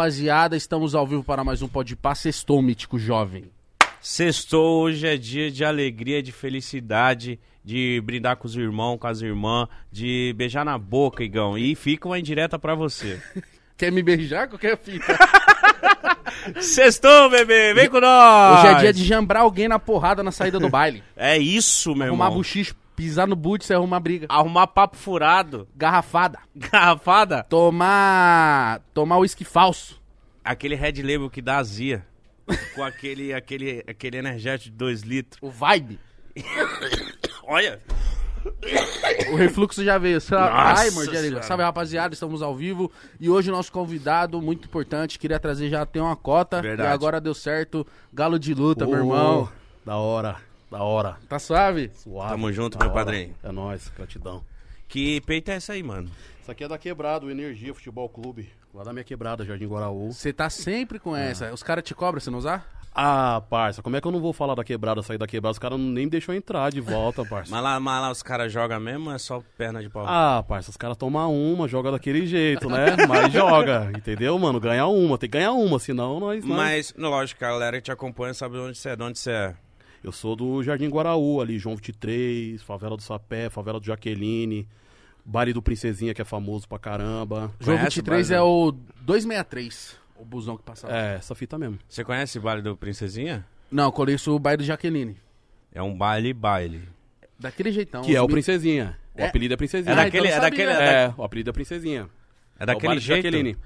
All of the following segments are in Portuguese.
rapaziada, estamos ao vivo para mais um Pode Pá. Sextou, mítico jovem. Sextou, hoje é dia de alegria, de felicidade, de brindar com os irmãos, com as irmãs, de beijar na boca, Igão. E fica uma indireta pra você. Quer me beijar? Qualquer fita. Sextou, bebê, vem com nós! Hoje é dia de jambrar alguém na porrada na saída do baile. É isso, meu Arrumar irmão. buchicho, pisar no boot, você arrumar briga. Arrumar papo furado, Garrafada. garrafada, Tomar. Tomar uísque falso. aquele red label que dá azia. com aquele, aquele, aquele energético de 2 litros. O vibe. Olha! O refluxo já veio. Ai, mordi a língua. Senhora. Salve, rapaziada. Estamos ao vivo. E hoje o nosso convidado, muito importante, queria trazer já tem uma cota. Verdade. E agora deu certo. Galo de luta, meu Ô, irmão. Da hora, da hora. Tá suave? Suave. Tamo junto, da meu hora. padrinho. É nóis, gratidão. Que peito é essa aí, mano? Isso aqui é da Quebrado, o Energia Futebol Clube. Lá da minha quebrada, Jardim Guaraú. Você tá sempre com essa. Os caras te cobram se não usar? Ah, parça, como é que eu não vou falar da quebrada, sair da quebrada? Os caras nem me deixam entrar de volta, parça. Mas lá, mas lá os caras jogam mesmo ou é só perna de pau? Ah, parça, os caras tomam uma, joga daquele jeito, né? Mas joga, entendeu, mano? Ganha uma, tem que ganhar uma, senão nós... nós- Mas, no, lógico, a galera que te acompanha sabe de onde você é, de onde você é. Eu sou do Jardim Guaraú, ali, João 23, Favela do Sapé, Favela do Jaqueline, Baile do Princesinha, que é famoso pra caramba. João Conhece 23 o é Baile o 263. O busão que passava. É, essa fita mesmo. Você conhece o baile do Princesinha? Não, eu conheço o bairro do Jaqueline. É um baile baile. Daquele jeitão. Que é o mi- Princesinha. O É? apelido é Princesinha. É Ah, daquele, então é eu daquele, sabia. é, da- É, o apelido é Princesinha. é o daquele baile do jeito. Jaqueline.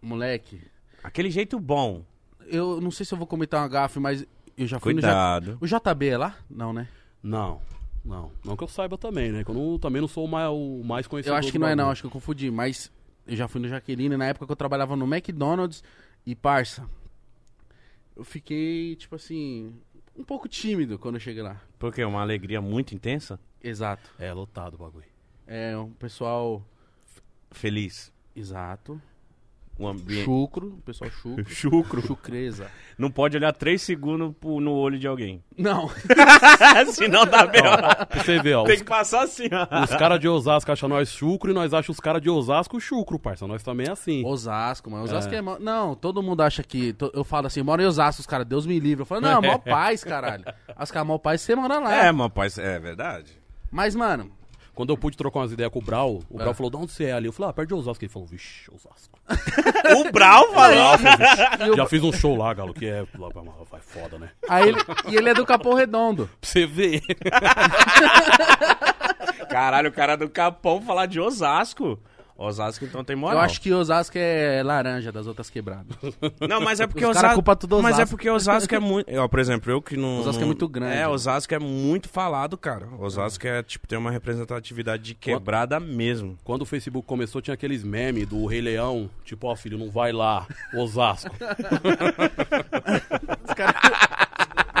Moleque, Aquele jeito bom. eu não sei se eu vou comentar uma gafe, mas eu já fui no... Ja- Cuidado. O JB é lá? Não, né? Não, não. Não que eu saiba também, né? Que eu não- também não sou o mais, o mais conhecido. Eu acho que não é não, acho que eu confundi, mas eu já fui no Jaqueline na época que eu trabalhava no McDonald's e, parça, eu fiquei, tipo assim, um pouco tímido quando eu cheguei lá. Porque é uma alegria muito intensa. Exato. É, lotado o bagulho. É um pessoal... Feliz. Exato. Um ambiente. Chucro, o pessoal chucro. Chucro. Chucreza. Não pode olhar três segundos pro- no olho de alguém. Não. Senão dá. Pra você ver, ó. Tem Os, que passar assim, ó. os caras de Osasco acham nós chucro e nós achamos os caras de Osasco chucro, parça. Nós também é assim. Osasco, mano. Osasco é. É. mó- Não, todo mundo acha que. to- Eu falo assim, moro em Osasco, os caras, Deus me livre. Eu falo, não, mó paz, caralho. Os caras, mó paz, você mora lá. É, mas pai, é verdade. Mas, mano, Quando eu pude trocar umas ideias com o Brau, o Brau É. falou, de onde você é ali? Eu falei, ah, perto de Osasco. Ele falou, vixi, Osasco. O Brau falou. eu- Já fiz um show lá, Galo, que é... lá, Vai foda, né? aí ele, e ele é do Capão Redondo. Pra você ver. Caralho, o cara do Capão falar de Osasco. Osasco então tem moral. Eu acho que Osasco é laranja das outras quebradas. Não, mas é porque Os Osasco. culpa tudo Mas é Osasco. porque Osasco é muito. Ó, por exemplo, eu que não. Osasco é não- muito grande, É, né? Osasco é muito falado, cara. Osasco é, tipo, tem uma representatividade de quebrada mesmo. Quando o Facebook começou, tinha aqueles memes do Rei Leão, tipo, ó, filho, não vai lá, Osasco. Os caras.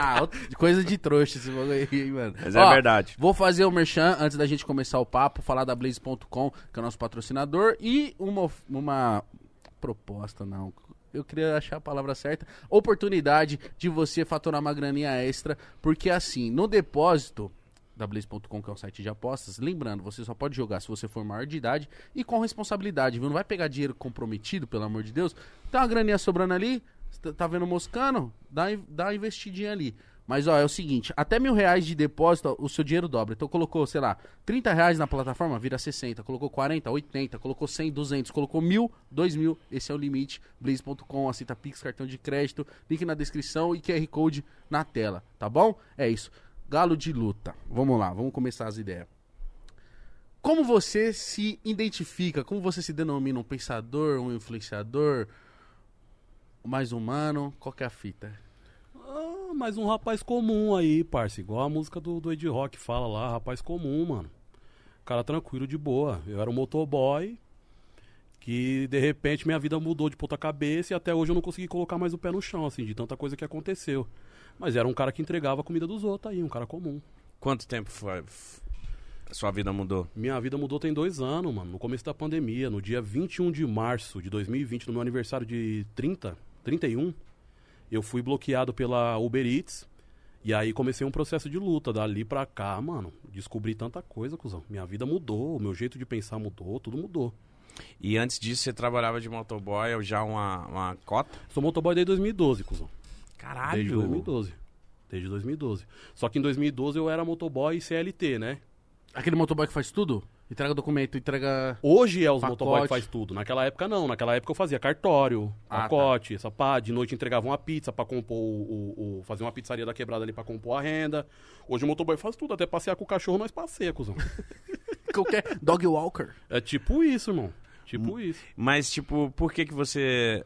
Ah, coisa de trouxa esse bagulho aí, mano. Mas é verdade. Vou fazer o merchan antes da gente começar o papo, falar da Blaze.com, que é o nosso patrocinador, e uma, uma proposta, não. Eu queria achar a palavra certa. Oportunidade de você faturar uma graninha extra, porque assim, no depósito da Blaze.com, que é um site de apostas, lembrando, você só pode jogar se você for maior de idade e com responsabilidade, viu? Não vai pegar dinheiro comprometido, pelo amor de Deus. Tem uma graninha sobrando ali, tá- tá vendo moscando? Dá, dá uma investidinha ali. Mas, ó, é o seguinte, até mil reais de depósito, o seu dinheiro dobra. Então, colocou, sei lá, 30 reais na plataforma, vira 60. Colocou 40, 80. Colocou 100, 200. Colocou mil, 2 mil. Esse é o limite. Blaze.com, aceita Pix, cartão de crédito. Link na descrição e QR Code na tela, tá bom? É isso. Galo de luta. Vamos lá, vamos começar as ideias. Como você se identifica? Como você se denomina? Um pensador, um influenciador? Mais humano? Qual que é a fita? Ah, mais um rapaz comum aí, parça. Igual a música do, do Ed Rock fala lá, rapaz comum, mano. Cara tranquilo, de boa. Eu era um motoboy que, de repente, minha vida mudou de ponta cabeça e até hoje eu não consegui colocar mais o pé no chão, assim, de tanta coisa que aconteceu. Mas era um cara que entregava a comida dos outros aí, um cara comum. Quanto tempo foi, sua vida mudou? Minha vida mudou tem dois anos, mano. No começo da pandemia, no dia 21 de março de 2020, no meu aniversário de 30, 31, eu fui bloqueado pela Uber Eats. E aí comecei um processo de luta. Dali pra cá, mano, descobri tanta coisa, cuzão. Minha vida mudou, o meu jeito de pensar mudou, tudo mudou. E antes disso, você trabalhava de motoboy, ou já uma, uma cota? Sou motoboy desde 2012, cuzão. Caralho! Desde 2012. Desde 2012. Só que em 2012 eu era motoboy CLT, né? Aquele motoboy que faz tudo? Entrega documento, entrega. Hoje é os Pacote. motoboy que faz tudo. Naquela época não. Naquela época eu fazia cartório, Ah, pacote, essa pá. De noite entregava uma pizza pra compor o, o- o- fazer uma pizzaria da quebrada ali pra compor a renda. Hoje o motoboy faz tudo. Até passear com o cachorro nós passeia, cuzão. Qualquer dog walker. É tipo isso, irmão. Tipo isso. Mas, tipo, por que que você...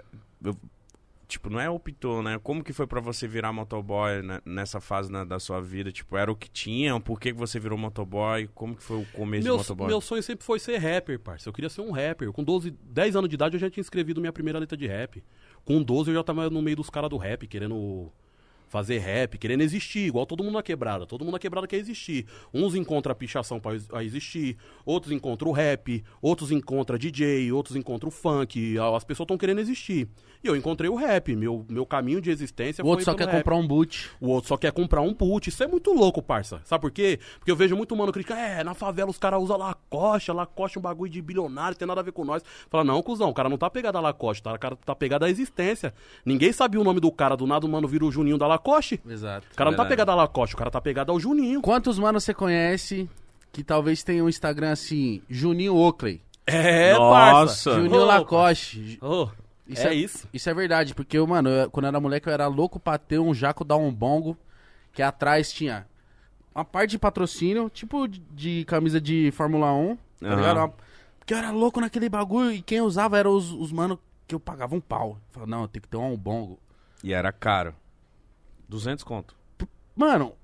Tipo, não é optou, né? Como que foi pra você virar motoboy né, nessa fase né, da sua vida? Tipo, era o que tinham? Por que que você virou motoboy? Como que foi o começo Meu, do motoboy? meu sonho sempre foi ser rapper, parça. Eu queria ser um rapper. Com 12, 10 anos de idade eu já tinha escrevido minha primeira letra de rap. Com 12 eu já tava no meio dos caras do rap, querendo fazer rap, querendo existir, igual todo mundo na quebrada. Todo mundo na quebrada quer existir. Uns encontram a pichação pra ex- a existir, outros encontram o rap, outros encontram DJ, outros encontram o funk. A- As pessoas estão querendo existir. E eu encontrei o rap. Meu, meu caminho de existência O outro foi só pelo quer rap. comprar um boot. O outro só quer comprar um put. Isso é muito louco, parça. Sabe por quê? Porque eu vejo muito mano criticar, é, na favela os caras usam Lacoste, Lacoste é um bagulho de bilionário, tem nada a ver com nós. Fala, não, cuzão, o cara não tá pegado a Lacoste, tá? o cara tá pegado à existência. Ninguém sabia o nome do cara, do nada o mano vira o Juninho da Lacoste. Exato. O cara não tá Verdade. pegado a Lacoste, o cara tá pegado ao Juninho. Quantos manos você conhece que talvez tenha um Instagram assim, Juninho Oakley? É, Nossa. parça. Juninho Ô, Lacoste. ô, Isso é, isso. Isso é verdade, porque, eu, mano, eu- quando eu era moleque eu era louco pra ter um jaco da Umbongo, que atrás tinha uma parte de patrocínio, tipo de, de camisa de Fórmula 1, tá Aham. ligado? Uma- Porque eu era louco naquele bagulho e quem usava eram os, os mano que eu pagava um pau. Eu falava, não, tem que ter um Umbongo. E era caro. 200 conto. Mano,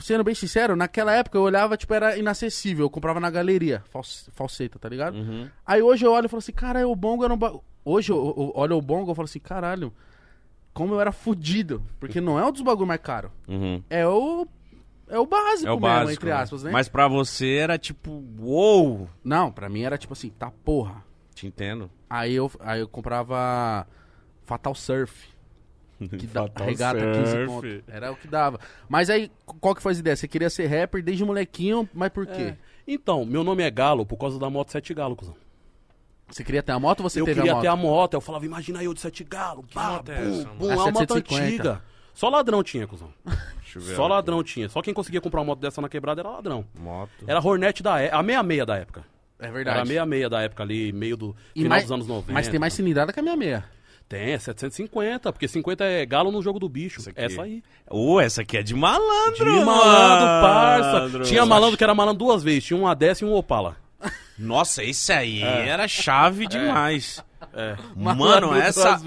sendo bem sincero, naquela época eu olhava, tipo, era inacessível. Eu comprava na galeria, false- falseta, tá ligado? Uhum. Aí hoje eu olho e falo assim, caralho, o bongo era um ba... Hoje eu, eu olho o bongo e falo assim, caralho, como eu era fudido. Porque não é um dos bagulho mais caro. Uhum. É o. É o básico, É o mesmo, básico. entre aspas, né? Mas pra você era tipo, uou! Não, pra mim era tipo assim, tá porra. Te entendo. Aí eu, aí eu comprava Fatal Surf. Que dá Fatal regata 15 Surf. conto. Era o que dava. Mas aí, qual que foi as ideias? Você queria ser rapper desde molequinho, mas por quê? É. Então, meu nome é Galo por causa da moto Sete Galo, cuzão. Você queria ter a moto ou você eu teve queria a moto? ter a moto. Eu falava, imagina eu de Sete Galo. Pá, moto é bum, essa, bum, é uma A moto 750. antiga. Só ladrão tinha, cuzão. Eu Só aqui. ladrão tinha. Só quem conseguia comprar uma moto dessa na quebrada era ladrão. Moto. Era a Hornet da época. A 66 da época. É Era a verdade. 66 da época ali, meio do E final mais- dos anos 90. Mas tem mais cilindrada que a minha meia. Tem, é 750, porque 50 é galo no jogo do bicho. Essa. Essa aí. Ô, essa aqui é de malandro, Tinha malandro, parça. Tinha malandro que era malandro duas vezes. Tinha um A10 e um Opala. Nossa, esse aí era chave demais. É. Mano, essa.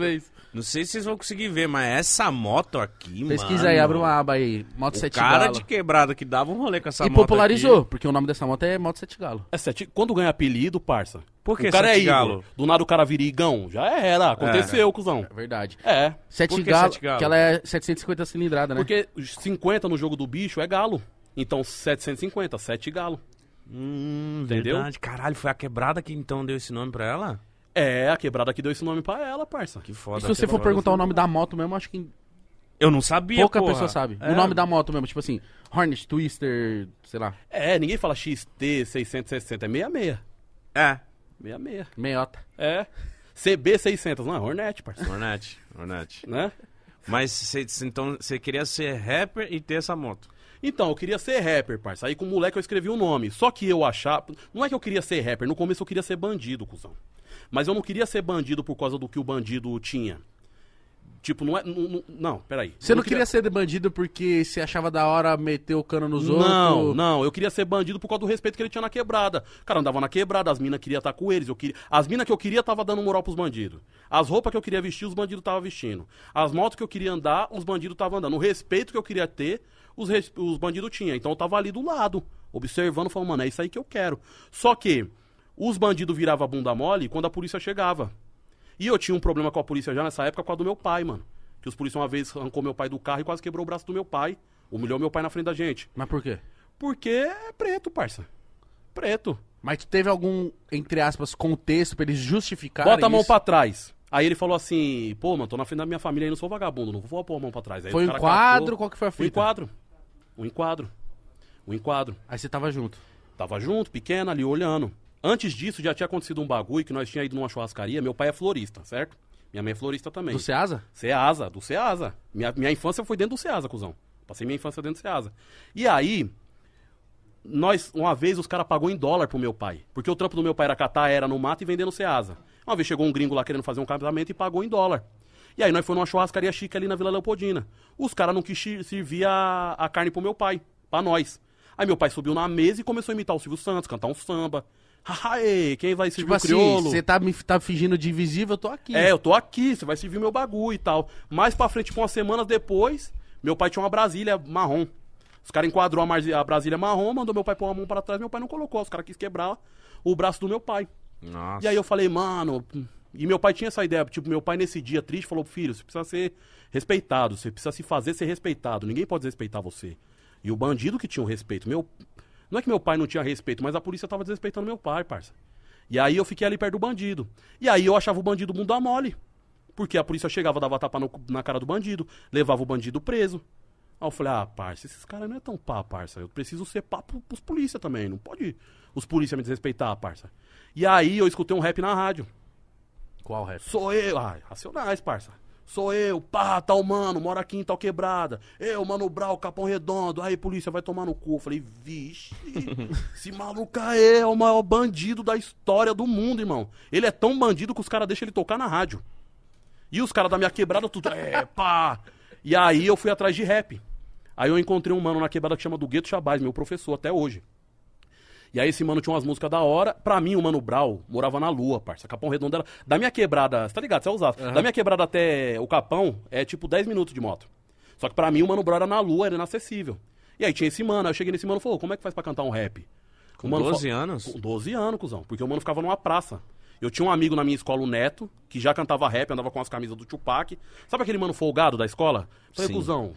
Não sei se vocês vão conseguir ver, mas essa moto aqui, Pesquisa mano. aí, abre uma aba aí. Moto O 7 cara Galo. de quebrada que dava um rolê com essa E moto. popularizou, aqui. porque o nome dessa moto é Moto 7 Galo. É sete... Quando ganha apelido, parça. Por que o cara Sete é Igor. Galo? Do nada o cara vira Igão. Já era. Aconteceu, cuzão. É verdade. É. 7 Por que Galo, sete Galo? que ela é 750 cilindrada, né? Porque os 50 no jogo do bicho é galo. Então 750, 7 galo. Hum, Entendeu? Verdade. Caralho, foi a quebrada que então deu esse nome pra ela? É, a quebrada que deu esse nome pra ela, parça. Que E foda. se você for perguntar o nome da moto mesmo, acho que Eu não sabia, pouca porra. pessoa sabe. É. O nome da moto mesmo, tipo assim, Hornet, Twister, sei lá, É, ninguém fala XT 660, é 66. É. 66. meiota. É. CB 600, não, é Hornet, parça. Hornet, Hornet. Né? Mas cê, então você queria ser rapper e ter essa moto. Então, eu queria ser rapper, parça. Aí com o moleque eu escrevi o nome. Só que eu achava. Não é que eu queria ser rapper, no começo eu queria ser bandido, cuzão. Mas eu não queria ser bandido por causa do que o bandido tinha. Tipo, não é. Não, não, não peraí. Você Eu não queria ser bandido porque você achava da hora meter o cano nos outros? Não, não, eu queria ser bandido por causa do respeito que ele tinha na quebrada. Cara andava na quebrada, as minas queriam estar com eles. Eu queria... As minas que eu queria tava dando moral pros bandidos. As roupas que eu queria vestir, os bandidos estavam vestindo. As motos que eu queria andar, os bandidos estavam andando. O respeito que eu queria ter, os, res... os bandidos tinham. Então eu tava ali do lado, observando, falando, mano, é isso aí que eu quero. Só que os bandidos viravam a bunda mole quando a polícia chegava. E eu tinha um problema com a polícia já nessa época com a do meu pai, mano. Que os policiais uma vez arrancou meu pai do carro e quase quebrou o braço do meu pai. Humilhou meu pai na frente da gente. Mas por quê? Porque é preto, parça. Preto. Mas teve algum, entre aspas, contexto pra eles justificarem Bota a mão isso? pra trás. Aí ele falou assim, pô, mano, tô na frente da minha família e não sou vagabundo, não vou pôr a mão pra trás. Aí Foi o um cara enquadro? catou- Qual que foi a Um fita? enquadro. Um enquadro. Um enquadro. Aí você tava junto. Tava junto, pequeno ali, olhando. Antes disso, já tinha acontecido um bagulho que nós tínhamos ido numa churrascaria. Meu pai é florista, certo? Minha mãe é florista também. Do Ceasa? Ceasa, do Ceasa. Minha, minha infância foi dentro do Ceasa, cuzão. Passei minha infância dentro do Ceasa. E aí, nós, uma vez os caras pagou em dólar pro meu pai. Porque o trampo do meu pai era catar era no mato e vender no Ceasa. Uma vez chegou um gringo lá querendo fazer um casamento e pagou em dólar. E aí nós fomos numa churrascaria chique ali na Vila Leopoldina. Os caras não quis servir a, a carne pro meu pai, pra nós. Aí meu pai subiu na mesa e começou a imitar o Silvio Santos, cantar um samba. Hahaê, quem vai servir Tipo o assim, crioulo? você tá, me- tá fingindo de invisível, eu tô aqui. É, eu tô aqui, você vai servir meu bagulho e tal. Mais pra frente, tipo, umas semanas depois, meu pai tinha uma Brasília marrom. Os caras enquadrou a, Brasília marrom, mandou meu pai pôr a mão pra trás, meu pai não colocou. Os caras quis quebrar o braço do meu pai. Nossa. E aí eu falei, mano. E meu pai tinha essa ideia, tipo, meu pai nesse dia triste falou, filho, você precisa ser respeitado, você precisa se fazer ser respeitado, ninguém pode respeitar você. E o bandido que tinha o respeito, meu. Não é que meu pai não tinha respeito, mas a polícia tava desrespeitando meu pai, parça. E aí eu fiquei ali perto do bandido. E aí eu achava o bandido bunda mole. Porque a polícia chegava, dava tapa no- na cara do bandido, levava o bandido preso. Aí eu falei, ah, parça, esses caras não é tão pá, parça. Eu preciso ser pá pro- pros polícia também. Não pode os polícia me desrespeitar, parça. E aí eu escutei um rap na rádio. Qual rap? Sou eu. Ai, racionais, parça. Sou eu, pá, tal mano, mora aqui em tal quebrada. Eu, mano Brau, Capão Redondo. Aí, polícia, vai tomar no cu. Eu falei, vixe, esse maluco aí é o maior bandido da história do mundo, irmão. Ele é tão bandido que os caras deixam ele tocar na rádio. E os caras da minha quebrada, tudo, é, pá. E aí eu fui atrás de rap. Aí eu encontrei um mano na quebrada que chama do Gueto Chabaz, meu professor até hoje. E aí esse mano tinha umas músicas da hora. Pra mim, o Mano Brau morava na lua, parça. Capão Redondo era... Da minha quebrada... Você tá ligado? Você é usado. Da minha quebrada até o Capão, é tipo 10 minutos de moto. Só que pra mim, o Mano Brau era na lua, era inacessível. E aí tinha esse mano. Aí eu cheguei nesse mano e falou, como é que faz pra cantar um rap? Com O mano 12 fa- anos? Com 12 anos, cuzão. Porque o mano ficava numa praça. Eu tinha um amigo na minha escola, o Neto, que já cantava rap, andava com as camisas do Tupac. Sabe aquele mano folgado da escola? Falei, Sim. cuzão,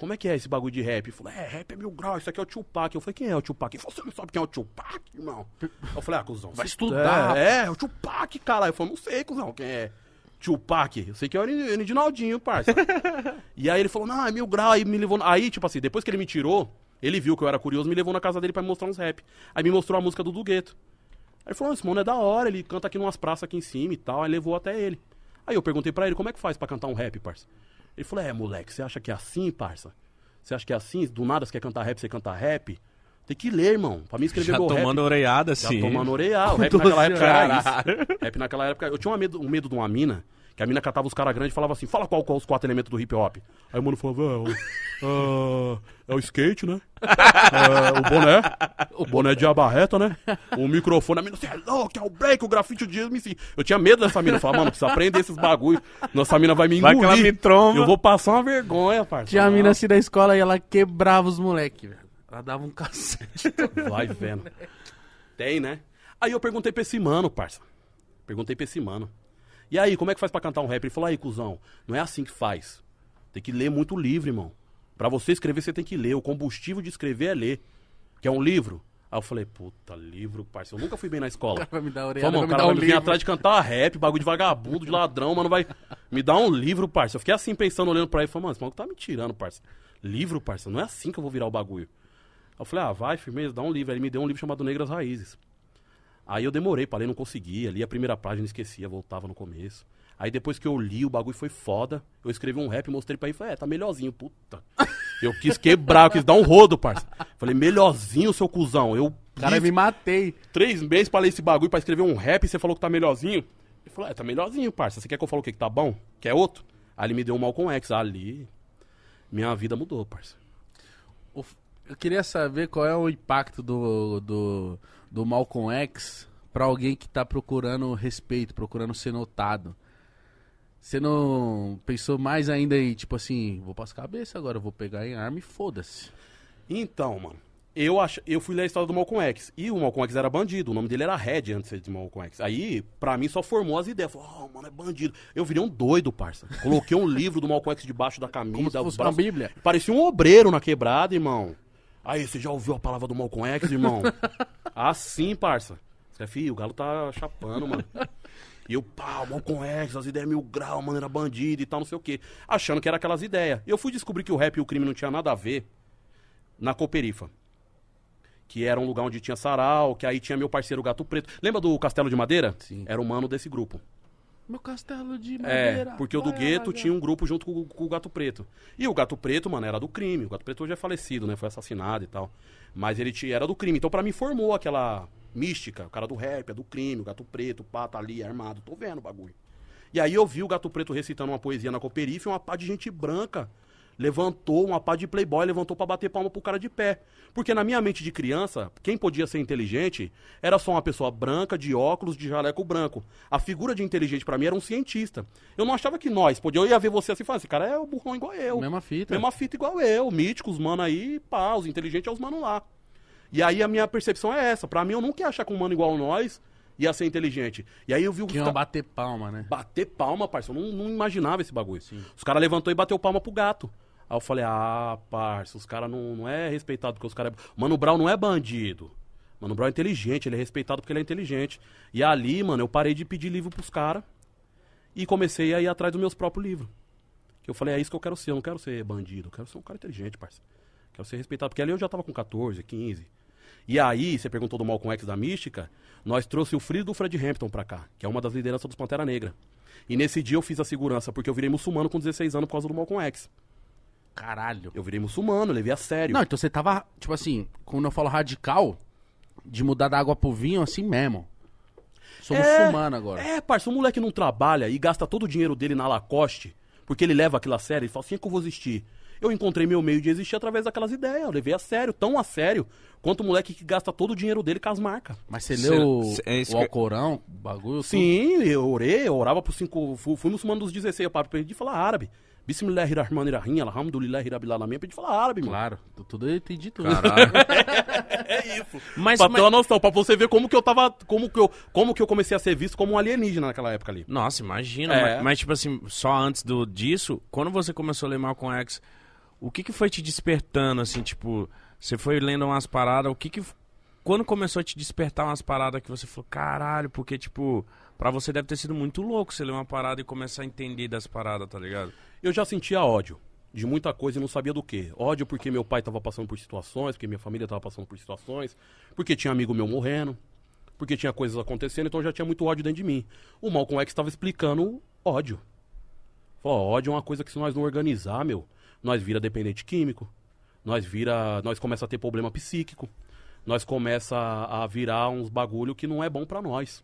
como é que é esse bagulho de rap? Ele falou, é, rap é mil graus, isso aqui é o Tupac. Eu falei, quem é o Tupac? Ele falou, você não sabe quem é o Tupac, irmão? Eu falei, ah, cuzão, Vai estudar. É, é, o Tupac, cara. Eu falei, não sei, cuzão, quem é Tupac. Eu sei que é o Nidinaldinho, parça. e aí ele falou, não, é mil graus. Aí me levou. Aí, tipo assim, depois que ele me tirou, ele viu que eu era curioso, me levou na casa dele pra me mostrar uns rap. Aí me mostrou a música do Dugueto. Aí ele falou, esse mano é da hora, ele canta aqui numas praças aqui em cima e tal. Aí levou até ele. Aí eu perguntei pra ele, como é que faz pra cantar um rap, parça? Ele falou, é, moleque, você acha que é assim, parça? Você acha que é assim? Do nada você quer cantar rap, você canta rap? Tem que ler, irmão. Pra mim escrever Já rap. tomando oreada, Já assim. tomando oreal. O rap naquela 12 época era isso. Rap naquela época. Eu tinha um medo, um medo de uma mina, que a mina catava os caras grandes e falava assim: fala qual, qual os quatro elementos do hip hop. Aí o mano falava: é, o, ah, é o skate, né? É, o boné. O boné de abarreta, né? O microfone. A mina, você é louco, é o break, o grafite, o dízimo, enfim. Eu tinha medo dessa mina. Eu falava, mano, precisa aprender esses bagulhos. Nossa mina vai me Vai engolir. que ela me tromba. Eu vou passar uma vergonha, parça. Tinha a mina assim da escola e ela quebrava os moleque, velho. Ela dava um cacete. Vai vendo. Tem, né? Aí eu perguntei pra esse mano, parça. Perguntei pra esse mano. E aí, como é que faz pra cantar um rap? Ele falou, aí, cuzão, não é assim que faz. Tem que ler muito livro, irmão. Pra você escrever, você tem que ler. O combustível de escrever é ler. Que é um livro. Aí eu falei, puta, livro, parça. Eu nunca fui bem na escola. Vai me dar Falei, orelha, mano, vai o me cara vai um vir livro. atrás de cantar rap, bagulho de vagabundo, de ladrão, mano, vai me dar um livro, parça. Eu fiquei assim, pensando, olhando pra ele, falei, mano, esse maluco tá me tirando, parça. Livro, parça, não é assim que eu vou virar o bagulho. Aí eu falei, ah, vai, firmeza, dá um livro. Aí ele me deu um livro chamado Negras Raízes. Aí eu demorei pra ler, não conseguia. Li a primeira página, esquecia, voltava no começo. Aí depois que eu li, o bagulho foi foda. Eu escrevi um rap, mostrei pra ele e falei, é, tá melhorzinho, puta. Eu quis quebrar, eu quis dar um rodo, parça. Falei, melhorzinho, seu cuzão. Eu Cara, li me matei. três meses pra ler esse bagulho, pra escrever um rap, e você falou que tá melhorzinho. Ele falou, é, tá melhorzinho, parça. Você quer que eu fale o quê? Que tá bom? Quer outro? Aí ele me deu um Malcolm X. Ali, minha vida mudou, parça. O- Eu queria saber qual é o impacto do, do, do Malcolm X pra alguém que tá procurando respeito, procurando ser notado. Você não pensou mais ainda em, tipo assim, vou pras cabeça agora, vou pegar em arma e foda-se. Então, mano, eu, ach... eu fui ler a história do Malcolm X. E o Malcolm X era bandido. O nome dele era Red antes de Malcolm X. Aí, pra mim, só formou as ideias. Falei, oh, mano, é bandido. Eu virei um doido, parça. Coloquei um livro do Malcolm X debaixo da camisa. Como se fosse braço- uma bíblia. Parecia um obreiro na quebrada, irmão. Aí, você já ouviu a palavra do Malcolm X, irmão? assim, parça. Você, filho, o galo tá chapando, mano. E eu, pá, o Malcolm X, as ideias mil grau, mano, era bandido e tal, não sei o quê. Achando que era aquelas ideias. Eu fui descobrir que o rap e o crime não tinha nada a ver na Cooperifa. que era um lugar onde tinha sarau, que aí tinha meu parceiro Gato Preto. Lembra do Castelo de Madeira? Sim. Era o mano desse grupo. Meu castelo de É, madeira. porque o do gueto tinha um grupo junto com, com o Gato Preto. E o Gato Preto, mano, era do crime. O Gato Preto hoje é falecido, né? Foi assassinado e tal. Mas ele tinha, era do crime. Então, pra mim, formou aquela mística. O cara do rap, é do crime, o Gato Preto, pá, tá ali, armado. Tô vendo o bagulho. E aí eu vi o Gato Preto recitando uma poesia na Cooperife e uma pá de gente branca levantou, uma pá de playboy levantou pra bater palma pro cara de pé. Porque na minha mente de criança, quem podia ser inteligente era só uma pessoa branca, de óculos, de jaleco branco. A figura de inteligente pra mim era um cientista. Eu não achava que nós, podia, eu ia ver você assim e falar, esse cara é o burrão igual eu. Mesma fita. Mesma fita igual eu, míticos, mano aí, pá, os inteligentes é os mano lá. E aí a minha percepção é essa. Pra mim, eu nunca ia achar que um mano igual nós ia ser inteligente. E aí eu vi o Que iam bater palma, né? Bater palma, parça. Eu não, não imaginava esse bagulho. Os caras levantou e bateu palma pro gato. Aí eu falei, ah, parça, os caras não, não é respeitado porque os caras. É... Mano Brown não é bandido. Mano Brown é inteligente, ele é respeitado porque ele é inteligente. E ali, mano, eu parei de pedir livro pros caras e comecei a ir atrás dos meus próprios livros. Que eu falei, é isso que eu quero ser, eu não quero ser bandido, eu quero ser um cara inteligente, parça. Quero ser respeitado. Porque ali eu já tava com 14, 15. E aí, você perguntou do Malcolm X da Mística, nós trouxe o Frio do Fred Hampton pra cá, que é uma das lideranças dos Pantera Negra. E nesse dia eu fiz a segurança, porque eu virei muçulmano com 16 anos por causa do Malcolm X. Caralho. Eu virei muçulmano, levei a sério. Não, então você tava, tipo assim, quando eu falo radical, de mudar da água pro vinho, assim mesmo. Sou muçulmano agora. É, parça, o moleque não trabalha e gasta todo o dinheiro dele na Lacoste, porque ele leva aquilo a sério e fala assim, é que eu vou existir. Eu encontrei meu meio de existir através daquelas ideias, eu levei a sério, tão a sério, quanto o moleque que gasta todo o dinheiro dele com as marcas. Mas você Cê- leu cê- é isso o Alcorão, o bagulho? Sim, eu orei, eu orava por cinco. Fui, fui muçulmano dos 16, eu aprendi a falar árabe. Bismillahirrahmanirrahim, alhamdulillah, rabbil alamin, aprendi a falar árabe, mano. Claro, tu- tudo eu entendi tudo. Caralho. É isso. Mas, pra mas- ter uma noção, pra você ver como que eu tava. Como que eu, como que eu comecei a ser visto como um alienígena naquela época ali. Nossa, imagina. É. Mas, mas, tipo assim, só antes do, disso, quando você começou a ler Malcolm X, o que que foi te despertando, assim, tipo... Você foi lendo umas paradas, o que que... Quando começou a te despertar umas paradas que você falou, caralho, porque, tipo... Pra você deve ter sido muito louco você ler uma parada e começar a entender das paradas, tá ligado? Eu já sentia ódio de muita coisa e não sabia do que. Ódio porque meu pai tava passando por situações, porque minha família tava passando por situações, porque tinha amigo meu morrendo, porque tinha coisas acontecendo, então já tinha muito ódio dentro de mim. O Malcolm X estava explicando ódio. Falou, ódio é uma coisa que se nós não organizar, meu, nós vira dependente químico, nós vira, nós começa a ter problema psíquico, nós começa a virar uns bagulho que não é bom pra nós.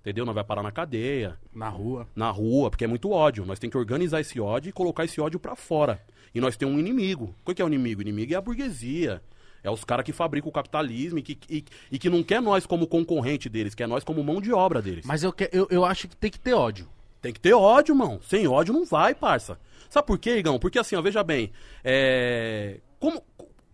Entendeu? Nós vai parar na cadeia, Na rua. na rua, porque é muito ódio. Nós temos que organizar esse ódio e colocar esse ódio pra fora. E nós temos um inimigo. O que é o inimigo? O inimigo é a burguesia. É os caras que fabricam o capitalismo e que, e, e que não quer nós como concorrente deles, quer nós como mão de obra deles. Mas eu, que- eu, eu acho que tem que ter ódio. Tem que ter ódio, mano. Sem ódio não vai, parça. Sabe por quê, Igão? Porque assim, ó, veja bem. É. Como.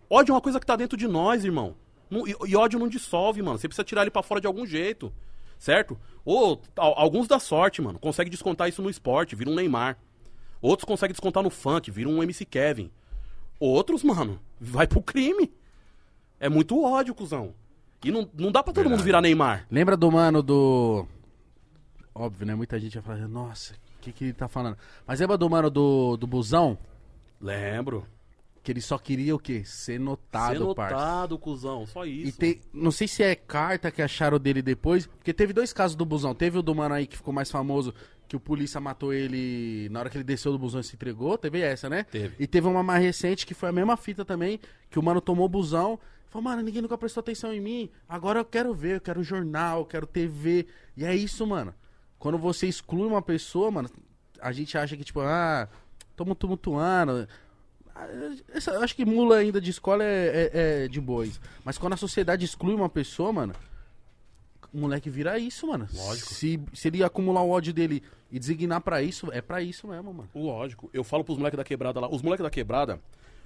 Ódio é uma coisa que tá dentro de nós, irmão. Não- e, e ódio não dissolve, mano. Você precisa tirar ele pra fora de algum jeito. Certo? Ou al- alguns dá sorte, mano. Consegue descontar isso no esporte, vira um Neymar. Outros conseguem descontar no funk, vira um MC Kevin. Outros, mano, vai pro crime. É muito ódio, cuzão. E não, não dá pra todo mundo virar Neymar. Lembra do mano do. Óbvio, né? Muita gente vai falar, nossa, o que, que ele tá falando? Mas lembra do mano do, do busão? Lembro. Que ele só queria o quê? Ser notado, Ser parça. notado, cuzão. Só isso. E tem, não sei se é carta que acharam dele depois, porque teve dois casos do busão. Teve o do mano aí que ficou mais famoso, que o polícia matou ele na hora que ele desceu do busão e se entregou. Teve essa, né? Teve. E teve uma mais recente que foi a mesma fita também, que o mano tomou o busão. Falou, mano, ninguém nunca prestou atenção em mim. Agora eu quero ver, eu quero jornal, eu quero TV. E é isso, mano. Quando você exclui uma pessoa, mano, a gente acha que, tipo, ah, tamo tumultuando. Ah, essa- eu acho que mula ainda de escola é, é- é de bois. Mas quando a sociedade exclui uma pessoa, mano, o moleque vira isso, mano. Lógico. Se, se ele acumular o ódio dele e designar pra isso, é pra isso mesmo, mano. Lógico. Eu falo pros moleques da quebrada lá. Os moleques da quebrada,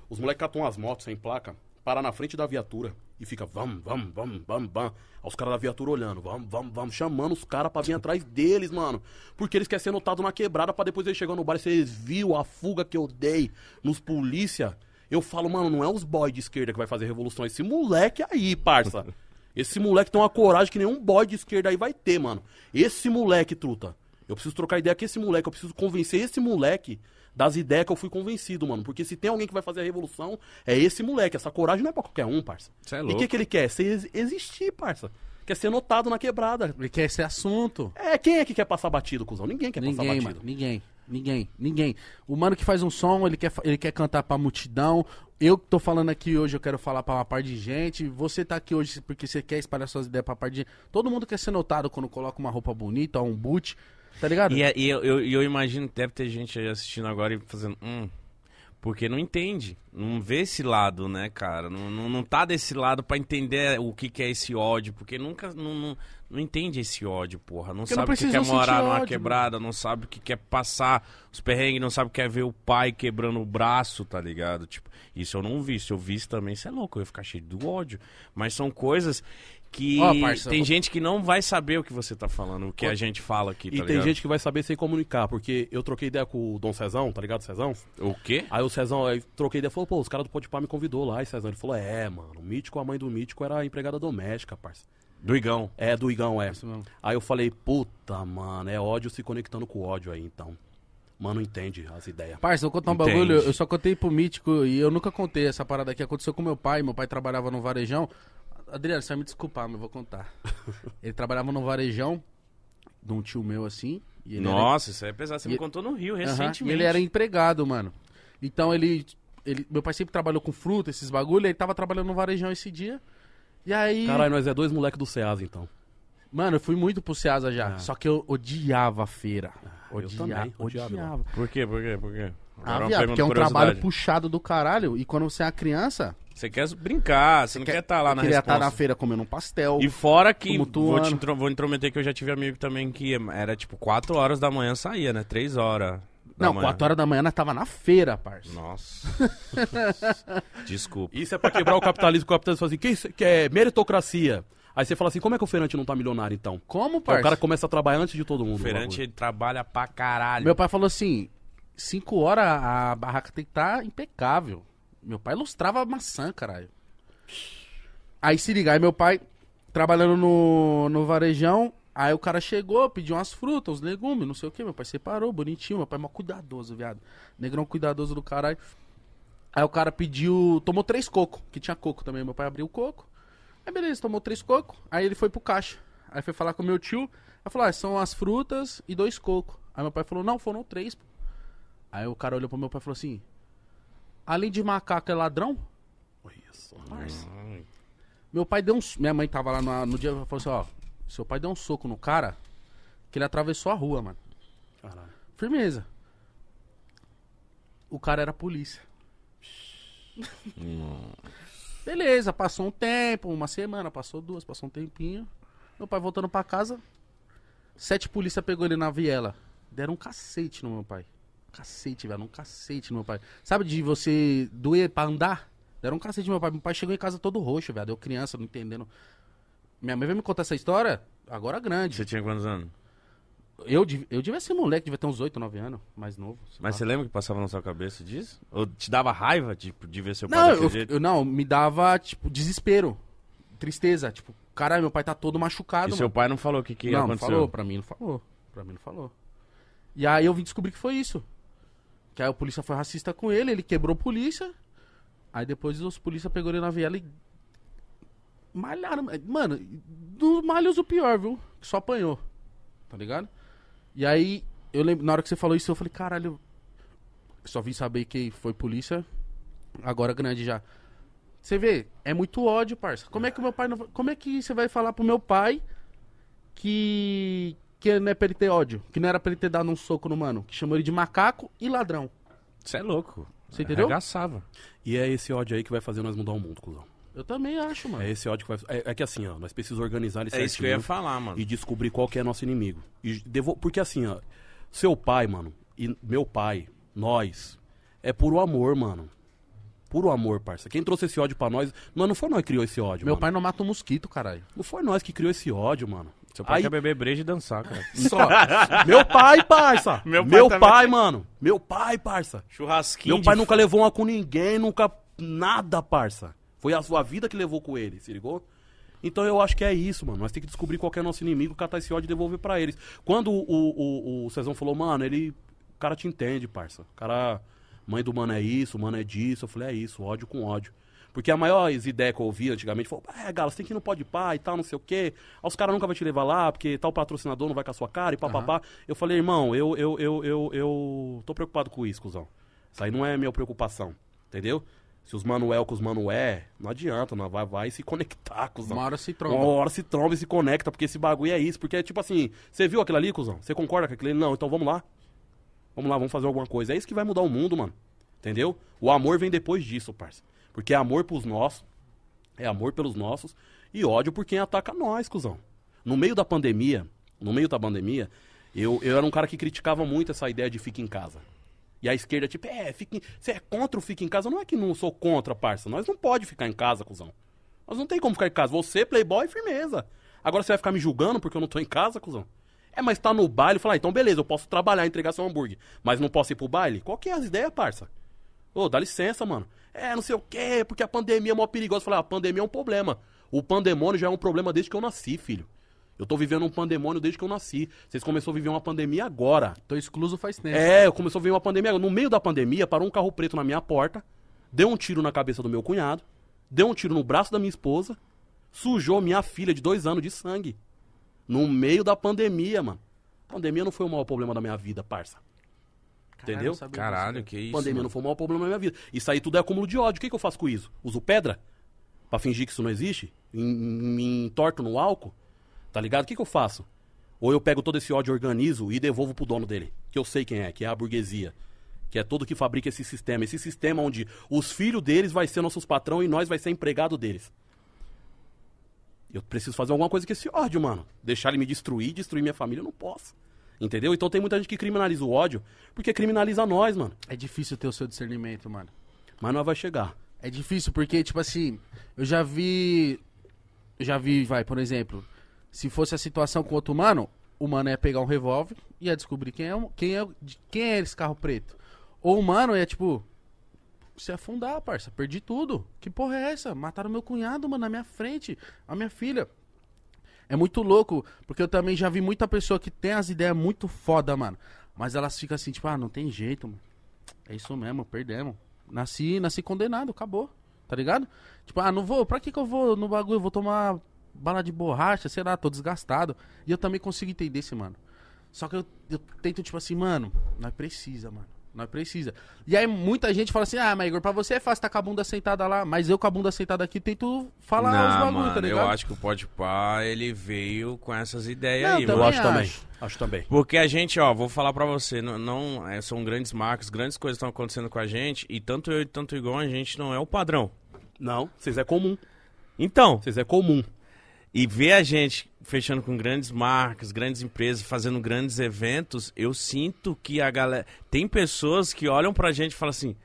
os moleques catam as motos sem placa, parar na frente da viatura e fica vamos, vamos, vamos, vamos. Aí os caras da viatura olhando, vamos, vamos, vamos, chamando os caras pra vir atrás deles, mano. Porque eles querem ser notados na quebrada pra depois eles chegar no bar e vocês viu a fuga que eu dei nos polícia. Eu falo, mano, não é os boy de esquerda que vai fazer revolução, esse moleque aí, parça. Esse moleque tem uma coragem que nenhum boy de esquerda aí vai ter, mano. Esse moleque, truta. Eu preciso trocar ideia com esse moleque, eu preciso convencer esse moleque das ideias que eu fui convencido, mano. Porque se tem alguém que vai fazer a revolução, é esse moleque. Essa coragem não é pra qualquer um, parça. Cê é e o louco. que, que ele quer? Ser, ex- existir, parça. Quer ser notado na quebrada. Ele quer esse assunto. É, quem é que quer passar batido, cuzão? Ninguém quer passar Ninguém, batido. mano. Ninguém. Ninguém. Ninguém. O mano que faz um som, ele quer, ele quer cantar pra multidão. Eu que tô falando aqui hoje, eu quero falar pra uma par de gente. Você tá aqui hoje porque você quer espalhar suas ideias pra par de gente. Todo mundo quer ser notado quando coloca uma roupa bonita, um boot. Tá ligado? E, é- e eu, eu, eu imagino que deve ter gente aí assistindo agora e fazendo. Hum, porque não entende. Não vê esse lado, né, cara? Não, não, não tá desse lado pra entender o que, que é esse ódio. Porque nunca. Não, não, não entende esse ódio, porra. Não Porque não sabe o que quer morar numa ódio, quebrada, não sabe o que quer passar os perrengues, não sabe o que quer ver o pai quebrando o braço, tá ligado? Tipo, isso eu não vi. Se eu visse também, isso é louco. Eu ia ficar cheio do ódio. Mas são coisas. Que Ó, parça, tem gente que não vai saber o que você tá falando, o que a gente fala aqui, tá E tem ligado? gente que vai saber sem comunicar, porque eu troquei ideia com o Dom Cezão, tá ligado, Cezão? O quê? Aí o Cezão, aí troquei ideia, falou, pô, os caras do Podpah me convidou lá, e Cezão, ele falou, é, mano, o Mítico, a mãe do Mítico era empregada doméstica, parça. Do Igão. É, do Igão, é. Isso mesmo. Aí eu falei, puta, mano, é ódio se conectando com ódio aí, então. Mano, entende as ideias. Parça, eu vou contar um Entende. bagulho. Eu só contei pro Mítico e eu nunca contei essa parada aqui. Aconteceu com meu pai. Meu pai trabalhava no varejão. Adriano, você vai me desculpar, mas eu vou contar. ele trabalhava no varejão de um tio meu assim. E ele era Nossa, isso aí é pesado. Você E- me contou no Rio recentemente. E ele era empregado, mano. Então ele, ele. Meu pai sempre trabalhou com fruta, esses bagulho. Ele tava trabalhando no varejão esse dia. E aí. Caralho, nós é dois moleques do Ceasa, então. Mano, eu fui muito pro Ceasa já. Ah. Só que eu odiava a feira. eu Odia- também, odiava. odiava. Por quê? Por quê? Por quê? Ah, uma viado, porque é um trabalho puxado do caralho. E quando você é uma criança, Você quer brincar, você não quer estar lá eu na queria estar responsa. na feira comendo um pastel. E fora que, vou, te intro- vou intrometer que eu já tive amigo também que era tipo 4 horas da manhã saía, né? 3 horas da Não, manhã. 4 horas da manhã nós tava na feira, parça. Nossa. Desculpa. Isso é pra quebrar o capitalismo. O capitalismo fala assim, que, é meritocracia. Aí você fala assim, como é que o feirante não tá milionário, então? Como, Aí parça? o cara começa a trabalhar antes de todo mundo. O feirante ele trabalha pra caralho. Meu pai falou assim: 5 horas a barraca tem que estar impecável. Meu pai lustrava maçã, caralho. Aí se liga, aí meu pai trabalhando no, no varejão. Aí o cara chegou, pediu umas frutas, uns legumes, não sei o que. Meu pai separou, bonitinho. Meu pai é mó cuidadoso, viado. Negrão cuidadoso do caralho. Aí o cara pediu. Tomou três cocos, que tinha coco também. Meu pai abriu o coco. Aí beleza, tomou três cocos. Aí ele foi pro caixa. Aí foi falar com meu tio. Aí falou: ah, são as frutas e dois cocos. Aí meu pai falou: não, foram três. Aí o cara olhou pro meu pai e falou assim: além de macaco é ladrão? Isso. Meu pai deu um. Minha mãe tava lá no, no dia e falou assim: ó, seu pai deu um soco no cara que ele atravessou a rua, mano. Caralho. Firmeza. O cara era polícia. Beleza, passou um tempo, uma semana, passou duas, passou um tempinho. Meu pai voltando pra casa. Sete polícia pegou ele na viela. Deram um cacete no meu pai. Cacete, velho, um cacete no meu pai. Sabe de você doer pra andar? Deram um cacete no meu pai. Meu pai chegou em casa todo roxo, velho. Eu criança, não entendendo. Minha mãe veio me contar essa história agora grande. Você tinha quantos anos? Eu, eu devia ser moleque, devia ter uns 8, 9 anos, mais novo. Mas você lembra que passava na sua cabeça disso? Ou te dava raiva, tipo, de ver seu pai Não, eu, jeito? eu- não, me dava, tipo, desespero. Tristeza. Tipo, caralho, meu pai tá todo machucado. E seu mano. pai não falou o que, que não, não aconteceu? falou, pra mim não falou. Pra mim não falou. E aí eu vim descobrir que foi isso. Que aí o polícia foi racista com ele, ele quebrou a polícia. Aí depois os polícia pegou ele na viela e. Malharam. Mano, dos malhos o pior, viu? Que só apanhou. Tá ligado? E aí, eu lembro, na hora que você falou isso, eu falei, caralho. Só vim saber que foi polícia. Agora grande já. Você vê, é muito ódio, parça. Como é que meu pai não. Como é que você vai falar pro meu pai que. Que não é pra ele ter ódio? Que não era pra ele ter dado um soco no mano? Que chamou ele de macaco e ladrão. Você é louco. Você entendeu? Arregaçava. E é esse ódio aí que vai fazer nós mudar o mundo, cuzão. Eu também acho, mano. É esse ódio que vai... É, é que assim, ó, nós precisamos organizar ele É isso que eu ia falar, mano. e descobrir qual que é nosso inimigo. E devo... Porque assim, ó, seu pai, mano, e meu pai, nós, é puro amor, mano. Puro amor, parça. Quem trouxe esse ódio pra nós, não, não foi nós que criou esse ódio, Meu mano. pai não mata um mosquito, caralho. Não foi nós que criou esse ódio, mano. Seu pai Aí- quer beber breja e dançar, cara. Só. meu pai, parça. Meu Meu pai pai, também. mano. Meu pai, parça. Churrasquinho Meu pai de nunca levou uma com ninguém, nunca. Nada, parça. Foi a sua vida que levou com ele, se ligou? Então eu acho que é isso, mano. Nós temos que descobrir qual que é nosso inimigo, catar esse ódio e devolver pra eles. Quando o, o, o Cezão falou, mano, ele. O cara te entende, parça. O cara. Mãe do mano é isso, o mano é disso. Eu falei, é isso, ódio com ódio. Porque a maior ideia que eu ouvia antigamente foi, é, Galo, você tem que ir no Pode Pá e tal, não sei o quê. Aí os caras nunca vão te levar lá, porque tal patrocinador não vai com a sua cara e papapá. Eu falei, irmão, eu, eu, eu, eu, eu tô preocupado com isso, cuzão. Isso aí não é minha preocupação, entendeu? Se os Manuel com os Manué, não adianta, não vai, vai se conectar, cuzão. Uma hora se Uma tromba. hora se tromba e se conecta, porque esse bagulho é isso. Porque, tipo assim, você viu aquilo ali, cuzão? Você concorda com aquilo ali? Não, então vamos lá. Vamos lá, vamos fazer alguma coisa. É isso que vai mudar o mundo, mano. Entendeu? O amor vem depois disso, parça. Porque é amor pros nossos, é amor pelos nossos e ódio por quem ataca nós, cuzão. No meio da pandemia, no meio da pandemia, eu, eu era um cara que criticava muito essa ideia de ficar em casa. E a esquerda, tipo, é, fica em- você é contra o fica em casa? Não é que não sou contra, parça. Nós não pode ficar em casa, cuzão. Nós não tem como ficar em casa. Você, playboy, firmeza. Agora você vai ficar me julgando porque eu não tô em casa, cuzão? É, mas tá no baile, falar, ah, então beleza, eu posso trabalhar, entregar seu hambúrguer, mas não posso ir pro baile? Qual que é as ideias, parça? Ô, dá licença, mano. É, não sei o quê, porque a pandemia é mó perigosa. Eu falei, ah, a pandemia é um problema. O pandemônio já é um problema desde que eu nasci, filho. Eu tô vivendo um pandemônio desde que eu nasci. Vocês começaram a viver uma pandemia agora. Tô excluso faz tempo. É, eu começou a ver uma pandemia. No meio da pandemia, parou um carro preto na minha porta, deu um tiro na cabeça do meu cunhado, deu um tiro no braço da minha esposa, sujou minha filha de dois anos de sangue. No meio da pandemia, mano. Pandemia não foi o maior problema da minha vida, parça. Caralho, entendeu? Caralho, que isso. pandemia mano. não foi o maior problema da minha vida. Isso aí tudo é acúmulo de ódio. O que, que eu faço com isso? Uso pedra? Pra fingir que isso não existe? Me entorto no álcool? Tá ligado? O que, que eu faço? Ou eu pego todo esse ódio, organizo e devolvo pro dono dele. Que eu sei quem é, que é a burguesia. Que é todo que fabrica esse sistema. Esse sistema onde os filhos deles vai ser nossos patrão e nós vai ser empregado deles. Eu preciso fazer alguma coisa com esse ódio, mano. Deixar ele me destruir, destruir minha família, eu não posso. Entendeu? Então tem muita gente que criminaliza o ódio, porque criminaliza nós, mano. É difícil ter o seu discernimento, mano. Mas nós vai chegar. É difícil porque, tipo assim, eu já vi. Eu já vi, vai, por exemplo, se fosse a situação com outro mano, o mano ia pegar um revólver e ia descobrir quem é, quem é, quem é esse carro preto. Ou o mano ia, tipo, se afundar, parça, perdi tudo. Que porra é essa? Mataram meu cunhado, mano, na minha frente, a minha filha. É muito louco, porque eu também já vi muita pessoa que tem as ideias muito foda, mano. Mas elas ficam assim, tipo, ah, não tem jeito, mano. É isso mesmo, perdemos. Nasci, nasci condenado, acabou. Tá ligado? Tipo, ah, não vou, pra que que eu vou no bagulho? Eu vou tomar bala de borracha, sei lá, tô desgastado. E eu também consigo entender esse, mano. Só que eu, eu tento, tipo assim, mano, nós precisa, mano. Nós precisa. E aí muita gente fala assim, ah, mas Igor, pra você é fácil tá com a bunda sentada lá. Mas eu com a bunda sentada aqui tento falar os Não, bagulho, mano, tá ligado? eu acho que o Podpah, ele veio com essas ideias Não, aí, também Eu mano. acho também. acho. Acho também. Porque a gente, ó, vou falar pra você, não, não- é, são grandes marcas, grandes coisas estão acontecendo com a gente, e tanto eu e tanto o Igor, a gente não é o padrão. Não, vocês é comum. Então, Vocês é comum. e ver a gente fechando com grandes marcas, grandes empresas, fazendo grandes eventos, eu sinto que a galera. Tem pessoas que olham pra gente e falam assim: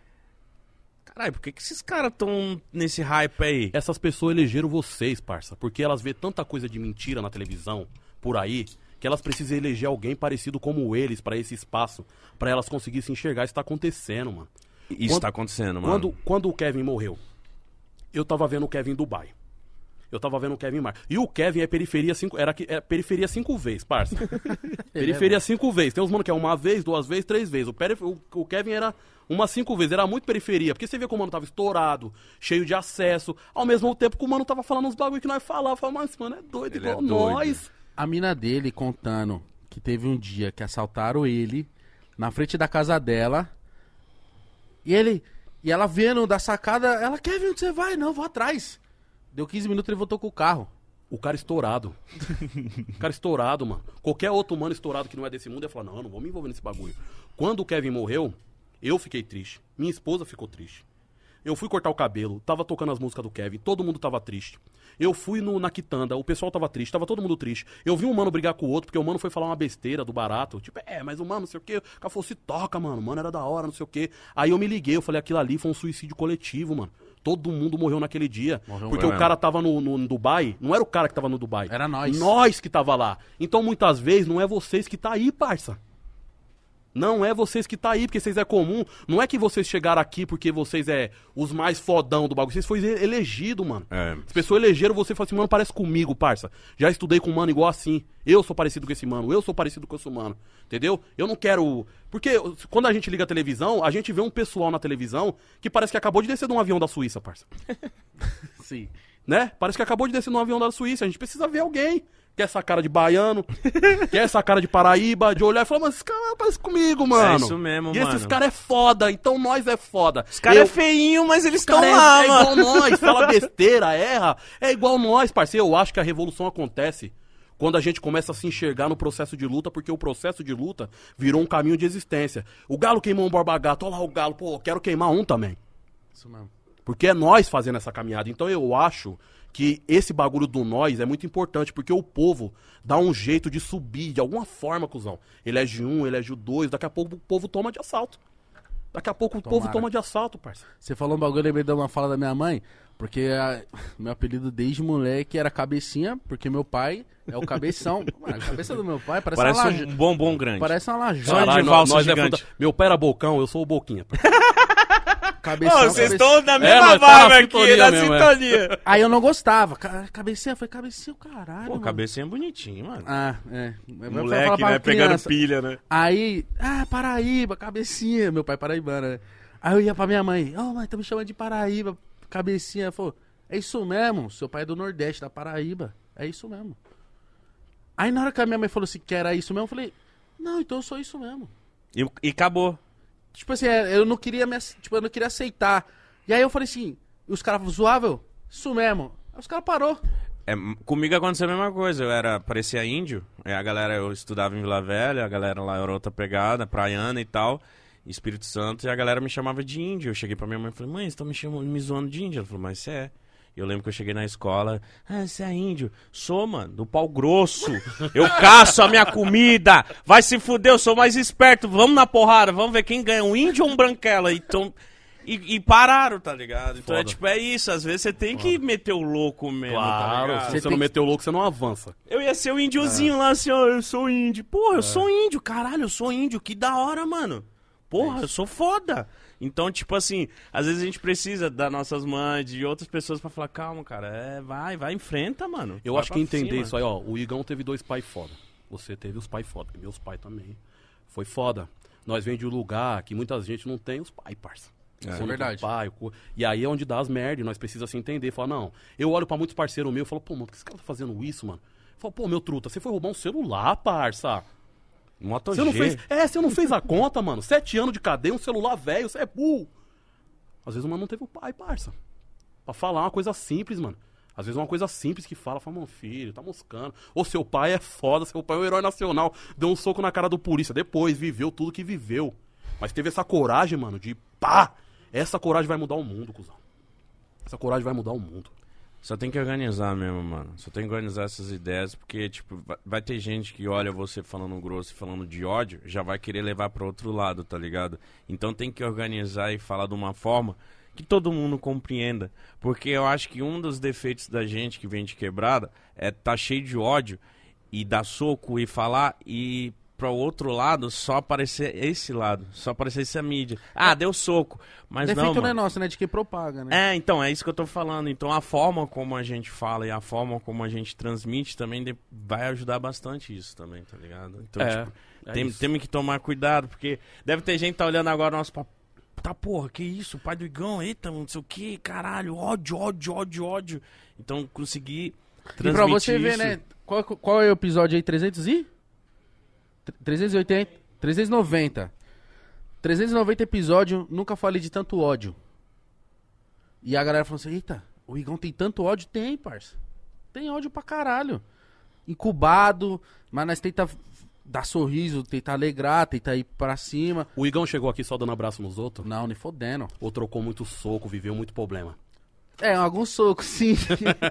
caralho, por que, que esses caras estão nesse hype aí? Essas pessoas elegeram vocês, parça. Porque elas vê tanta coisa de mentira na televisão, por aí, que elas precisam eleger alguém parecido como eles pra esse espaço. Pra elas conseguirem se enxergar. Isso tá acontecendo, mano. Isso Quando- tá acontecendo, mano. Quando, quando o Kevin morreu, eu tava vendo o Kevin em Dubai. Eu tava vendo o Kevin Mar. E o Kevin é periferia cinco, era, que- é periferia cinco vezes, parça. periferia cinco vezes. Tem uns mano que é uma vez, duas vezes, três vezes. O, perif- o, o Kevin era umas cinco vezes. Era muito periferia. Porque você vê que o mano tava estourado, cheio de acesso. Ao mesmo tempo que o mano tava falando uns bagulho que nós falava. Falava, mas mano, é doido Ele é igual doido. nós. A mina dele contando que teve um dia que assaltaram ele na frente da casa dela. E ele. E ela vendo da sacada, ela quer ver onde você vai? Não, vou atrás. Deu 15 minutos ele voltou com o carro. O cara estourado. o cara estourado, mano. Qualquer outro mano estourado que não é desse mundo ia falar: não, eu não vou me envolver nesse bagulho. Quando o Kevin morreu, eu fiquei triste. Minha esposa ficou triste. Eu fui cortar o cabelo, tava tocando as músicas do Kevin, todo mundo tava triste. Eu fui no, na quitanda, o pessoal tava triste, tava todo mundo triste. Eu vi um mano brigar com o outro, porque o mano foi falar uma besteira do barato. Tipo, é, mas o mano, não sei o quê. O cara falou, se toca, mano. Mano, era da hora, não sei o quê. Aí eu me liguei, eu falei, aquilo ali foi um suicídio coletivo, mano. Todo mundo morreu naquele dia. Morreu porque mesmo. o cara tava no, no Dubai, não era o cara que tava no Dubai. Era nós. Nós que tava lá. Então, muitas vezes, não é vocês que tá aí, parça. Não é vocês que tá aí, porque vocês é comum. Não é que vocês chegaram aqui porque vocês é os mais fodão do bagulho. Vocês foram elegido, mano. É. As pessoas elegeram você e falaram assim, mano, parece comigo, parça. Já estudei com um mano igual assim. Eu sou parecido com esse mano, eu sou parecido com esse mano. Entendeu? Eu não quero. Porque quando a gente liga a televisão, a gente vê um pessoal na televisão que parece que acabou de descer de um avião da Suíça, parça. Sim. Né? Parece que acabou de descer de um avião da Suíça. A gente precisa ver alguém. Quer essa cara de baiano, quer essa cara de Paraíba, de olhar e falar, mas esse cara parece comigo, mano. isso mesmo, e mano. esses caras é foda, então nós é foda. Os caras Eu- é feinho, mas eles estão é- lá, é, mano. igual nós, fala besteira, erra. É igual nós, parceiro. Eu acho que a revolução acontece quando a gente começa a se enxergar no processo de luta, porque o processo de luta virou um caminho de existência. O galo queimou um borba gato, olha lá o galo, pô, quero queimar um também. Isso mesmo. Porque é nós fazendo essa caminhada. Então eu acho que esse bagulho do nós é muito importante, porque o povo dá um jeito de subir de alguma forma, cuzão. Elege um, elege o dois, daqui a pouco o povo toma de assalto. Daqui a pouco o povo Tomara. toma de assalto, parça. Você falou um bagulho, eu lembrei de uma fala da minha mãe, porque a- meu apelido desde moleque era Cabecinha, porque meu pai é o Cabeção. Mano, a cabeça do meu pai parece, Parece uma laje... um bombom grande. Parece uma lajota. Caralho, nós é Meu pai era bocão, eu sou o boquinha. Cabeção, vocês estão na É, mesma na vibe aqui, na mesmo, é. sintonia. Aí eu não gostava. Ca- Cabecinha, foi cabecinha, o caralho. Pô, cabecinha é bonitinho, mano. Ah, é. Moleque, né? Pegando pilha, né? Aí, ah, Paraíba, cabecinha. Meu pai é paraibano, né? Aí eu ia pra minha mãe, ô mãe, tá me chamando de Paraíba, cabecinha. Ela falou, é isso mesmo, seu pai é do Nordeste, da Paraíba. É isso mesmo. Aí na hora que a minha mãe falou assim que era isso mesmo, eu falei, não, então eu sou isso mesmo. E, e acabou. Tipo assim, é, eu não queria me, tipo, eu não queria aceitar. E aí eu falei assim, os caras zoavam, isso mesmo. Aí os caras parou. É, comigo aconteceu a mesma coisa. Eu era, parecia índio. A galera, eu estudava em Vila Velha, a galera lá era outra pegada, praiana e tal, Espírito Santo, e a galera me chamava de índio. Eu cheguei pra minha mãe e falei, mãe, vocês estão me, chamando, me zoando de índio? Ela falou, mas você é. E Eu lembro que eu cheguei na escola, ah, você é índio? Sou, mano, do pau grosso. Eu caço a minha comida. Vai se fuder, eu sou mais esperto. Vamos na porrada, vamos ver quem ganha, um índio ou um branquela. Então, e, e pararam, tá ligado? Então é Foda. tipo, é isso. Às vezes você tem que meter o louco mesmo, tá Claro, ligado? se Você não que- meter o louco, você não avança. Eu ia ser o índiozinho lá, assim, ó, eu sou índio. Porra, eu sou índio, caralho, eu sou índio, que da hora, mano. Porra, eu sou foda. Então, tipo assim, às vezes a gente precisa das nossas mães, de outras pessoas pra falar, calma, cara, é, vai, vai, enfrenta, mano. Eu Vai acho que entender cima. isso aí, ó. O Igão teve dois pais foda. Você teve os pais foda. Meus pais também. Foi foda. Nós vem de um lugar que muita gente não tem os pais, parça. É. Tem verdade. Pai, o e aí é onde dá as merda, e nós precisamos se entender. Falar, não. Eu olho pra muitos parceiros meus e falo, pô, mano, por que esse cara tá fazendo isso, mano? Eu falo, pô, meu truta, você foi roubar um celular, parça. Moto Você não G. fez. É, você não fez a conta, mano. Sete anos de cadeia, um celular velho, você é burro. Às vezes o mano não teve o pai, parça. Pra falar uma coisa simples, mano. Às vezes uma coisa simples que fala, fala, meu filho, tá moscando. Ou seu pai é foda, seu pai é um herói nacional. Deu um soco na cara do polícia. Depois, viveu tudo que viveu. Mas teve essa coragem, mano, de pá! Essa coragem vai mudar o mundo, cuzão. Essa coragem vai mudar o mundo. Só tem que organizar mesmo, mano. Só tem que organizar essas ideias, porque, tipo, vai, ter gente que olha você falando grosso e falando de ódio, já vai querer levar pra outro lado, tá ligado? Então tem que organizar e falar de uma forma que todo mundo compreenda. Porque eu acho que um dos defeitos da gente que vem de quebrada é tá cheio de ódio e dar soco e falar e para o outro lado só aparecer esse lado, só aparecer essa mídia. Ah, deu soco, mas Defeito não, não é nosso, né? De quem propaga, né? É, então, é isso que eu tô falando. Então, a forma como a gente fala e a forma como a gente transmite também de- vai ajudar bastante isso também, tá ligado? Então, É, tipo, é tem- temos que tomar cuidado, porque deve ter gente que tá olhando agora o nosso papo. Tá, porra, que isso? Pai do Igão, eita, não sei o que, caralho, ódio, ódio, ódio, ódio. Então, conseguir E transmitir pra você ver, isso. né? Qual, qual é o episódio aí? 300 e? 380? 390. 390 episódio, nunca falei de tanto ódio. E a galera falou assim: Eita, o Igão tem tanto ódio? Tem, parça. Tem ódio pra caralho. Incubado, mas nós tenta dar sorriso, tenta alegrar, tenta ir pra cima. O Igão chegou aqui só dando abraço nos outros? Não, nem fodendo. Ou trocou muito soco, viveu muito problema? É, alguns socos, sim.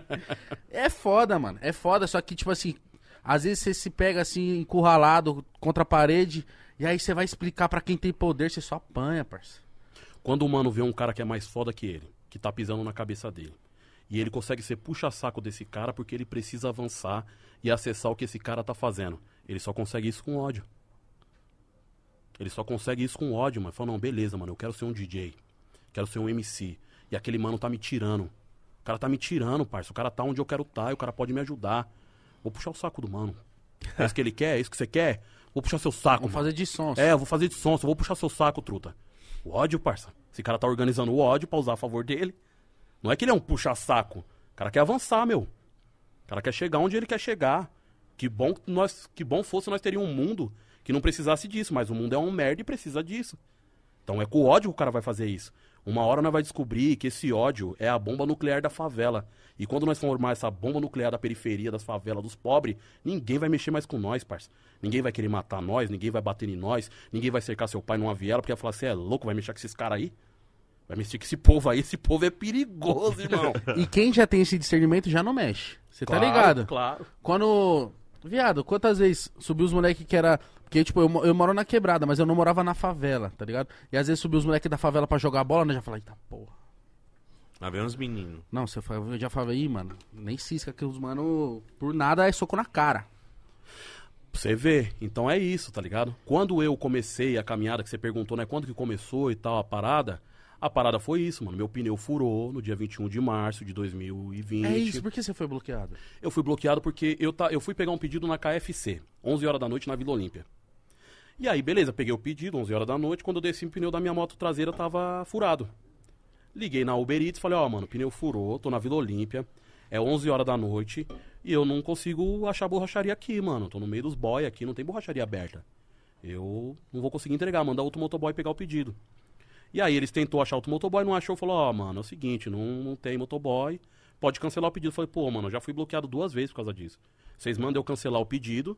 é foda, mano. É foda, só que, tipo assim, às vezes você se pega assim, encurralado contra a parede, e aí você vai explicar pra quem tem poder, você só apanha, parça. Quando o mano vê um cara que é mais foda que ele, que tá pisando na cabeça dele, e ele consegue ser puxa-saco desse cara porque ele precisa avançar e acessar o que esse cara tá fazendo. Ele só consegue isso com ódio. Ele só consegue isso com ódio, mano. Fala, não, beleza, mano, eu quero ser um DJ. Quero ser um MC. E aquele mano tá me tirando. O cara tá me tirando, parça. O cara tá onde eu quero estar tá, e o cara pode me ajudar. Vou puxar o saco do mano. É isso que ele quer? É isso que você quer? Vou puxar seu saco, Vamos mano. fazer de sons. É, eu vou fazer de som, só vou puxar seu saco, truta. O ódio, parça. Esse cara tá organizando o ódio pra usar a favor dele. Não é que ele é um puxa-saco. O cara quer avançar, meu. O cara quer chegar onde ele quer chegar. Que bom, que nós, que bom fosse nós teríamos um mundo que não precisasse disso, mas o mundo é um merda e precisa disso. Então é com o ódio que o cara vai fazer isso. Uma hora nós vai descobrir que esse ódio é a bomba nuclear da favela. E quando nós formar essa bomba nuclear da periferia, das favelas, dos pobres, ninguém vai mexer mais com nós, parça. Ninguém vai querer matar nós, ninguém vai bater em nós, ninguém vai cercar seu pai numa viela, porque vai falar, você é louco, vai mexer com esses caras aí? Vai mexer com esse povo aí, esse povo é perigoso, irmão. E quem já tem esse discernimento já não mexe. Você tá Claro, ligado? Claro. Quando. Viado, quantas vezes subiu os moleques que era. Porque, tipo, eu, eu moro na quebrada, mas eu não morava na favela, tá ligado? E às vezes subiu os moleques da favela pra jogar bola, né? Já falei, eita porra. Lá vem uns meninos. Não, você eu já falei, ih, mano, nem cisca que os mano, por nada é soco na cara. Você ver. Então é isso, tá ligado? Quando eu comecei a caminhada, que você perguntou, né? Quando que começou e tal, a parada. A parada foi isso, mano. Meu pneu furou no dia 21 de março de 2020. É isso, por que você foi bloqueado? Eu fui bloqueado porque eu, ta... eu fui pegar um pedido na KFC, 11 horas da noite na Vila Olímpia. E aí, beleza, peguei o pedido, 11 horas da noite. Quando eu desci, o pneu da minha moto traseira tava furado. Liguei na Uber Eats falei: Ó, mano, o pneu furou, tô na Vila Olímpia, é 11 horas da noite e eu não consigo achar borracharia aqui, mano. Tô no meio dos boy aqui, não tem borracharia aberta. Eu não vou conseguir entregar, mandar outro motoboy pegar o pedido. E aí eles tentou achar outro motoboy, não achou, falou, ó, mano, é o seguinte, não, não tem motoboy, pode cancelar o pedido. Falei, pô, mano, eu já fui bloqueado duas vezes por causa disso. Vocês mandam eu cancelar o pedido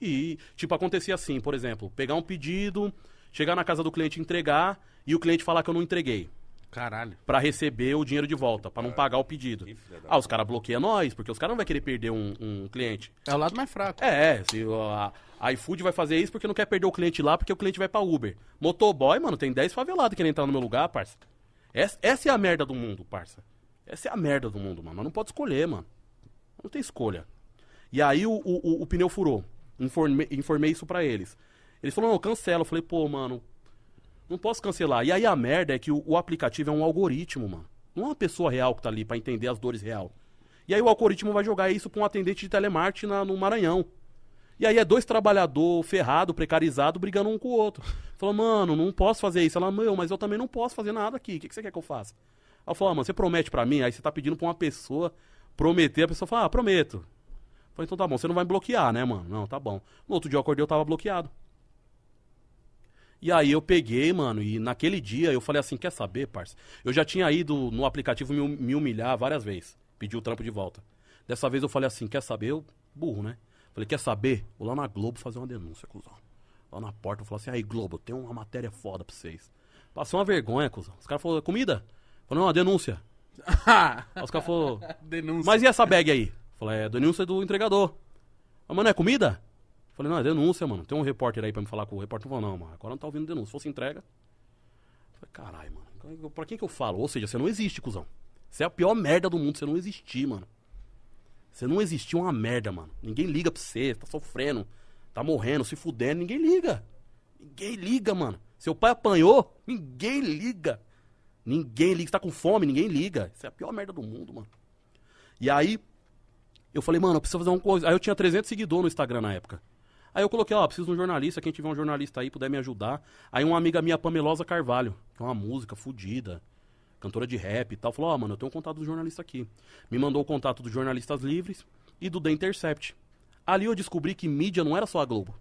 e, tipo, acontecia assim, por exemplo, pegar um pedido, chegar na casa do cliente e entregar e o cliente falar que eu não entreguei. Caralho. Pra receber o dinheiro de volta, pra não pagar o pedido. Ah, os caras bloqueiam nós, porque os caras não vão querer perder um, um cliente. É o lado mais fraco. É, se a, a iFood vai fazer isso porque não quer perder o cliente lá, porque o cliente vai pra Uber. Motoboy, mano, tem 10 favelados querendo entrar no meu lugar, parça. Essa, essa é a merda do mundo, parça. Essa é a merda do mundo, mano. Mas não pode escolher, mano. Não tem escolha. E aí o, o, o- o pneu furou. Informei, informei isso pra eles. Eles falaram, não, cancela. Eu falei, pô, mano, não posso cancelar. E aí a merda é que o, o aplicativo é um algoritmo, mano. Não é uma pessoa real que tá ali pra entender as dores real. E aí o algoritmo vai jogar isso pra um atendente de telemarketing na- no Maranhão. E aí é dois trabalhador ferrado, precarizado, brigando um com o outro. Falou, mano, não posso fazer isso. Ela, meu, mas eu também não posso fazer nada aqui. O que, que você quer que eu faça? Ela falou, ah, mano, você promete pra mim? Aí você tá pedindo pra uma pessoa prometer. A pessoa fala, ah, prometo. Falei, então tá bom, você não vai me bloquear, né, mano? Não, tá bom. No outro dia eu acordei, eu tava bloqueado. E aí eu peguei, mano, e naquele dia eu falei assim, quer saber, parça? Eu já tinha ido no aplicativo me, hum- humilhar várias vezes. Pedi o trampo de volta. Dessa vez eu falei assim, quer saber? Eu, burro, né? Falei, quer saber? Vou lá na Globo fazer uma denúncia, cuzão. Lá na porta eu falei assim, aí Globo, tem uma matéria foda pra vocês. Passou uma vergonha, cuzão. Os caras falaram, comida? Falei, não, uma denúncia. Os caras falaram, Denúncia. mas e essa bag aí? Falei, é denúncia do entregador. Ah, mano, é comida? Falei, não, é denúncia, mano. Tem um repórter aí pra me falar com o repórter. Falou, não, mano, agora não tá ouvindo denúncia. Se fosse entrega. Falei, caralho, mano. Pra quem que eu falo? Ou seja, você não existe, cuzão. Você é a pior merda do mundo, você não existir, mano. Você não existir é uma merda, mano. Ninguém liga pra você, tá sofrendo, tá morrendo, se fudendo, ninguém liga. Ninguém liga, mano. Seu pai apanhou, ninguém liga. Ninguém liga. Você tá com fome, ninguém liga. Isso é a pior merda do mundo, mano. E aí, eu falei, mano, eu preciso fazer uma coisa. Aí eu tinha 300 seguidores no Instagram na época. Aí eu coloquei, ó, preciso de um jornalista, quem tiver um jornalista aí, puder me ajudar. Aí uma amiga minha, Pamelosa Carvalho, que é uma música fodida, cantora de rap e tal, falou, ó, mano, eu tenho um contato do jornalista aqui. Me mandou o contato dos jornalistas livres e do The Intercept. Ali eu descobri que mídia não era só a Globo.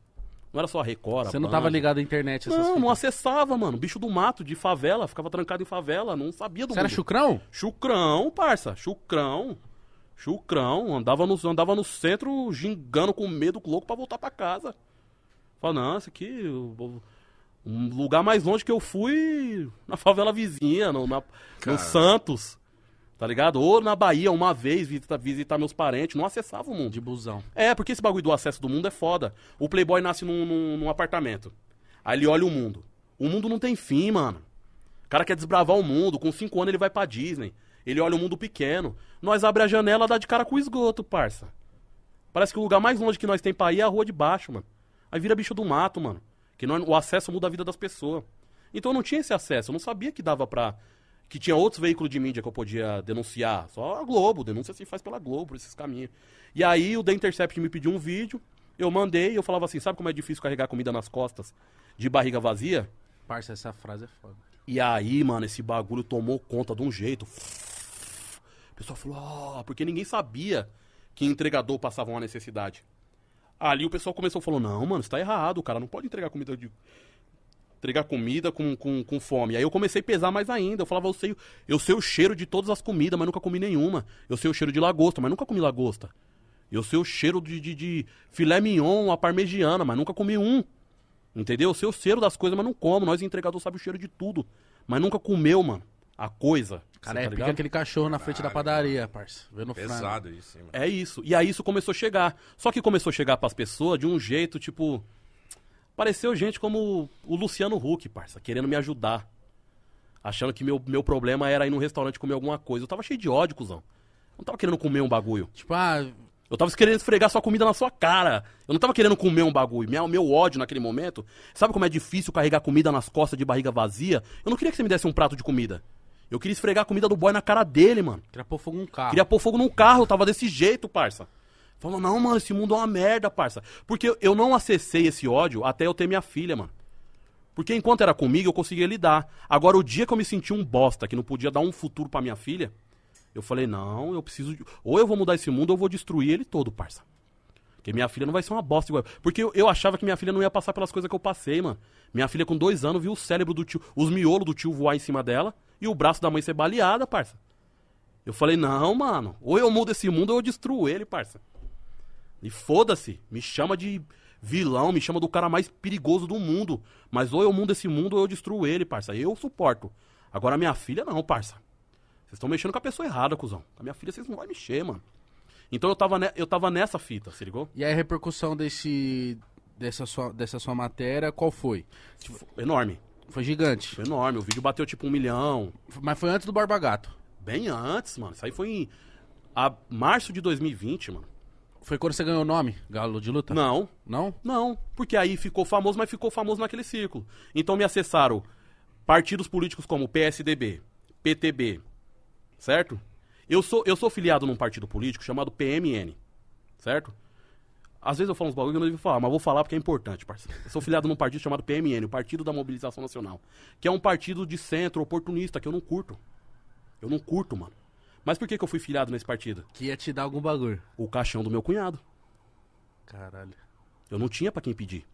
Não era só a Record, a Você não Band. tava ligado à internet, essas Não, não fitas. acessava, mano. Bicho do mato, de favela, ficava trancado em favela, não sabia do Você era mundo. chucrão? Chucrão, parça. Chucrão. Chucrão. Andava no, andava no centro gingando com medo louco pra voltar pra casa. Fala, não, isso aqui. Um lugar mais longe que eu fui na favela vizinha, no, na- no Santos. Tá ligado? Ou na Bahia uma vez visitar, visitar meus parentes. Não acessava o mundo. De busão. É, porque esse bagulho do acesso do mundo é foda. O Playboy nasce num, num- num apartamento. Aí ele olha o mundo. O mundo não tem fim, mano. O cara quer desbravar o mundo. Com 5 anos ele vai pra Disney. Ele olha o mundo pequeno. Nós abre a janela, dá de cara com o esgoto, parça. Parece que o lugar mais longe que nós tem pra ir é a rua de baixo, mano. Aí vira bicho do mato, mano. Que não, o acesso muda a vida das pessoas. Então eu não tinha esse acesso, eu não sabia que dava pra. Que tinha outros veículos de mídia que eu podia denunciar. Só a Globo, denúncia se faz pela Globo, por esses caminhos. E aí o The Intercept me pediu um vídeo, eu mandei e eu falava assim: sabe como é difícil carregar comida nas costas de barriga vazia? Parça, essa frase é foda. E aí, mano, esse bagulho tomou conta de um jeito. O pessoal falou, ó, porque ninguém sabia que entregador passava uma necessidade. Ali o pessoal começou a falar, não, mano, isso tá errado, o cara não pode entregar comida de. Entregar comida com, com, com fome. Aí eu comecei a pesar mais ainda. Eu falava, eu sei, eu sei o cheiro de todas as comidas, mas nunca comi nenhuma. Eu sei o cheiro de lagosta, mas nunca comi lagosta. Eu sei o cheiro de, de, de filé mignon, a parmegiana, mas nunca comi um. Entendeu? Eu sei o cheiro das coisas, mas não como. Nós, entregador, sabe o cheiro de tudo. Mas nunca comeu, mano. A coisa. Cara, Cê é tá pica aquele cachorro na frente da padaria, parça. Vendo frango. Pesado isso, hein, mano. É isso. E aí isso começou a chegar. Só que começou a chegar pras pessoas de um jeito, tipo. Pareceu gente como o Luciano Huck, parça, querendo me ajudar. Achando que meu, meu problema era ir num restaurante comer alguma coisa. Eu tava cheio de ódio, cuzão. Eu não tava querendo comer um bagulho. Tipo, ah, Eu tava querendo esfregar sua comida na sua cara. Eu não tava querendo comer um bagulho. Meu, meu ódio naquele momento. Sabe como é difícil carregar comida nas costas de barriga vazia? Eu não queria que você me desse um prato de comida. Eu queria esfregar a comida do boy na cara dele, mano. queria pôr fogo num carro. Queria pôr fogo num carro, eu tava desse jeito, parça. Falou, não, mano, esse mundo é uma merda, parça. Porque eu- não acessei esse ódio até eu ter minha filha, mano. Porque enquanto era comigo, eu conseguia lidar. Agora, o dia que eu me senti um bosta, que não podia dar um futuro pra minha filha, eu falei, não, eu preciso. De... Ou eu vou mudar esse mundo, ou eu vou destruir ele todo, parça. Porque minha filha não vai ser uma bosta igual. Porque eu, eu achava que minha filha não ia passar pelas coisas que eu passei, mano. Minha filha, com dois anos, viu o cérebro do tio, os miolos do tio voar em cima dela e o braço da mãe ser baleada, parça. Eu falei, não, mano. Ou eu mudo esse mundo ou eu destruo ele, parça. E foda-se. Me chama de vilão, me chama do cara mais perigoso do mundo. Mas ou eu mudo esse mundo ou eu destruo ele, parça. Eu suporto. Agora minha filha não, parça. Vocês estão mexendo com a pessoa errada, cuzão. A minha filha vocês não vão mexer, mano. Então eu tava, ne- eu tava nessa fita, se ligou? E a repercussão desse, dessa, sua, dessa sua matéria, qual foi? Enorme. Foi gigante. Foi enorme. O vídeo bateu tipo um milhão. Mas foi antes do Barba Gato. Bem antes, mano. Isso aí foi em a março de 2020, mano. Foi quando você ganhou o nome, Galo de Luta? Não, Não? Não, porque aí ficou famoso, mas ficou famoso naquele círculo. Então me acessaram partidos políticos como PSDB, PTB, certo? Eu sou, eu sou filiado num partido político chamado PMN, certo? Às vezes eu falo uns bagulho que eu não devia falar, mas vou falar porque é importante, parceiro. Eu sou filiado num partido chamado PMN, o Partido da Mobilização Nacional, que é um partido de centro, oportunista, que eu não curto. Eu não curto, mano. Mas por que, que eu fui filiado nesse partido? Que ia te dar algum bagulho. O caixão do meu cunhado. Caralho. Eu não tinha pra quem pedir.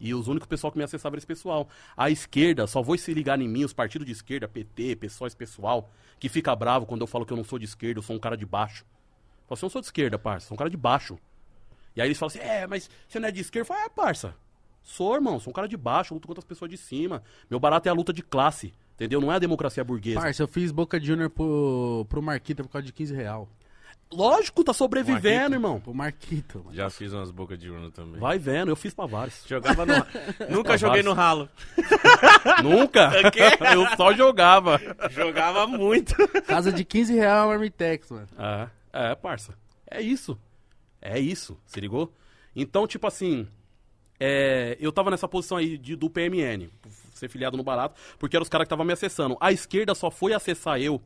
E os únicos pessoal que me acessava era esse pessoal. A esquerda, só vou se ligar em mim, os partidos de esquerda, PT, pessoal, pessoal, que fica bravo quando eu falo que eu não sou de esquerda, eu sou um cara de baixo. Fala assim, eu não sou de esquerda, parça, sou um cara de baixo. E aí eles falam assim, é, mas você não é de esquerda? Eu falo, é, parça. Sou, irmão, sou um cara de baixo, luto contra as pessoas de cima. Meu barato é a luta de classe, entendeu? Não é a democracia burguesa. Parça, eu fiz Boca Junior pro, pro Marquita por causa de 15 real. Lógico, tá sobrevivendo, Marquito. irmão. Pro Marquito, mano. Já fiz umas bocas de urna também. Vai vendo, eu fiz pra vários. Jogava no... Nunca joguei no ralo. Nunca? eu só jogava. Jogava muito. Casa de 15 real, Marmitex, mano. É, é, parça. É isso. É isso, se ligou? Então, tipo assim, é, eu tava nessa posição aí de, do PMN, ser filiado no barato, porque eram os caras que estavam me acessando. A esquerda só foi acessar eu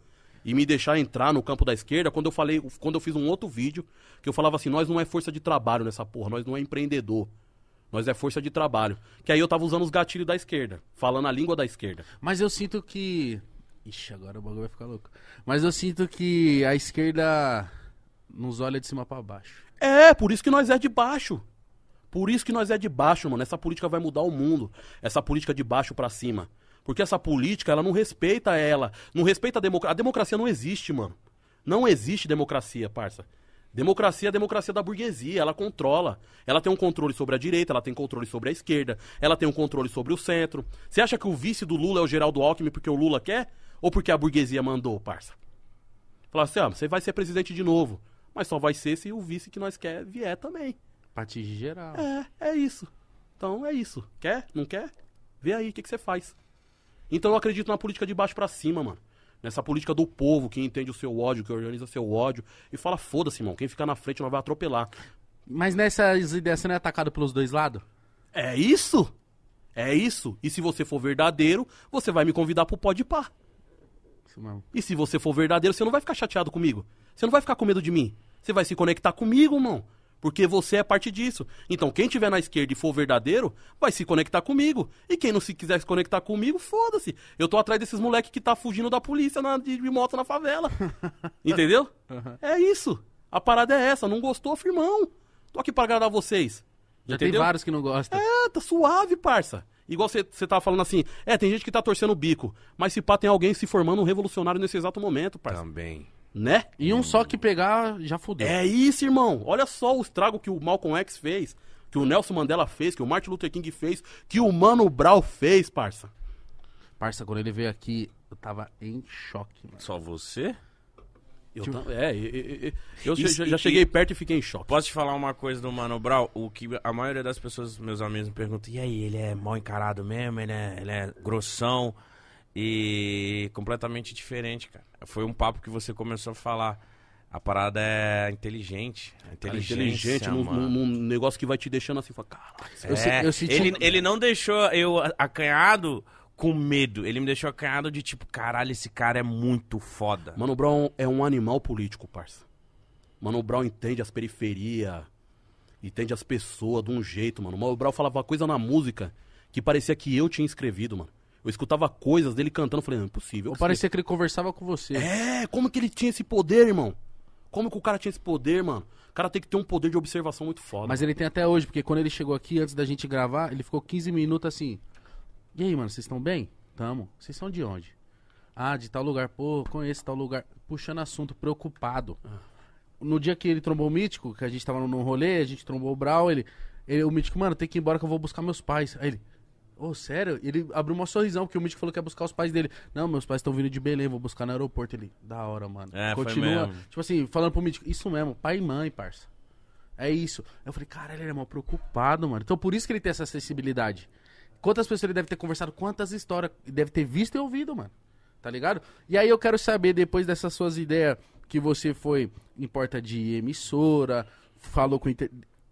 e me deixar entrar no campo da esquerda quando eu falei, quando eu fiz um outro vídeo, que eu falava assim, nós não é força de trabalho nessa porra, nós não é empreendedor. Nós é força de trabalho. Que aí eu tava usando os gatilhos da esquerda, falando a língua da esquerda. Mas eu sinto que. Ixi, agora o bagulho vai ficar louco. Mas eu sinto que a esquerda nos olha de cima pra baixo. É, por isso que nós é de baixo. Por isso que nós é de baixo, mano. Essa política vai mudar o mundo. Essa política de baixo pra cima. Porque essa política, ela não respeita ela. Não respeita a democracia. A democracia não existe, mano. Não existe democracia, parça. Democracia é a democracia da burguesia, ela controla. Ela tem um controle sobre a direita, ela tem controle sobre a esquerda, ela tem um controle sobre o centro. Você acha que o vice do Lula é o Geraldo Alckmin porque o Lula quer? Ou porque a burguesia mandou, parça? Falar assim, ó, você vai ser presidente de novo. Mas só vai ser se o vice que nós quer vier também. Atingir geral. É, é isso. Então é isso. Quer? Não quer? Vê aí o que, que você faz. Então eu acredito na política de baixo pra cima, mano. Nessa política do povo que entende o seu ódio, que organiza seu ódio. E fala, foda-se, irmão. Quem ficar na frente não vai atropelar. Mas nessas ideias você não é atacado pelos dois lados? É isso? É isso. E se você for verdadeiro, você vai me convidar pro pode pá. Isso mesmo. E se você for verdadeiro, você não vai ficar chateado comigo. Você não vai ficar com medo de mim. Você vai se conectar comigo, irmão. Porque você é parte disso. Então, quem tiver na esquerda e for verdadeiro, vai se conectar comigo. E quem não se quiser se conectar comigo, foda-se. Eu tô atrás desses moleque que tá fugindo da polícia na- de, de moto na favela. Entendeu? É isso. A parada é essa. Não gostou, firmão. Tô aqui pra agradar vocês. Já Entendeu? tem vários que não gostam. É, tá suave, parça. Igual você tava falando assim, é, tem gente que tá torcendo o bico, mas se pá, tem alguém se formando um revolucionário nesse exato momento, parça. Também. Né? E um só que pegar, já fudeu. É isso, irmão. Olha só o estrago que o Malcolm X fez, que o Nelson Mandela fez, que o Martin Luther King fez, que o Mano Brown fez, parça. Parça, quando ele veio aqui, eu tava em choque, mano. Só você? Eu, Tipo- é, e- e- e- eu E- já, já e- cheguei perto e fiquei em choque. Posso te falar uma coisa do Mano Brown? O que a maioria das pessoas, meus amigos, me perguntam: e aí, ele é mal encarado mesmo? Ele é, ele é grossão? E completamente diferente, cara. Foi um papo que você começou a falar. A parada é inteligente. Inteligente, num, num- negócio que vai te deixando assim, fala, caralho. é- Eu se- eu ele, um- ele não deixou eu acanhado com medo. Ele me deixou acanhado de tipo, caralho, esse cara é muito foda. Mano Brown é um animal político, parça. Mano Brown entende as periferias, entende as pessoas de um jeito, mano. Mano Brown falava coisa na música que parecia que eu tinha escrevido, mano. Eu escutava coisas dele cantando, eu falei, não é possível. Ou parecia que ele conversava com você. É, como que ele tinha esse poder, irmão? Como que o cara tinha esse poder, mano? O cara tem que ter um poder de observação muito foda. Mas ele tem até hoje, porque quando ele chegou aqui, antes da gente gravar, ele ficou 15 minutos assim. E aí, mano, vocês estão bem? Tamo. Vocês são de onde? Ah, de tal lugar. Pô, conheço tal lugar. Puxando assunto, preocupado. No dia que ele trombou o Mítico, que a gente tava num rolê, a gente trombou o Brau, ele, ele- O Mítico, mano, tem que ir embora que eu vou buscar meus pais. Aí ele. Ô, sério? Ele abriu uma sorrisão, porque o Mítico falou que ia buscar os pais dele. Não, meus pais estão vindo de Belém, vou buscar no aeroporto. Ele, da hora, mano. É, foi Continua. mesmo. Tipo assim, falando pro Mítico, isso mesmo, pai e mãe, parça. É isso. Eu falei, caralho, ele é mal preocupado, mano. Então por isso que ele tem essa acessibilidade. Quantas pessoas ele deve ter conversado, quantas histórias deve ter visto e ouvido, mano. Tá ligado? E aí eu quero saber, depois dessas suas ideias, que você foi em porta de emissora, falou com. Inter...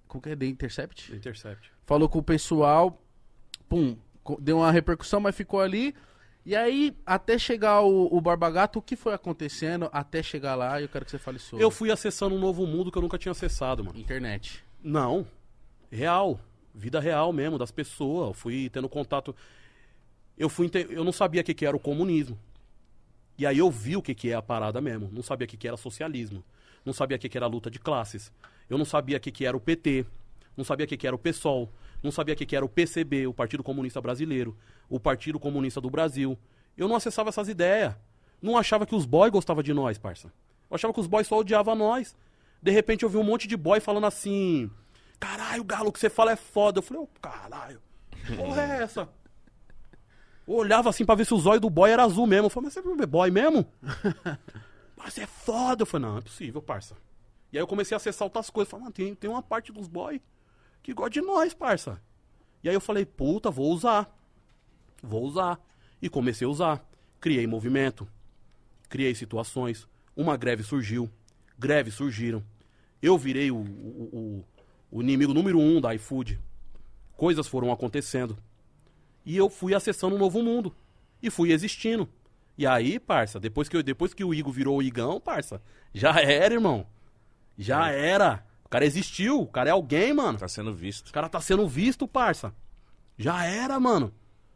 Como que é? The Intercept? Intercept. Falou com o pessoal, pum, deu uma repercussão, mas ficou ali. E aí, até chegar o, o Barba Gato, o que foi acontecendo até chegar lá? Eu quero que você fale sobre. Eu fui acessando um novo mundo que eu nunca tinha acessado, mano. Internet. Não. Real. Vida real mesmo, das pessoas. Eu fui tendo contato. Eu, fui eu não sabia o que, que era o comunismo. E aí eu vi o que, que é a parada mesmo. Não sabia o que, que era socialismo. Não sabia o que, que era a luta de classes. Eu não sabia o que, que era o PT. Não sabia o que, que era o PSOL. Não sabia o que, que era o PCB, o Partido Comunista Brasileiro. O Partido Comunista do Brasil. Eu não acessava essas ideias. Não achava que os boys gostavam de nós, parça. Eu achava que os boys só odiavam nós. De repente eu vi um monte de boy falando assim: Caralho, Galo, o que você fala é foda. Eu falei: Ô, caralho, que porra é essa? Eu olhava assim pra ver se o zóio do boy era azul mesmo. Eu falei: Mas você é boy mesmo? Mas é foda. Eu falei: Não, é possível, parça. E aí eu comecei a acessar outras coisas. Falei: Mano, tem, tem uma parte dos boy que gosta de nós, parça. E aí eu falei: Puta, vou usar. Vou usar. E comecei a usar. Criei movimento criei situações. Uma greve surgiu, greves surgiram. Eu virei o, o, o- o inimigo número um da iFood. Coisas foram acontecendo. E eu fui acessando um novo mundo. E fui existindo. E aí, parça, depois que, eu- depois que o Igor virou o Igão, parça, já era, irmão. Já era. O cara existiu. O cara é alguém, mano. Tá sendo visto. O cara tá sendo visto, parça. Já era, mano.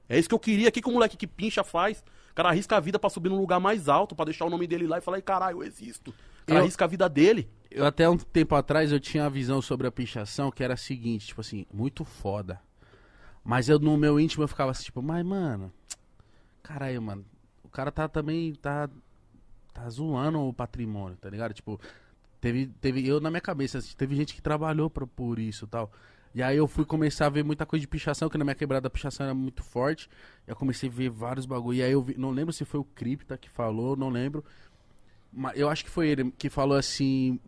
É isso que eu queria. O que, que o moleque que pincha faz? O cara arrisca a vida pra subir num lugar mais alto, pra deixar o nome dele lá e falar, "Ih, caralho, eu existo. O cara Eu- arrisca a vida dele. Eu até um tempo atrás eu tinha a visão sobre a pichação que era a seguinte, tipo assim, muito foda. Mas eu no meu íntimo eu ficava assim, tipo, mas mano, caralho, mano, o cara tá também tá tá zoando o patrimônio, tá ligado? Tipo, teve teve eu na minha cabeça, assim, teve gente que trabalhou pra, por isso, e tal. E aí eu fui começar a ver muita coisa de pichação, que na minha quebrada a pichação era muito forte. Eu comecei a ver vários bagulho. E aí eu vi, não lembro se foi o Cripta que falou, não lembro. Mas eu acho que foi ele que falou assim,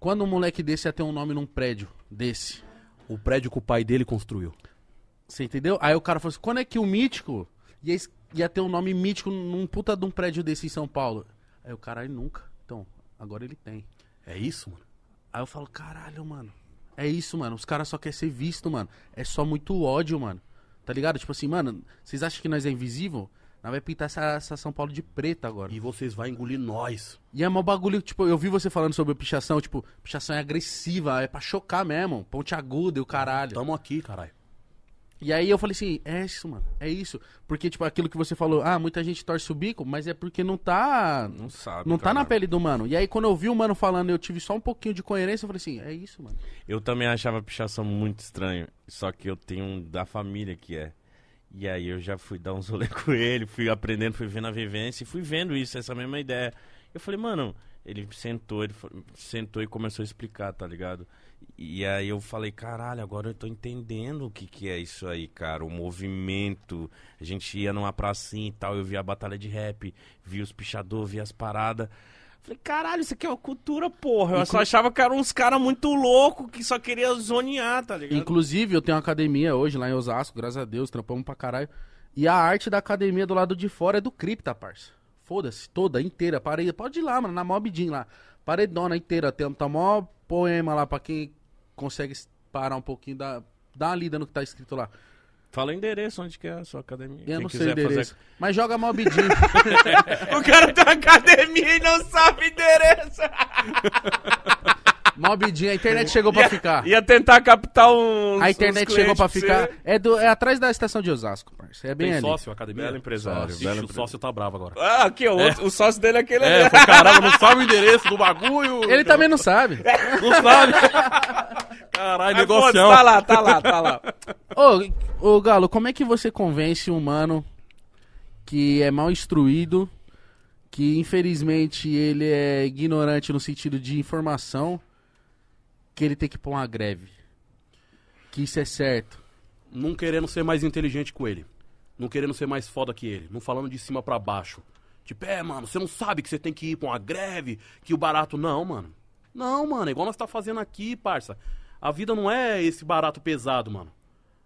quando um moleque desse ia ter um nome num prédio desse. O prédio que o pai dele construiu. Você entendeu? Aí o cara falou assim: quando é que o mítico ia, ia ter um nome mítico num puta de um prédio desse em São Paulo? Aí o caralho nunca. Agora ele tem. É isso, mano. Aí eu falo: caralho, mano. É isso, mano. Os caras só querem ser visto, mano. É só muito ódio, mano. tá ligado? Tipo assim, mano, vocês acham que nós é invisível? Nós vai pintar essa, essa São Paulo de preto agora. E vocês vão engolir nós. E é mó bagulho, tipo, eu vi você falando sobre pichação, tipo, pichação é agressiva, é pra chocar mesmo, ponte aguda e o caralho. Tamo aqui, caralho. E aí eu falei assim, é isso, mano, é isso. Porque, tipo, aquilo que você falou, ah, muita gente torce o bico, mas é porque não tá. Não sabe. Não tá na cara. pele do mano. E aí quando eu vi o mano falando, eu tive só um pouquinho de coerência, eu falei assim, é isso, mano. Eu também achava pichação muito estranho. Só que eu tenho um da família que é. E aí eu já fui dar uns rolê com ele, fui aprendendo, fui vendo a vivência e fui vendo isso, essa mesma ideia. Eu falei, mano, ele sentou, ele sentou e começou a explicar, tá ligado? E aí eu falei, caralho, agora eu tô entendendo o que que é isso aí, cara, o movimento. A gente ia numa pracinha e tal, eu via a batalha de rap, via os pichadores, via as paradas. Falei, caralho, isso aqui é uma cultura, porra. Eu só achava que eram uns caras muito loucos que só queria zonear, tá ligado? Inclusive, eu tenho uma academia hoje lá em Osasco, graças a Deus, trampamos pra caralho. E a arte da academia do lado de fora é do Cripta, parça. Foda-se, toda, inteira, parede. Pode ir lá, mano, na Mob Jean lá. Paredona inteira, tem tá mó poema lá pra quem consegue parar um pouquinho, dá, dá uma lida no que tá escrito lá. Fala o endereço, onde que é a sua academia. Eu Quem não sei o quiser fazer- endereço. Mas joga Mob. O cara tem uma academia e não sabe o endereço. Mob Jean, a internet chegou pra ficar. Ia tentar captar um. A internet chegou pra ficar. É, do, é atrás da estação de Osasco, parça. É bem Tem ali. sócio, academia? Belo empresário, Ixi, belo o empre- sócio tá bravo agora. Ah, aqui, o, outro- o sócio dele é aquele É, ali. caramba, não sabe o endereço do bagulho. Ele também não sabe. Não sabe. Caralho, negocião. foda-se, Tá lá, tá lá, tá lá. Ô, ô, Galo, como é que você convence um mano que é mal instruído, que infelizmente ele é ignorante no sentido de informação, que ele tem que pôr uma greve? Que isso é certo. Não querendo ser mais inteligente com ele. Não querendo ser mais foda que ele. Não falando de cima pra baixo. Tipo, é, mano, você não sabe que você tem que ir pra uma greve, que o barato. Não, mano. Não, mano, é igual nós tá fazendo aqui, parça. A vida não é esse barato pesado, mano.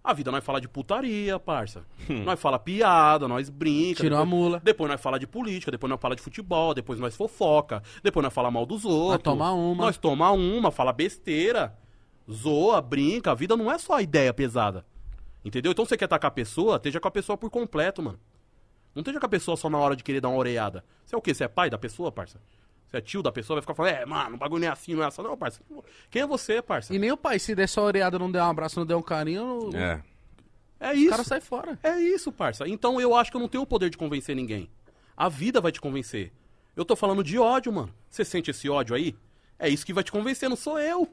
A vida nós fala de putaria, parça. nós fala piada, nós brinca. Tirou a depois- mula. Depois nós fala de política, depois nós fala de futebol, depois nós fofoca, depois nós fala mal dos outros. toma uma. Nós toma uma, fala besteira, zoa, brinca. A vida não é só a ideia pesada. Entendeu? Então você quer estar com a pessoa, esteja com a pessoa por completo, mano. Não esteja com a pessoa só na hora de querer dar uma oreada. Você é o quê? Você é pai da pessoa, parça? Você é tio da pessoa, vai ficar falando, é, mano, o bagulho não é assim, não é assim. Não, parça. Quem é você, parça? E nem o pai, se der só oreada, não der um abraço, não der um carinho, o É. É isso. cara sai fora. É isso, parça. Então eu acho que eu não tenho o poder de convencer ninguém. A vida vai te convencer. Eu tô falando de ódio, mano. Você sente esse ódio aí? É isso que vai te convencer, não sou eu.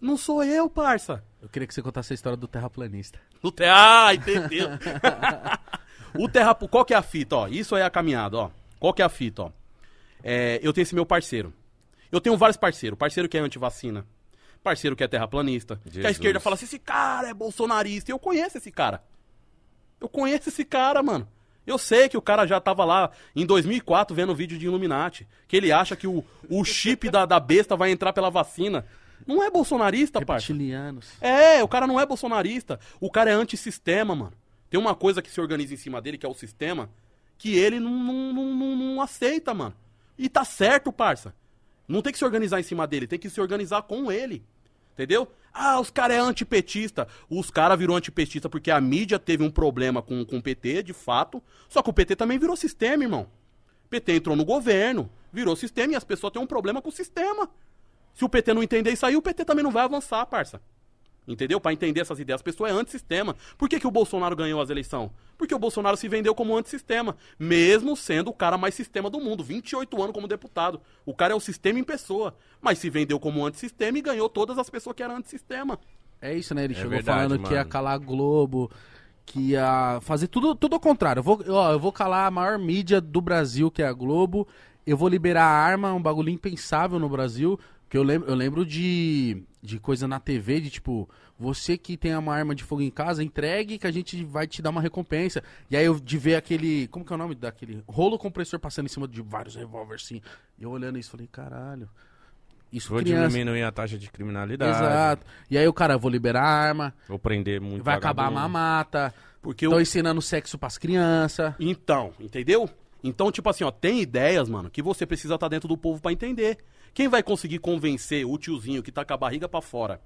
Não sou eu, parça. Eu queria que você contasse a história do terraplanista. O te... Ah, entendeu? o terra... Qual que é a fita, ó? Isso aí é a caminhada, ó. Qual que é a fita, ó? É, eu tenho esse meu parceiro. Eu tenho vários parceiros. Parceiro que é antivacina. Parceiro que é terraplanista. Que a Jesus. esquerda fala assim, esse cara é bolsonarista. E eu conheço esse cara. Eu conheço esse cara, mano. Eu sei que o cara já tava lá em 2004 vendo vídeo de Illuminati. Que ele acha que o, o chip da, da besta vai entrar pela vacina. Não é bolsonarista, parça. Reptilianos. É, o cara não é bolsonarista. O cara é antissistema, mano. Tem uma coisa que se organiza em cima dele, que é o sistema, que ele não, não, não- não aceita, mano. E tá certo, parça. Não tem que se organizar em cima dele, tem que se organizar com ele. Entendeu? Ah, os caras é antipetista. Os caras virou antipetista porque a mídia teve um problema com, com o PT, de fato. Só que o PT também virou sistema, irmão. O PT entrou no governo, virou sistema e as pessoas têm um problema com o sistema. Se o PT não entender isso aí, o PT também não vai avançar, parça. Entendeu? Pra entender essas ideias. As pessoas é antissistema. Por que, que o Bolsonaro ganhou as eleições? Porque o Bolsonaro se vendeu como antissistema. Mesmo sendo o cara mais sistema do mundo. 28 anos como deputado. O cara é o sistema em pessoa. Mas se vendeu como antissistema e ganhou todas as pessoas que eram antissistema. É isso, né? Ele É chegou verdade, falando que ia mano. calar a Globo, que ia fazer tudo, tudo ao contrário. Eu vou, ó, eu vou calar a maior mídia do Brasil, que é a Globo. Eu vou liberar a arma, um bagulho impensável no Brasil. Que eu lembro, eu lembro de, de coisa na TV, de tipo, você que tem uma arma de fogo em casa, entregue que a gente vai te dar uma recompensa. E aí eu de ver aquele. Como que é o nome daquele? Rolo compressor passando em cima de vários revólveres assim. E eu olhando isso, falei, caralho. Isso Vou criança. diminuir a taxa de criminalidade. Exato. E aí o cara, eu vou liberar a arma, Vou prender muito vai acabar a vagabundo. mamata. Porque Tô o... ensinando sexo pras crianças. Então, entendeu? Então, tipo assim, ó, tem ideias, mano, que você precisa estar dentro do povo pra entender. Quem vai conseguir convencer o tiozinho que tá com a barriga pra fora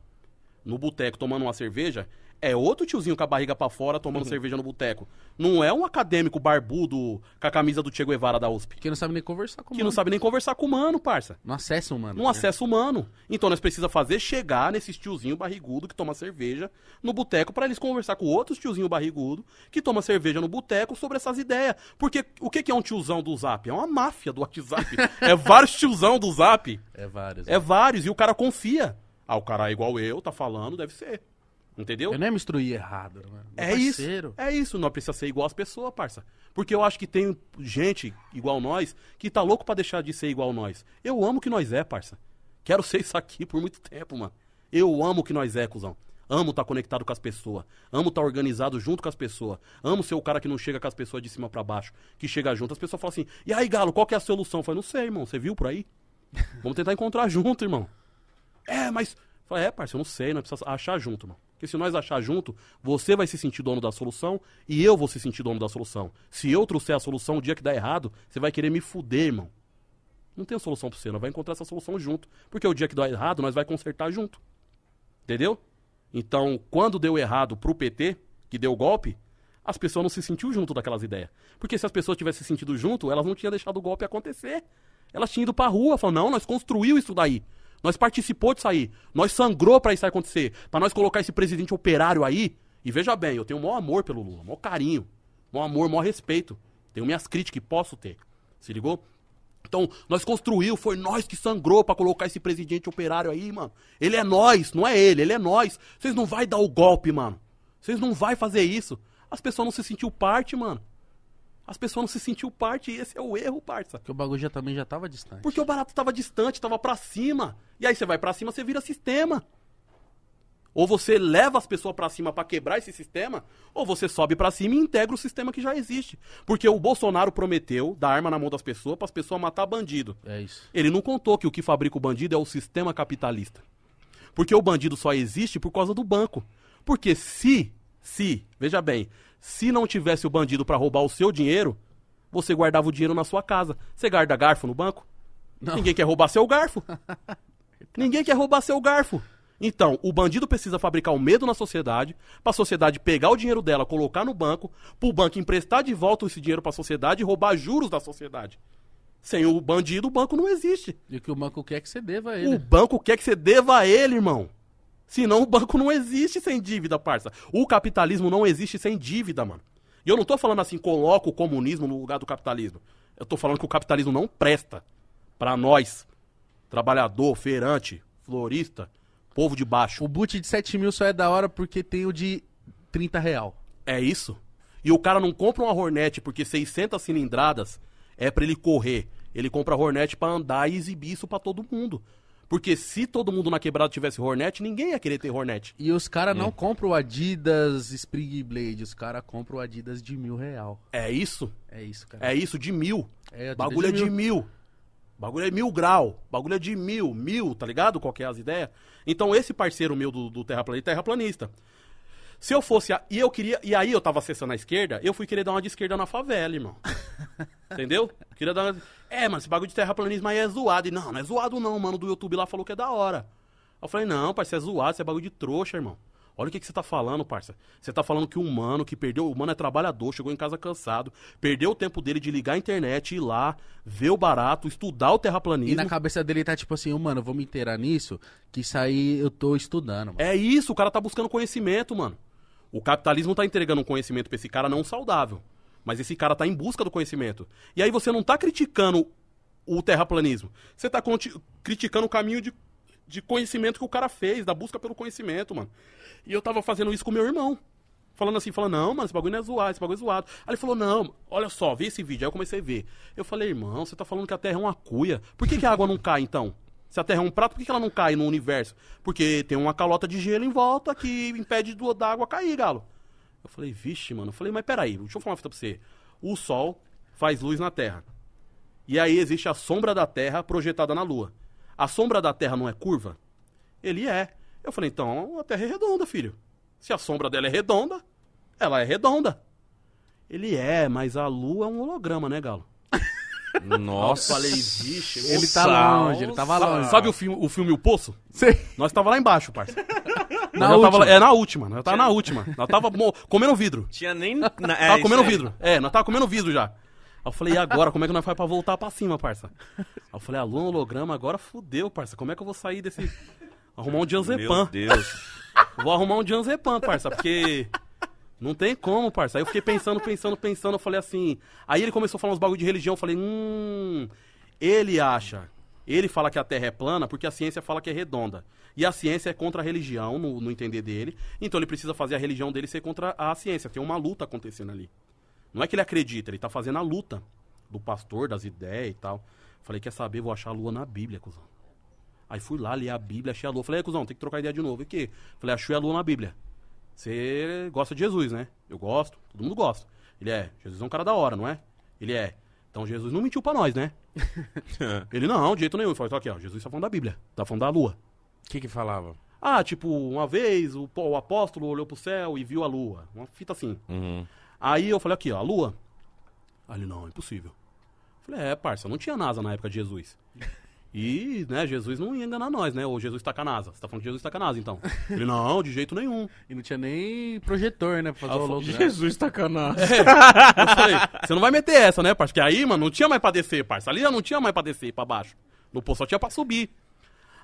no boteco tomando uma cerveja É outro tiozinho com a barriga pra fora tomando cerveja no boteco. Não é um acadêmico barbudo com a camisa do Che Guevara da USP. Que não sabe nem conversar com o Que não mano. sabe nem conversar com o mano, parça. Não acessa o mano. Num acesso humano. Então nós precisamos fazer chegar nesses tiozinho barrigudo que toma cerveja no boteco pra eles conversar com outros tiozinho barrigudo que toma cerveja no boteco sobre essas ideias. Porque o que que é um tiozão do Zap? É uma máfia do WhatsApp. é vários tiozão do Zap. É vários. É vários. E o cara confia. Ah, o cara é igual eu, tá falando, deve ser. Entendeu? Eu não é me instruir errado, mano. Meu É isso. parceiro. É isso, não precisa ser igual as pessoas, parça. Porque eu acho que tem gente igual nós que tá louco pra deixar de ser igual nós. Eu amo o que nós é, parça. Quero ser isso aqui por muito tempo, mano. Eu amo o que nós é, cuzão. Amo estar conectado com as pessoas. Amo estar organizado junto com as pessoas. Amo ser o cara que não chega com as pessoas de cima pra baixo. Que chega junto. As pessoas falam assim: e aí, Galo, qual que é a solução? Eu falei: não sei, irmão. Você viu por aí? Vamos tentar encontrar junto, irmão. É, mas. Falei, é, parceiro, eu não sei, nós precisamos achar junto, mano. Porque se nós achar junto, você vai se sentir dono da solução e eu vou se sentir dono da solução. Se eu trouxer a solução o dia que dá errado, você vai querer me fuder, irmão. Não tem solução pra você, nós vai encontrar essa solução junto. Porque o dia que dá errado, nós vai consertar junto. Entendeu? Então, quando deu errado pro PT, que deu golpe, as pessoas não se sentiu junto daquelas ideias. Porque se as pessoas tivessem se sentido junto, elas não tinham deixado o golpe acontecer. Elas tinham ido pra rua, falando, não, nós construiu isso daí. Nós participou disso aí. Nós sangrou pra isso acontecer. Pra nós colocar esse presidente operário aí. E veja bem, eu tenho o maior amor pelo Lula, maior carinho, maior amor, maior respeito. Tenho minhas críticas que posso ter. Se ligou? Então, nós construiu, foi nós que sangrou pra colocar esse presidente operário aí, mano. Ele é nós, não é ele, ele é nós. Vocês não vai dar o golpe, mano. Vocês não vai fazer isso. As pessoas não se sentiu parte, mano. As pessoas não se sentiu parte e esse é o erro, parça. Porque o bagulho já também já tava distante. Porque o barato tava distante, tava pra cima. E aí você vai pra cima, você vira sistema. Ou você leva as pessoas pra cima pra quebrar esse sistema, ou você sobe pra cima e integra o sistema que já existe. Porque o Bolsonaro prometeu dar arma na mão das pessoas para as pessoas matar bandido. É isso. Ele não contou que o que fabrica o bandido é o sistema capitalista. Porque o bandido só existe por causa do banco. Porque se, se, veja bem, se não tivesse o bandido pra roubar o seu dinheiro, você guardava o dinheiro na sua casa. Você guarda garfo no banco? Não. Ninguém quer roubar seu garfo. Ninguém quer roubar seu garfo. Então, o bandido precisa fabricar o medo na sociedade, pra sociedade pegar o dinheiro dela, colocar no banco, pro banco emprestar de volta esse dinheiro pra sociedade e roubar juros da sociedade. Sem o bandido, o banco não existe. E o que o banco quer é que você deva a O ele. banco quer que você deva a ele, irmão. Senão o banco não existe sem dívida, parça. O capitalismo não existe sem dívida, mano. E eu não tô falando assim, coloca o comunismo no lugar do capitalismo. Eu tô falando que o capitalismo não presta pra nós, trabalhador, feirante, florista, povo de baixo. O boot de 7 mil só é da hora porque tem o de 30 real. É isso. E o cara não compra uma Hornet porque 600 cilindradas é pra ele correr. Ele compra a Hornet pra andar e exibir isso pra todo mundo. Porque se todo mundo na quebrada tivesse Hornet, ninguém ia querer ter Hornet. E os caras não compram o Adidas Spring Blade, os caras compram o Adidas de mil real. É isso? É isso, cara. É isso, de mil. É, Adidas Bagulho é de de mil. Bagulho é mil grau. Bagulho é de mil, mil, tá ligado? Qual que é as ideias? Então esse parceiro meu do, do Terraplanista é terraplanista. Se eu fosse. A, e eu queria. E aí eu tava acessando a esquerda, eu fui querer dar uma de esquerda na favela, irmão. Entendeu? Queria dar uma. É, mano, esse bagulho de terraplanismo aí é zoado. E não, não é zoado, não. O mano do YouTube lá falou que é da hora. Eu falei, não, parceiro, é zoado, isso é bagulho de trouxa, irmão. Olha o que, que você tá falando, parça. Você tá falando que um mano que perdeu. O mano é trabalhador, chegou em casa cansado, perdeu o tempo dele de ligar a internet, ir lá, ver o barato, estudar o E terraplanismo. na cabeça dele tá tipo assim, "Ô, mano, eu vou me inteirar nisso, que isso aí eu tô estudando, mano. É isso, o cara tá buscando conhecimento, mano. O capitalismo tá entregando um conhecimento pra esse cara não saudável. Mas esse cara tá em busca do conhecimento. E aí você não tá criticando o terraplanismo. Você tá conti- criticando o caminho de, de conhecimento que o cara fez, da busca pelo conhecimento, mano. E eu tava fazendo isso com meu irmão. Falando assim, falando, não, mano, esse bagulho não é zoado, esse bagulho é zoado. Aí ele falou, não, olha só, vê esse vídeo. Aí eu comecei a ver. Eu falei, irmão, você tá falando que a Terra é uma cuia. Por que, que a água não cai, então? Se a Terra é um prato, por que, ela não cai no universo? Porque tem uma calota de gelo em volta que impede do- da água cair, galo. Eu falei, vixe, mano. Eu falei, mas peraí, deixa eu falar uma fita pra você. O Sol faz luz na Terra. E aí existe a sombra da Terra projetada na Lua. A sombra da Terra não é curva? Ele é. Eu falei, então a Terra é redonda, filho. Se a sombra dela é redonda, ela é redonda. Ele é, mas a Lua é um holograma, né, Galo? Nossa. Eu falei, vixe, Ele tá longe, ele tava Sabe, longe. sabe o filme, o filme O Poço? Sei. Nós tava lá embaixo, parça. Na Nós tava- é, na última. Nós tava na última. Nós tava mo- comendo vidro. Tinha nem. Na, é, Tava comendo aí. vidro. É, nós tava comendo vidro já. Aí eu falei, e agora? Como é que nós faz pra voltar pra cima, parça? Aí eu falei, alô, holograma, agora fudeu, parça. Como é que eu vou sair desse... Arrumar um Meu Dianzepan. Deus. Vou arrumar um Dianzepan, parça, porque... Não tem como, parça. Aí eu fiquei pensando, pensando, pensando. Eu falei assim... Aí ele começou a falar uns bagulho de religião. Eu falei, hum... Ele acha... Ele fala que a Terra é plana porque a ciência fala que é redonda. E a ciência é contra a religião, no, no entender dele. Então ele precisa fazer a religião dele ser contra a ciência. Tem uma luta acontecendo ali. Não é que ele acredita, ele tá fazendo a luta do pastor, das ideias e tal. Falei, quer saber, vou achar a lua na Bíblia, cuzão. Aí fui lá, li a Bíblia, achei a lua. Falei, "É, cuzão, tem que trocar ideia de novo. E que? Falei, achei a lua na Bíblia. Você gosta de Jesus, né? Eu gosto, todo mundo gosta. Ele é, Jesus é um cara da hora, não é? Ele é. Então Jesus não mentiu pra nós, né? Ele não, de jeito nenhum. Ele falou, então aqui, ó, Jesus tá falando da Bíblia, tá falando da lua. O que que falava? Ah, tipo, uma vez o, o apóstolo olhou pro céu e viu a lua. Uma fita assim. Uhum. Aí eu falei aqui, ó, a lua. Aí ele, não, impossível. Falei, é, parça, não tinha NASA na época de Jesus. E, né, Jesus não ia enganar nós, né? Ou Jesus tá com a NASA. Você tá falando que Jesus tá com a NASA, então. Ele, não, de jeito nenhum. E não tinha nem projetor, né? Pra fazer Ah, o logo. Jesus tá canado. Eu falei, você não vai meter essa, né, parça? Porque aí, mano, não tinha mais pra descer, parça. Ali já não tinha mais pra descer, pra baixo. No posto só tinha pra subir.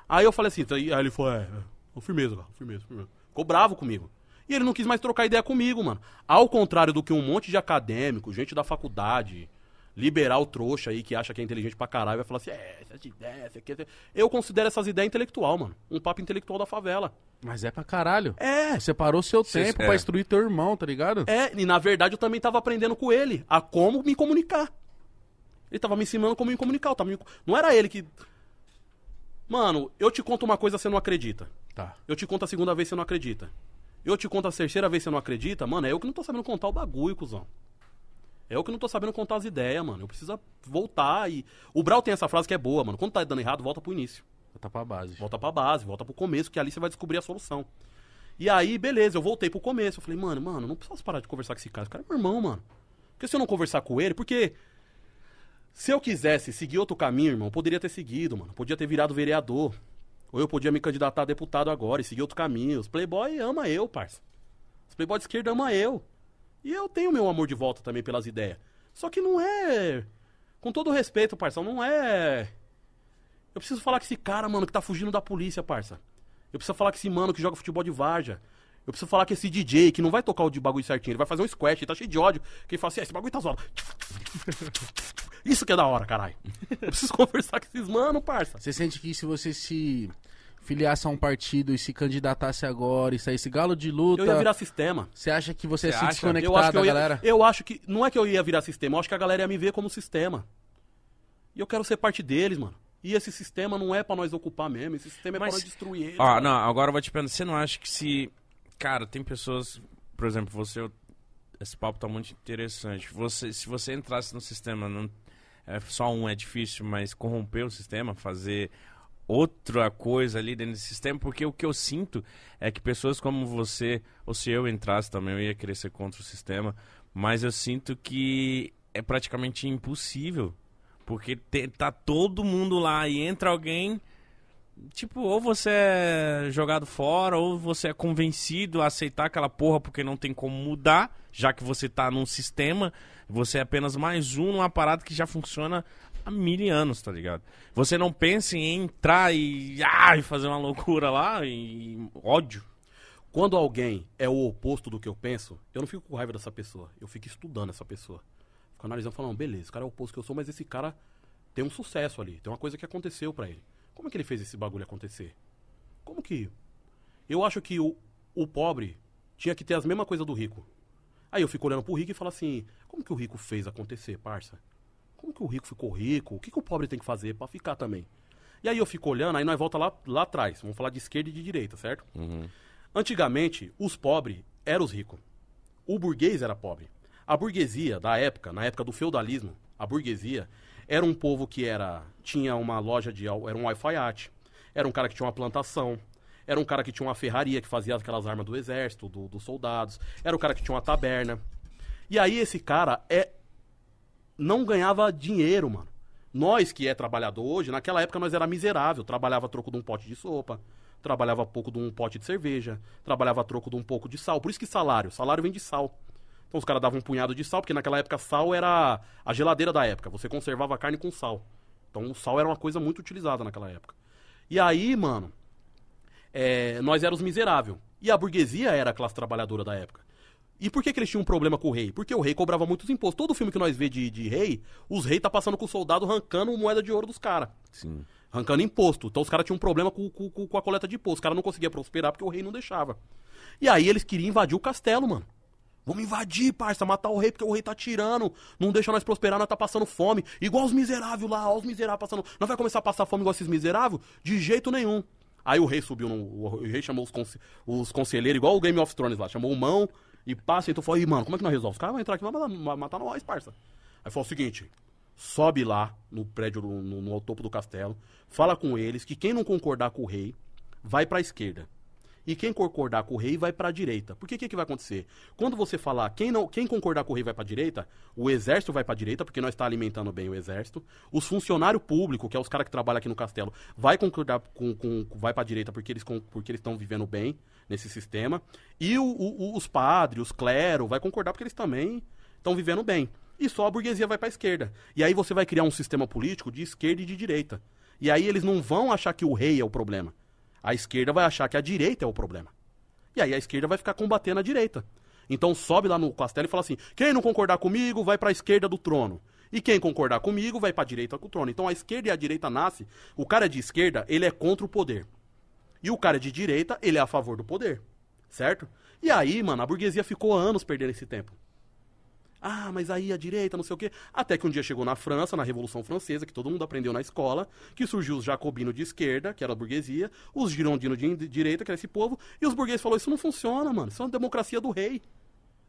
Aí eu falei assim, então, aí ele falou, é, é, firmeza, cara, firmeza, firmeza. Ficou bravo comigo. E ele não quis mais trocar ideia comigo, mano. Ao contrário do que um monte de acadêmico, gente da faculdade, liberal trouxa aí que acha que é inteligente pra caralho, vai falar assim, é, essas ideias, isso aqui, isso aqui. Eu considero essas ideias intelectual, mano. Um papo intelectual da favela. Mas é pra caralho. É, Você parou seu Cê- tempo é. pra instruir teu irmão, tá ligado? É, e na verdade eu também tava aprendendo com ele a como me comunicar. Ele tava me ensinando como me comunicar. eu tava me- Não era ele que. Mano, eu te conto uma coisa você não acredita. Tá. Eu te conto a segunda vez você não acredita. Eu te conto a terceira vez você não acredita, mano, é eu que não tô sabendo contar o bagulho, cuzão. É eu que não tô sabendo contar as ideias, mano. Eu preciso voltar e. O Brau tem essa frase que é boa, mano. Quando tá dando errado, volta pro início. Tá pra base. Volta pra base, volta pro começo, que ali você vai descobrir a solução. E aí, beleza, eu voltei pro começo. Eu falei, mano, mano, não preciso parar de conversar com esse cara. Esse cara é meu irmão, mano. Porque se eu não conversar com ele, porque. Se eu quisesse seguir outro caminho, irmão, eu poderia ter seguido, mano. Podia ter virado vereador. Ou eu podia me candidatar a deputado agora e seguir outro caminho. Os Playboy ama eu, parça. Os Playboy de esquerda ama eu. E eu tenho meu amor de volta também pelas ideias. Só que não é. Com todo respeito, parça, não é. Eu preciso falar com esse cara, mano, que tá fugindo da polícia, parça. Eu preciso falar com esse mano que joga futebol de várzea. Eu preciso falar com esse DJ que não vai tocar o de bagulho certinho, ele vai fazer um squash, ele tá cheio de ódio. Que ele fala assim, "É, esse bagulho tá zoado. Isso que é da hora, caralho. Eu preciso conversar com esses mano, parça. Você sente que se você se filiasse a um partido e se candidatasse agora e saísse galo de luta, Eu ia virar sistema. você acha que você ia se acha? desconectar Eu acho que da eu ia, galera? eu acho que. Não é que eu ia virar sistema, eu acho que a galera ia me ver como sistema. E eu quero ser parte deles, mano. E esse sistema não é pra nós ocupar mesmo, esse sistema é Mas- pra nós destruir ele. Ó, mano. não, agora eu vou te perguntar, você não acha que se. Cara, tem pessoas. Por exemplo, você. Esse papo tá muito interessante. Você, se você entrasse no sistema, não, é, só um é difícil, mas corromper o sistema, fazer outra coisa ali dentro desse sistema, porque o que eu sinto é que pessoas como você, ou se eu entrasse também, eu ia querer ser contra o sistema, mas eu sinto que é praticamente impossível. Porque te- tá todo mundo lá e entra alguém Tipo, ou você é jogado fora, ou você é convencido a aceitar aquela porra porque não tem como mudar, já que você tá num sistema, você é apenas mais um numa parada que já funciona há mil anos, tá ligado? Você não pensa em entrar e, ah, e fazer uma loucura lá, e ódio. Quando alguém é o oposto do que eu penso, eu não fico com raiva dessa pessoa. Eu fico estudando essa pessoa. Fico analisando, falando, beleza, esse cara é o oposto que eu sou, mas esse cara tem um sucesso ali. Tem uma coisa que aconteceu pra ele. Como é que ele fez esse bagulho acontecer? Como que... Eu acho que o, o pobre tinha que ter as mesmas coisas do rico. Aí eu fico olhando pro rico e falo assim, como que o rico fez acontecer, parça? Como que o rico ficou rico? O que, que o pobre tem que fazer pra ficar também? E aí eu fico olhando, aí nós volta lá, lá atrás. Vamos falar de esquerda e de direita, certo? Antigamente, os pobres eram os ricos. O burguês era pobre. A burguesia da época, na época do feudalismo, a burguesia era um povo que era tinha uma loja de era um alfaiate, era um cara que tinha uma plantação, era um cara que tinha uma ferraria que fazia aquelas armas do exército, do- dos soldados, era um cara que tinha uma taberna. E aí esse cara é não ganhava dinheiro, mano. Nós que é trabalhador hoje, naquela época nós era miserável, trabalhava troco de um pote de sopa, trabalhava pouco de um pote de cerveja, trabalhava troco de um pouco de sal. Por isso que salário, salário vem de sal. Então os caras davam um punhado de sal, porque naquela época sal era a geladeira da época. Você conservava a carne com sal. Então o sal era uma coisa muito utilizada naquela época. E aí, mano, é, nós éramos miserável. E a burguesia era a classe trabalhadora da época. E por que, que eles tinham um problema com o rei? Porque o rei cobrava muitos impostos. Todo filme que nós vê de, de rei, os reis tá passando com o soldado arrancando moeda de ouro dos caras. Sim. Arrancando imposto. Então os caras tinham um problema com, com, com a coleta de imposto. Os caras não conseguiam prosperar porque o rei não deixava. E aí eles queriam invadir o castelo, mano. Vamos invadir, parça, matar o rei, porque o rei tá tirando. Não deixa nós prosperar, nós tá passando fome. Igual os miseráveis lá, ó, os miseráveis passando. Nós vai começar a passar fome igual esses miseráveis? De jeito nenhum. Aí o rei subiu, no, o rei chamou os conselheiros, igual o Game of Thrones lá, chamou o mão e passa, então falou, e mano, como é que nós resolvemos? Os caras vão entrar aqui e vão matar, nós, parça. Aí falou o seguinte, sobe lá no prédio, no, no, topo do castelo, fala com eles que quem não concordar com o rei, vai pra esquerda. E quem concordar com o rei vai para a direita. Por que que, que vai acontecer? Quando você falar quem não, quem concordar com o rei vai para a direita, o exército vai para a direita, porque nós está alimentando bem o exército. Os funcionários públicos, que é os caras que trabalham aqui no castelo, vai concordar com, com vai para a direita porque eles porque eles estão vivendo bem nesse sistema. E o, o, os padres, os clero, vai concordar porque eles também estão vivendo bem. E só a burguesia vai para a esquerda. E aí você vai criar um sistema político de esquerda e de direita. E aí eles não vão achar que o rei é o problema. A esquerda vai achar que a direita é o problema. E aí a esquerda vai ficar combatendo a direita. Então sobe lá no castelo e fala assim: quem não concordar comigo vai para a esquerda do trono. E quem concordar comigo vai para a direita do trono. Então a esquerda e a direita nasce. O cara de esquerda, ele é contra o poder. E o cara de direita, ele é a favor do poder. Certo? E aí, mano, a burguesia ficou anos perdendo esse tempo. Ah, mas aí a direita, não sei o quê. Até que um dia chegou na França, na Revolução Francesa, que todo mundo aprendeu na escola, que surgiu os jacobinos de esquerda, que era a burguesia, os girondinos de direita, que era esse povo, e os burgueses falaram, isso não funciona, mano. Isso é uma democracia do rei.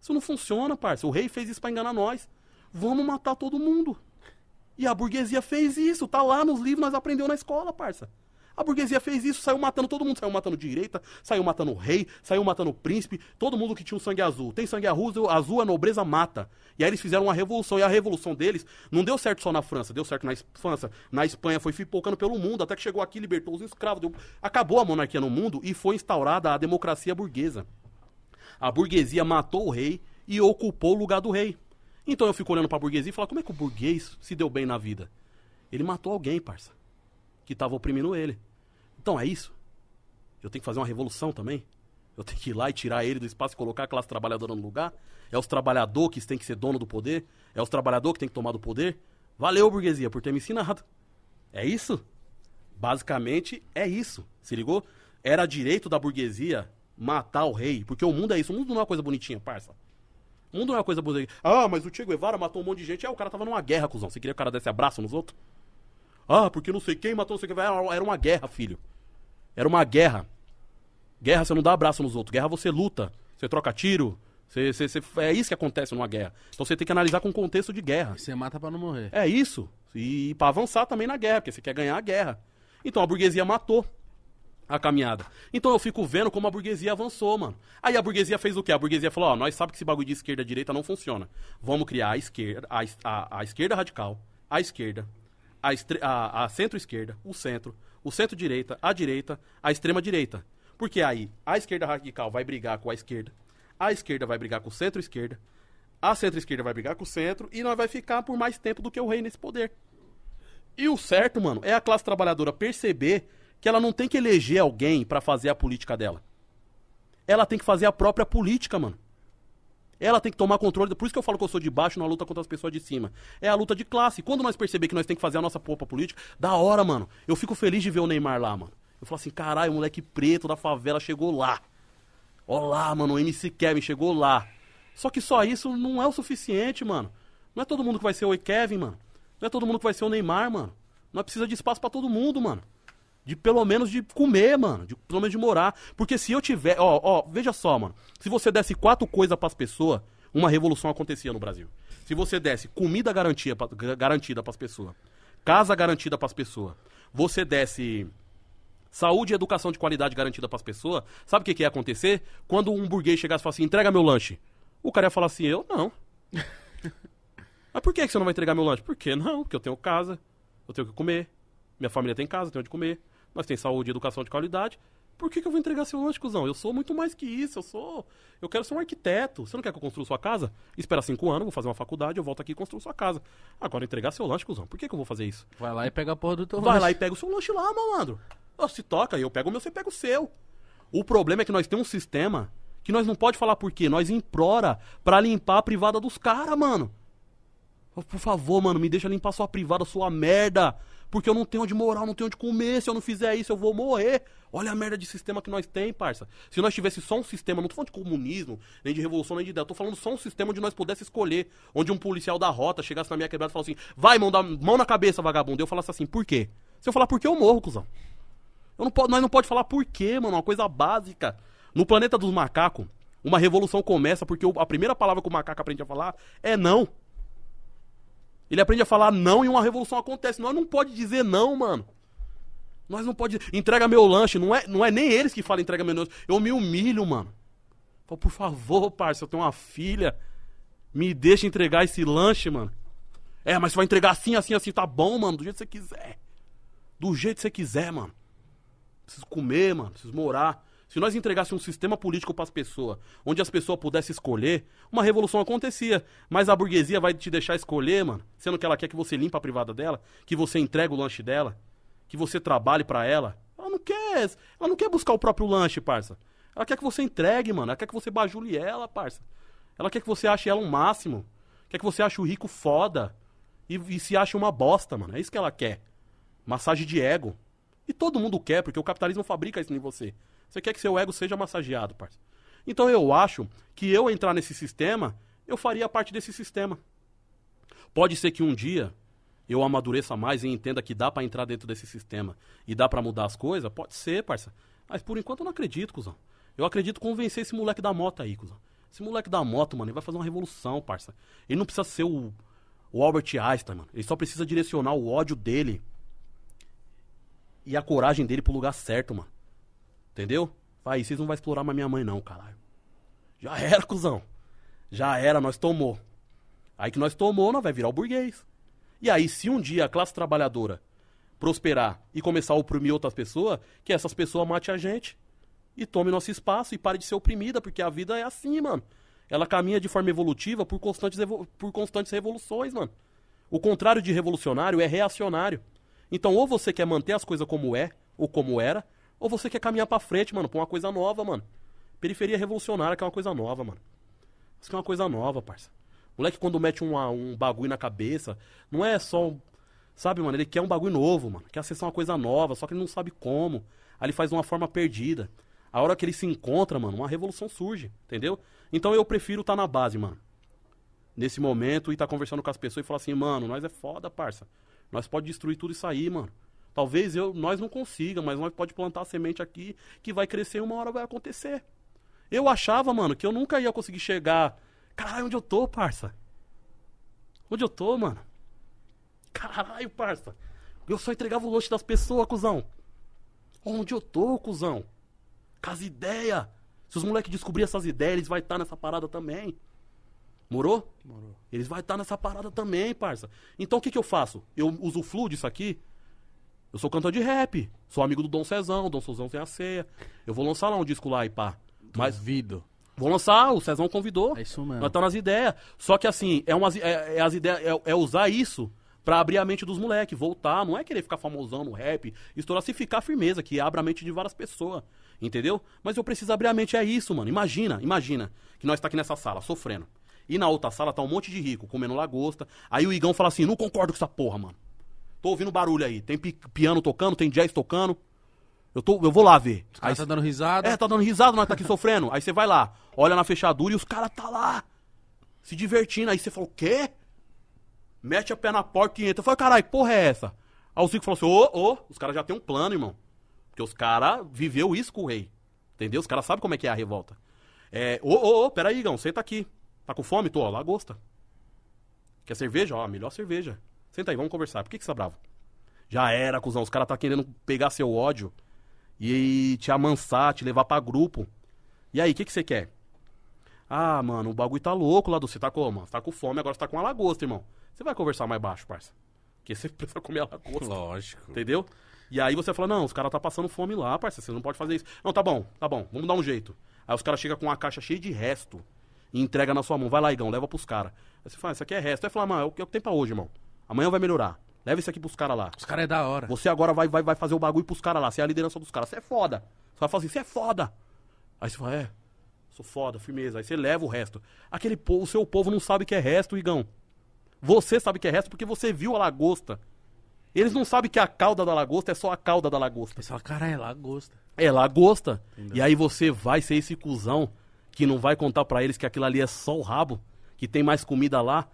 Isso não funciona, parça. O rei fez isso pra enganar nós. Vamos matar todo mundo. E a burguesia fez isso, tá lá nos livros, nós aprendeu na escola, parça. A burguesia fez isso, saiu matando todo mundo, saiu matando direita, saiu matando o rei, saiu matando o príncipe, todo mundo que tinha um sangue azul. Tem sangue azul, azul a nobreza mata. E aí eles fizeram uma revolução, e a revolução deles não deu certo só na França, deu certo na França, na Espanha, foi fipocando pelo mundo, até que chegou aqui, libertou os escravos, deu... acabou a monarquia no mundo e foi instaurada a democracia burguesa. A burguesia matou o rei e ocupou o lugar do rei. Então eu fico olhando pra burguesia e falo, como é que o burguês se deu bem na vida? Ele matou alguém, parça que estava oprimindo ele. Então é isso. Eu tenho que fazer uma revolução também. Eu tenho que ir lá e tirar ele do espaço e colocar a classe trabalhadora no lugar. É os trabalhadores que têm que ser dono do poder. É os trabalhadores que têm que tomar do poder. Valeu, burguesia, por ter me ensinado. É isso? Basicamente é isso. Se ligou? Era direito da burguesia matar o rei. Porque o mundo é isso. O mundo não é uma coisa bonitinha, parça. O mundo não é uma coisa bonitinha. Ah, mas o Che Guevara matou um monte de gente. É, o cara tava numa guerra, cuzão. Você queria que o cara desse abraço nos outros? Ah, porque não sei quem matou não sei quem. Era uma guerra, filho. Era uma guerra. Guerra você não dá abraço nos outros. Guerra você luta. Você troca tiro. Você, você, você, é isso que acontece numa guerra. Então você tem que analisar com o contexto de guerra. Você mata para não morrer. É isso. E para avançar também na guerra, porque você quer ganhar a guerra. Então a burguesia matou a caminhada. Então eu fico vendo como a burguesia avançou, mano. Aí a burguesia fez o quê? A burguesia falou, ó, nós sabemos que esse bagulho de esquerda e direita não funciona. Vamos criar a esquerda, a, a, a esquerda radical, a esquerda, a, a, a centro-esquerda, o centro, o centro-direita, a direita, a extrema-direita. Porque aí a esquerda radical vai brigar com a esquerda, a esquerda vai brigar com o centro-esquerda, a centro-esquerda vai brigar com o centro e nós vai ficar por mais tempo do que o rei nesse poder. E o certo, mano, é a classe trabalhadora perceber que ela não tem que eleger alguém para fazer a política dela. Ela tem que fazer a própria política, mano. Ela tem que tomar controle. Por isso que eu falo que eu sou de baixo na luta contra as pessoas de cima. É a luta de classe. Quando nós perceber que nós temos que fazer a nossa popa política, da hora, mano. Eu fico feliz de ver o Neymar lá, mano. Eu falo assim, caralho, o moleque preto da favela chegou lá. Olá, mano, o MC Kevin chegou lá. Só que só isso não é o suficiente, mano. Não é todo mundo que vai ser o Kevin, mano. Não é todo mundo que vai ser o Neymar, mano. Nós precisa de espaço para todo mundo, mano. De pelo menos de comer, mano. De pelo menos de morar. Porque se eu tiver. Ó, ó, veja só, mano. Se você desse quatro coisas pras pessoas, uma revolução acontecia no Brasil. Se você desse comida garantia, garantida pras pessoas, casa garantida pras pessoas, você desse saúde e educação de qualidade garantida pras pessoas, sabe o que, que ia acontecer? Quando um burguês chegasse e falasse assim, entrega meu lanche. O cara ia falar assim, eu não. Mas por que, que você não vai entregar meu lanche? Porque não, porque eu tenho casa, eu tenho que comer, minha família tem casa, eu tenho onde comer nós temos saúde e educação de qualidade. Por que, que eu vou entregar seu lanche, cuzão? Eu sou muito mais que isso, eu sou. Eu quero ser um arquiteto. Você não quer que eu construa sua casa? Espera cinco anos, vou fazer uma faculdade, eu volto aqui e construo sua casa. Agora entregar seu lanche, cuzão. Por que, que eu vou fazer isso? Vai lá e pega a porra do teu Vai lanche. lá e pega o seu lanche lá, malandro. Ó, se toca, eu pego o meu, você pega o seu. O problema é que nós temos um sistema que nós não pode falar por quê. Nós implora pra limpar a privada dos caras, mano. Por favor, mano, me deixa limpar sua privada, sua merda. Porque eu não tenho onde morar, não tenho onde comer. Se eu não fizer isso, eu vou morrer. Olha a merda de sistema que nós tem, parça. Se nós tivesse só um sistema, não tô falando de comunismo, nem de revolução, nem de ideia. Eu tô falando só um sistema onde nós pudesse escolher. Onde um policial da rota chegasse na minha quebrada e falasse assim: vai, mão, da, mão na cabeça, vagabundo. Eu falasse assim: por quê? Se eu falar por quê, eu morro, cuzão. Eu não pode, nós não pode falar por quê, mano. Uma coisa básica. No planeta dos macacos, uma revolução começa porque a primeira palavra que o macaco aprende a falar é não. Ele aprende a falar não e uma revolução acontece. Nós não pode dizer não, mano. Nós não pode entrega meu lanche, não é, não é nem eles que falam entrega meu lanche. Eu me humilho, mano. Falo, por favor, parça, eu tenho uma filha. Me deixa entregar esse lanche, mano. É, mas você vai entregar assim, assim, assim, tá bom, mano, do jeito que você quiser. Do jeito que você quiser, mano. Preciso comer, mano, preciso morar. Se nós entregássemos um sistema político para as pessoas, onde as pessoas pudessem escolher, uma revolução acontecia. Mas a burguesia vai te deixar escolher, mano, sendo que ela quer que você limpe a privada dela, que você entregue o lanche dela, que você trabalhe para ela. Ela não quer, ela não quer buscar o próprio lanche, parça. Ela quer que você entregue, mano. Ela quer que você bajule ela, parça. Ela quer que você ache ela um máximo. Quer que você ache o rico foda. E, e se ache uma bosta, mano. É isso que ela quer. Massagem de ego. E todo mundo quer, porque o capitalismo fabrica isso em você. Você quer que seu ego seja massageado, parça. Então eu acho que eu entrar nesse sistema, eu faria parte desse sistema. Pode ser que um dia eu amadureça mais e entenda que dá pra entrar dentro desse sistema e dá pra mudar as coisas. Pode ser, parça. Mas por enquanto eu não acredito, cuzão. Eu acredito convencer esse moleque da moto aí, cuzão. Esse moleque da moto, mano, ele vai fazer uma revolução, parça. Ele não precisa ser o, o Albert Einstein, mano. Ele só precisa direcionar o ódio dele e a coragem dele pro lugar certo, mano. Entendeu? Vai, vocês não vão explorar mais minha mãe, não, caralho. Já era, cuzão. Já era, nós tomou. Aí que nós tomou, nós vai virar o burguês. E aí, se um dia a classe trabalhadora prosperar e começar a oprimir outras pessoas, que essas pessoas matem a gente e tome nosso espaço e pare de ser oprimida, porque a vida é assim, mano. Ela caminha de forma evolutiva por constantes, por constantes revoluções, mano. O contrário de revolucionário é reacionário. Então, ou você quer manter as coisas como é, ou como era, ou você quer caminhar pra frente, mano, pra uma coisa nova, mano. Periferia revolucionária, que é uma coisa nova, mano. Isso que é uma coisa nova, parça. Moleque, quando mete um, um bagulho na cabeça, não é só. um- Sabe, mano? Ele quer um bagulho novo, mano. Quer acessar uma coisa nova, só que ele não sabe como. Aí ele faz de uma forma perdida. A hora que ele se encontra, mano, uma revolução surge, entendeu? Então eu prefiro estar na base, mano. Nesse momento e estar conversando com as pessoas e falar assim, mano, nós é foda, parça. Nós pode destruir tudo isso aí, mano. Talvez eu, nós não consiga, mas nós pode plantar a semente aqui que vai crescer e uma hora vai acontecer. Eu achava, mano, que eu nunca ia conseguir chegar. Caralho, onde eu tô, parça? Onde eu tô, mano? Caralho, parça. Eu só entregava o lanche das pessoas, cuzão. Onde eu tô, cuzão? Com as ideias. Se os moleques descobrirem essas ideias, eles vão estar nessa parada também. Morou? Morou. Eles vão estar nessa parada também, parça. Então o que, que eu faço? Eu uso o flu disso aqui. Eu sou cantor de rap. Sou amigo do Dom Cezão. Dom Cezão tem a ceia. Eu vou lançar lá um disco lá e pá. Mas Duvido. vou lançar, o Cezão convidou. É isso mesmo. Nós tá nas ideias. Só que assim, é, umas, é, é as ideias, é, é usar isso pra abrir a mente dos moleques, voltar. Não é querer ficar famosão no rap, estourar se ficar firmeza, que abre a mente de várias pessoas. Entendeu? Mas eu preciso abrir a mente, é isso, mano. Imagina, imagina que nós tá aqui nessa sala, sofrendo. E na outra sala tá um monte de rico, comendo lagosta. Aí o Igão fala assim: não concordo com essa porra, mano. Tô ouvindo barulho aí. Tem pi- piano tocando, tem jazz tocando. Eu, tô, eu vou lá ver. Os caras tá dando risada. É, tá dando risada, nós tá aqui sofrendo. Aí você vai lá, olha na fechadura e os caras tá lá, se divertindo. Aí você fala, o quê? Mete a pé na porta e entra. Eu falei, caralho, que porra é essa? Aí o Zico falou assim, ô, ô, os caras já tem um plano, irmão. Porque os caras viveu isso com o rei. Entendeu? Os caras sabem como é que é a revolta. É, ô, ô, ô, peraí, Igão, senta aqui. Tá com fome? Tô, ó, lagosta. Quer cerveja? Ó, melhor cerveja. Senta aí, vamos conversar. Por que, que você tá bravo? Já era, cuzão. Os caras tá querendo pegar seu ódio e te amansar, te levar pra grupo. E aí, o que, que você quer? Ah, mano, o bagulho tá louco lá do. Você tá como? Você tá com fome, agora você tá com uma lagosta, irmão. Você vai conversar mais baixo, parça. Porque você precisa comer a lagosta. Lógico. Entendeu? E aí você fala, não, os caras tá passando fome lá, parceiro, você não pode fazer isso. Não, tá bom, tá bom, vamos dar um jeito. Aí os caras chegam com uma caixa cheia de resto e entrega na sua mão. Vai lá, Igão, leva pros caras. Aí você fala, isso aqui é resto. Aí fala, mano, é é o que tem pra hoje, irmão. Amanhã vai melhorar. Leva isso aqui pros caras lá. Os caras é da hora. Você agora vai, vai, vai fazer o bagulho pros caras lá. Você é a liderança dos caras. Você é foda. Você vai falar assim, você é foda. Aí você fala, é, sou foda, firmeza. Aí você leva o resto. Aquele povo, o seu povo não sabe que é resto, Igão. Você sabe que é resto porque você viu a lagosta. Eles não sabem que a cauda da lagosta é só a cauda da lagosta. Você fala, cara, é lagosta. É lagosta. E aí você vai ser esse cuzão que não vai contar pra eles que aquilo ali é só o rabo, que tem mais comida lá.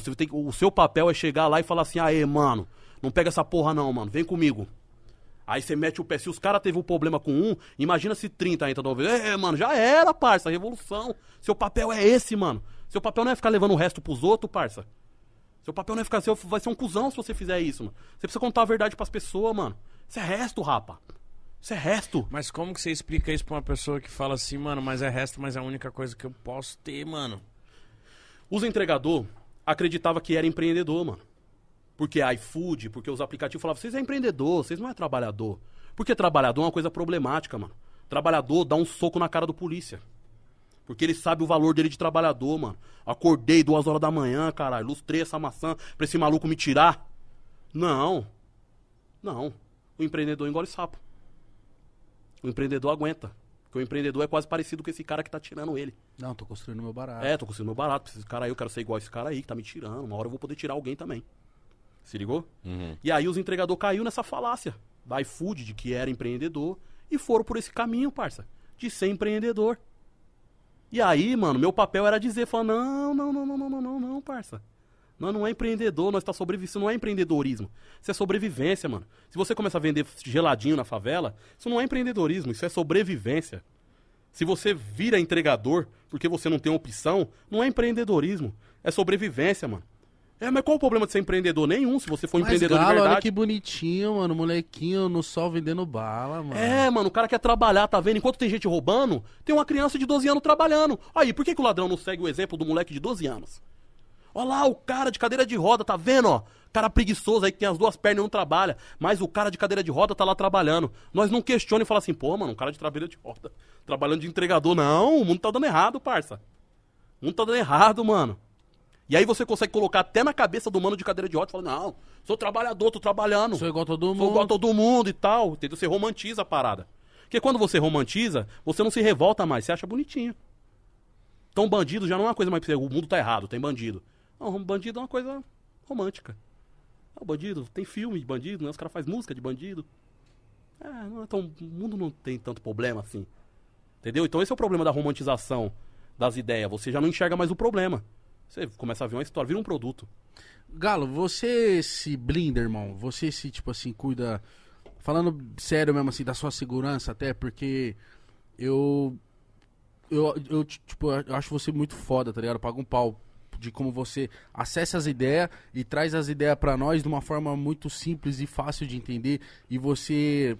Você tem, o seu papel é chegar lá e falar assim: aê, mano, não pega essa porra não, mano, vem comigo. Aí você mete o pé. Se os caras teve um problema com um, imagina se 30 entra de uma vez. É, mano, já era, parça, revolução. Seu papel é esse, mano. Seu papel não é ficar levando o resto pros outros, parça. Seu papel não é ficar. Você vai ser um cuzão se você fizer isso, mano. Você precisa contar a verdade pras pessoas, mano. Isso é resto, rapa. Isso é resto. Mas como que você explica isso pra uma pessoa que fala assim, mano, mas é resto, mas é a única coisa que eu posso ter, mano? Os entregador acreditava que era empreendedor, mano. Porque iFood, porque os aplicativos falavam, vocês é empreendedor, vocês não é trabalhador. Porque trabalhador é uma coisa problemática, mano. Trabalhador dá um soco na cara do polícia. Porque ele sabe o valor dele de trabalhador, mano. Acordei duas horas da manhã, caralho, lustrei essa maçã pra esse maluco me tirar. Não. Não. O empreendedor engole sapo. O empreendedor aguenta. Porque o empreendedor é quase parecido com esse cara que tá tirando ele. Não, tô construindo meu barato. É, tô conseguindo meu barato. Esse cara aí, eu quero ser igual esse cara aí que tá me tirando. Uma hora eu vou poder tirar alguém também. Se ligou? E aí os entregadores caiu nessa falácia da iFood, de que era empreendedor, e foram por esse caminho, parça, de ser empreendedor. E aí, mano, meu papel era dizer, falar, não, não, não, não, não, não, não, não, parça. Nós não é empreendedor, nós tá sobrevivendo. Isso não é empreendedorismo. Isso é sobrevivência, mano. Se você começa a vender geladinho na favela, isso não é empreendedorismo, isso é sobrevivência. Se você vira entregador porque você não tem opção, não é empreendedorismo. É sobrevivência, mano. É, mas qual o problema de ser empreendedor? Nenhum, se você for Mas, empreendedor Galo, de verdade. olha que bonitinho, mano. Molequinho no sol vendendo bala, mano. É, mano, o cara quer trabalhar, tá vendo? Enquanto tem gente roubando, tem uma criança de 12 anos trabalhando. Aí, por que, que o ladrão não segue o exemplo do moleque de 12 anos? Olha lá, o cara de cadeira de roda, tá vendo, ó? Cara preguiçoso aí que tem as duas pernas e não trabalha. Mas o cara de cadeira de roda tá lá trabalhando. Nós não questionamos e fala assim, pô, mano, um cara de cadeira de roda trabalhando de entregador. Não, o mundo tá dando errado, parça. O mundo tá dando errado, mano. E aí você consegue colocar até na cabeça do mano de cadeira de roda e falar, não, sou trabalhador, tô trabalhando. Sou igual a todo Sou mundo. igual a todo mundo e tal. Entendeu? Você romantiza a parada. Porque quando você romantiza, você não se revolta mais, você acha bonitinho. Então bandido já não é uma coisa mais... O mundo tá errado, tem bandido. Não, bandido é uma coisa romântica. Ah, bandido, tem filme de bandido, né? Os caras fazem música de bandido. É, não é tão, o mundo não tem tanto problema assim. Entendeu? Então esse é o problema da romantização das ideias. Você já não enxerga mais o problema. Você começa a ver uma história, vira um produto. Galo, você se blinda, irmão? Você se, tipo assim, cuida. Falando sério mesmo, assim, da sua segurança, até porque eu. Eu, eu tipo, eu acho você muito foda, tá ligado? Eu pago um pau de como você acessa as ideias e traz as ideias pra nós de uma forma muito simples e fácil de entender. E você.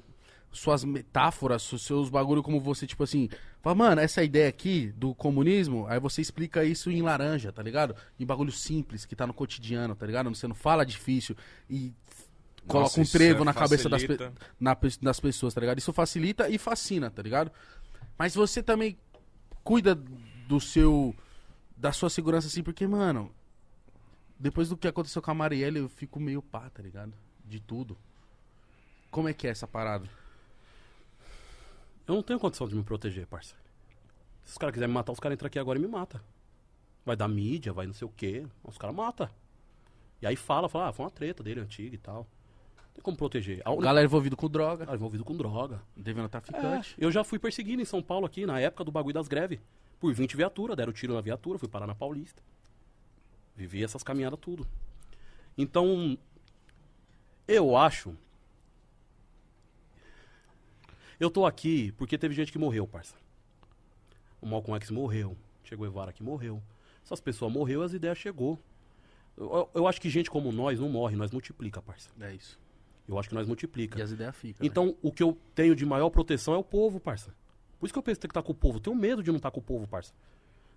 Suas metáforas, seus bagulho, como você, tipo assim. Fala, mano, essa ideia aqui do comunismo, aí você explica isso em laranja, tá ligado? Em bagulho simples, que tá no cotidiano, tá ligado? Você não fala difícil e coloca Nossa, um trevo é na cabeça das, facilita. na das pessoas, tá ligado? Isso facilita e fascina, tá ligado? Mas você também cuida do seu. Da sua segurança assim, porque, mano, depois do que aconteceu com a Marielle, eu fico meio pá, tá ligado? De tudo. Como é que é essa parada? Eu não tenho condição de me proteger, parça. Se os caras quiserem me matar, os caras entram aqui agora e me matam. Vai dar mídia, vai não sei o quê. Os caras matam. E aí fala, fala, ah, foi uma treta dele antiga e tal. Não tem como proteger. A única- Galera envolvido com droga, Cara, envolvido com droga. devendo É, traficante. eu já fui perseguido em São Paulo aqui, na época do bagulho das greves. Por 20 viaturas, deram tiro na viatura, fui parar na Paulista. Vivi essas caminhadas tudo. Então, eu acho. Eu tô aqui porque teve gente que morreu, parça. O Malcolm X morreu. Chegou Evara que morreu. Essas pessoas morreu, as ideias chegou. Eu, eu- acho que gente como nós não morre, nós multiplica, parça. É isso. Eu acho que nós multiplica. E as ideias ficam. né? Então, o que eu tenho de maior proteção é o povo, parça. Por isso que eu penso que tem que estar com o povo. Eu tenho medo de não estar com o povo, parça.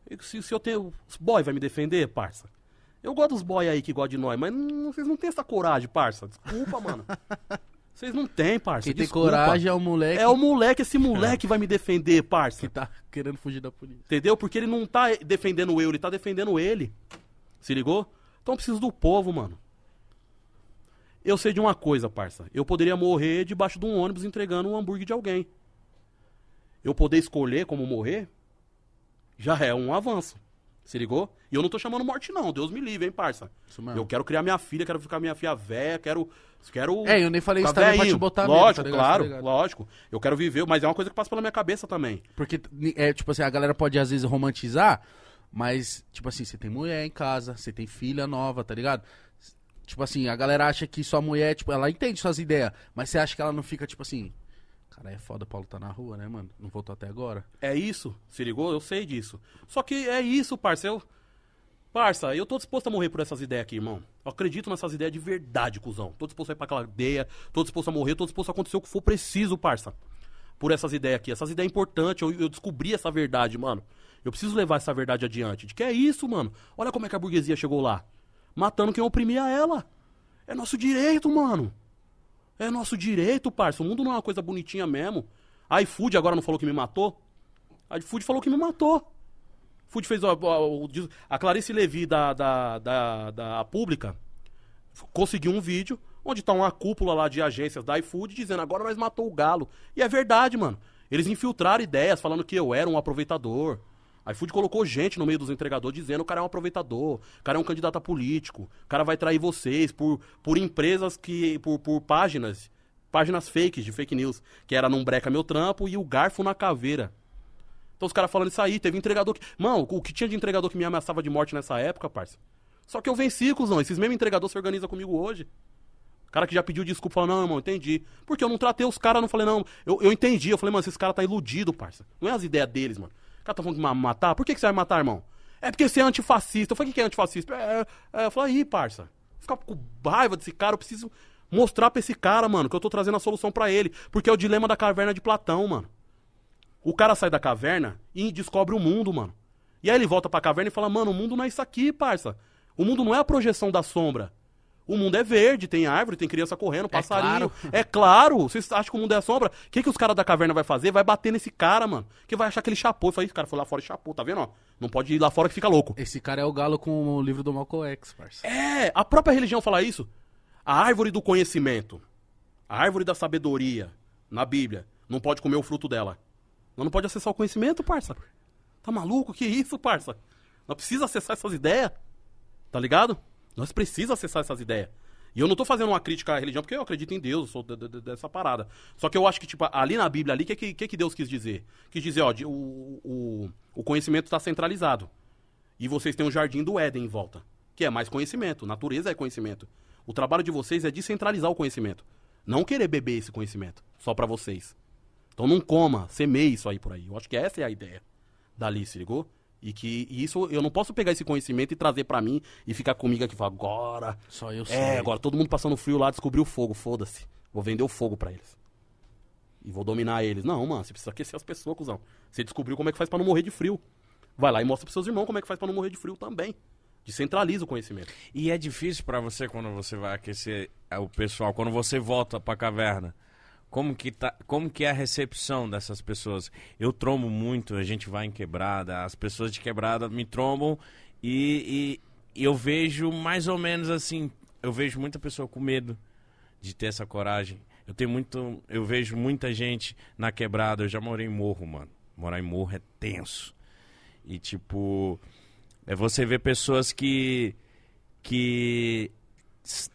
E Se, se eu tenho. Os boy vai me defender, parça? Eu gosto dos boy aí que gostam de nós, mas não- vocês não têm essa coragem, parça. Desculpa, mano. Vocês não têm, parça. Quem tem coragem é o moleque É o moleque, esse moleque vai me defender, parça. que tá querendo fugir da polícia. Entendeu? Porque ele não tá defendendo eu, ele tá defendendo ele. Se ligou? Então eu preciso do povo, mano. Eu sei de uma coisa, parça. Eu poderia morrer debaixo de um ônibus entregando um hambúrguer de alguém. Eu poder escolher como morrer já é um avanço. Se ligou? E eu não tô chamando morte, não. Deus me livre, hein, parça. Isso mesmo. Eu quero criar minha filha, quero ficar minha filha velha, quero. quero É, eu nem falei isso também pra te botar medo, Lógico, tá ligado? claro, Tá lógico. Eu quero viver, mas é uma coisa que passa pela minha cabeça também. Porque, é, tipo assim, a galera pode às vezes romantizar, mas, tipo assim, você tem mulher em casa, você tem filha nova, tá ligado? Tipo assim, a galera acha que sua mulher, tipo, ela entende suas ideias, mas você acha que ela não fica, tipo assim, cara, é foda, Paulo tá na rua, né, mano? Não voltou até agora. É isso, se ligou? Eu sei disso. Só que é isso, parça. Eu... Parça, eu tô disposto a morrer por essas ideias aqui, irmão. Eu acredito nessas ideias de verdade, cuzão. Tô disposto a ir pra aquela ideia, tô disposto a morrer, tô disposto a acontecer o que for preciso, parça. Por essas ideias aqui. Essas ideias importantes, eu, eu descobri essa verdade, mano. Eu preciso levar essa verdade adiante. De que é isso, mano. Olha como é que a burguesia chegou lá. Matando quem oprimia ela. É nosso direito, mano. É nosso direito, parça. O mundo não é uma coisa bonitinha mesmo. A iFood agora não falou que me matou? A iFood falou que me matou. Food fez o- o- a Clarice Levi da, da, da, da Pública conseguiu um vídeo onde tá uma cúpula lá de agências da iFood dizendo agora nós matou o galo. E é verdade, mano. Eles infiltraram ideias falando que eu era um aproveitador. IFood colocou gente no meio dos entregadores dizendo o cara é um aproveitador, o cara é um candidato a político, o cara vai trair vocês por, por empresas que. por, por páginas, páginas fakes de fake news, que era num breca meu trampo e o garfo na caveira. Então os caras falando isso aí, teve entregador que. Mano, o que tinha de entregador que me ameaçava de morte nessa época, parça? Só que eu venci, cuzão. Esses mesmos entregadores se organizam comigo hoje. O cara que já pediu desculpa falou, não, irmão, entendi. Porque eu não tratei os caras, não falei, não. Eu, eu entendi. Eu falei, mano, esses caras tá iludido, parça. Não é as ideias deles, mano. Cara tá falando que vai me matar. Por que, que você vai matar, irmão? É porque você é antifascista. Eu falei, o que, é antifascista? É, é, eu falei, aí, parça. Ficar com raiva desse cara, eu preciso mostrar pra esse cara, mano, que eu tô trazendo a solução pra ele. Porque é o dilema da caverna de Platão, mano. O cara sai da caverna e descobre o mundo, mano. E aí ele volta pra caverna e fala, mano, o mundo não é isso aqui, parça. O mundo não é a projeção da sombra. O mundo é verde, tem árvore, tem criança correndo, passarinho. claro. É claro. Vocês acham que o mundo é sombra? O que, que os caras da caverna vai fazer? Vai bater nesse cara, mano. Que vai achar que ele chapou. Fala, esse cara foi lá fora e chapou, tá vendo? ó? Não pode ir lá fora que fica louco. Esse cara é o galo com o livro do Malcolm X, parça. É, a própria religião fala isso. A árvore do conhecimento, a árvore da sabedoria, na Bíblia, não pode comer o fruto dela. Nós não pode acessar o conhecimento, parça. Tá maluco? Que isso, parça? Nós precisa acessar essas ideias. Tá ligado? Nós precisamos acessar essas ideias. E eu não tô fazendo uma crítica à religião, porque eu acredito em Deus, eu sou de- de- dessa parada. Só que eu acho que, tipo, ali na Bíblia, ali, o que, que, que Deus quis dizer? Quis dizer, ó, o, o, o conhecimento está centralizado. E vocês têm o jardim do Éden em volta, que é mais conhecimento. Natureza é conhecimento. O trabalho de vocês é descentralizar o conhecimento. Não querer beber esse conhecimento só pra vocês. Então não coma, semeie isso aí por aí. Eu acho que essa é a ideia dali, se ligou? E que e isso eu não posso pegar esse conhecimento e trazer pra mim e ficar comigo aqui e falar, agora. Só eu sei. É, agora todo mundo passando frio lá descobriu o fogo, foda-se. Vou vender o fogo pra eles. E vou dominar eles. Não, mano, você precisa aquecer as pessoas, cuzão. Você descobriu como é que faz pra não morrer de frio. Vai lá e mostra pros seus irmãos como é que faz pra não morrer de frio também. Descentraliza o conhecimento. E é difícil pra você quando você vai aquecer é, o pessoal, quando você volta pra caverna. Como que, tá, como que é a recepção dessas pessoas? Eu trombo muito, a gente vai em quebrada, as pessoas de quebrada me trombam e, e- e eu vejo mais ou menos assim, eu vejo muita pessoa com medo de ter essa coragem. Eu tenho muito, eu vejo muita gente na quebrada, eu já morei em morro, mano. Morar em morro é tenso. E tipo, é você ver pessoas que que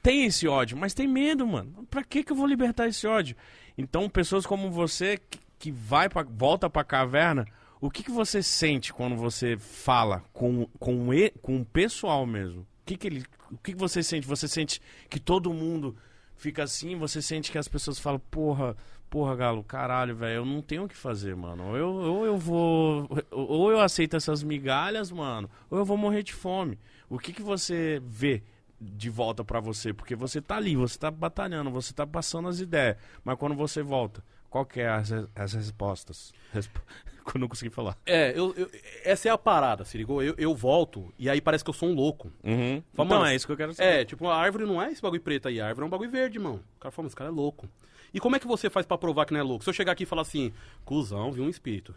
tem esse ódio, mas tem medo, mano. Pra que que eu vou libertar esse ódio? Então, pessoas como você que, vai pra, volta pra caverna, o que que você sente quando você fala com com e, com o pessoal mesmo? O que que ele, o que que você sente? Você sente que todo mundo fica assim, você sente que as pessoas falam, porra, porra, Galo, caralho, velho, eu não tenho o que fazer, mano. Ou eu, ou eu vou. Ou eu aceito essas migalhas, mano, ou eu vou morrer de fome. O que, que você vê de volta pra você? Porque você tá ali, você tá batalhando, você tá passando as ideias. Mas quando você volta, qual que é as, as respostas? Resp... Quando eu não consegui falar. É, eu, eu- essa é a parada, se ligou? Eu, eu volto e aí parece que eu sou um louco. Uhum. Fala, Então é isso que eu quero saber. É, tipo, a árvore não é esse bagulho preto aí, a árvore é um bagulho verde, irmão. O cara fala, mas esse cara é louco. E como é que você faz pra provar que não é louco? Se eu chegar aqui e falar assim, cuzão, viu um espírito.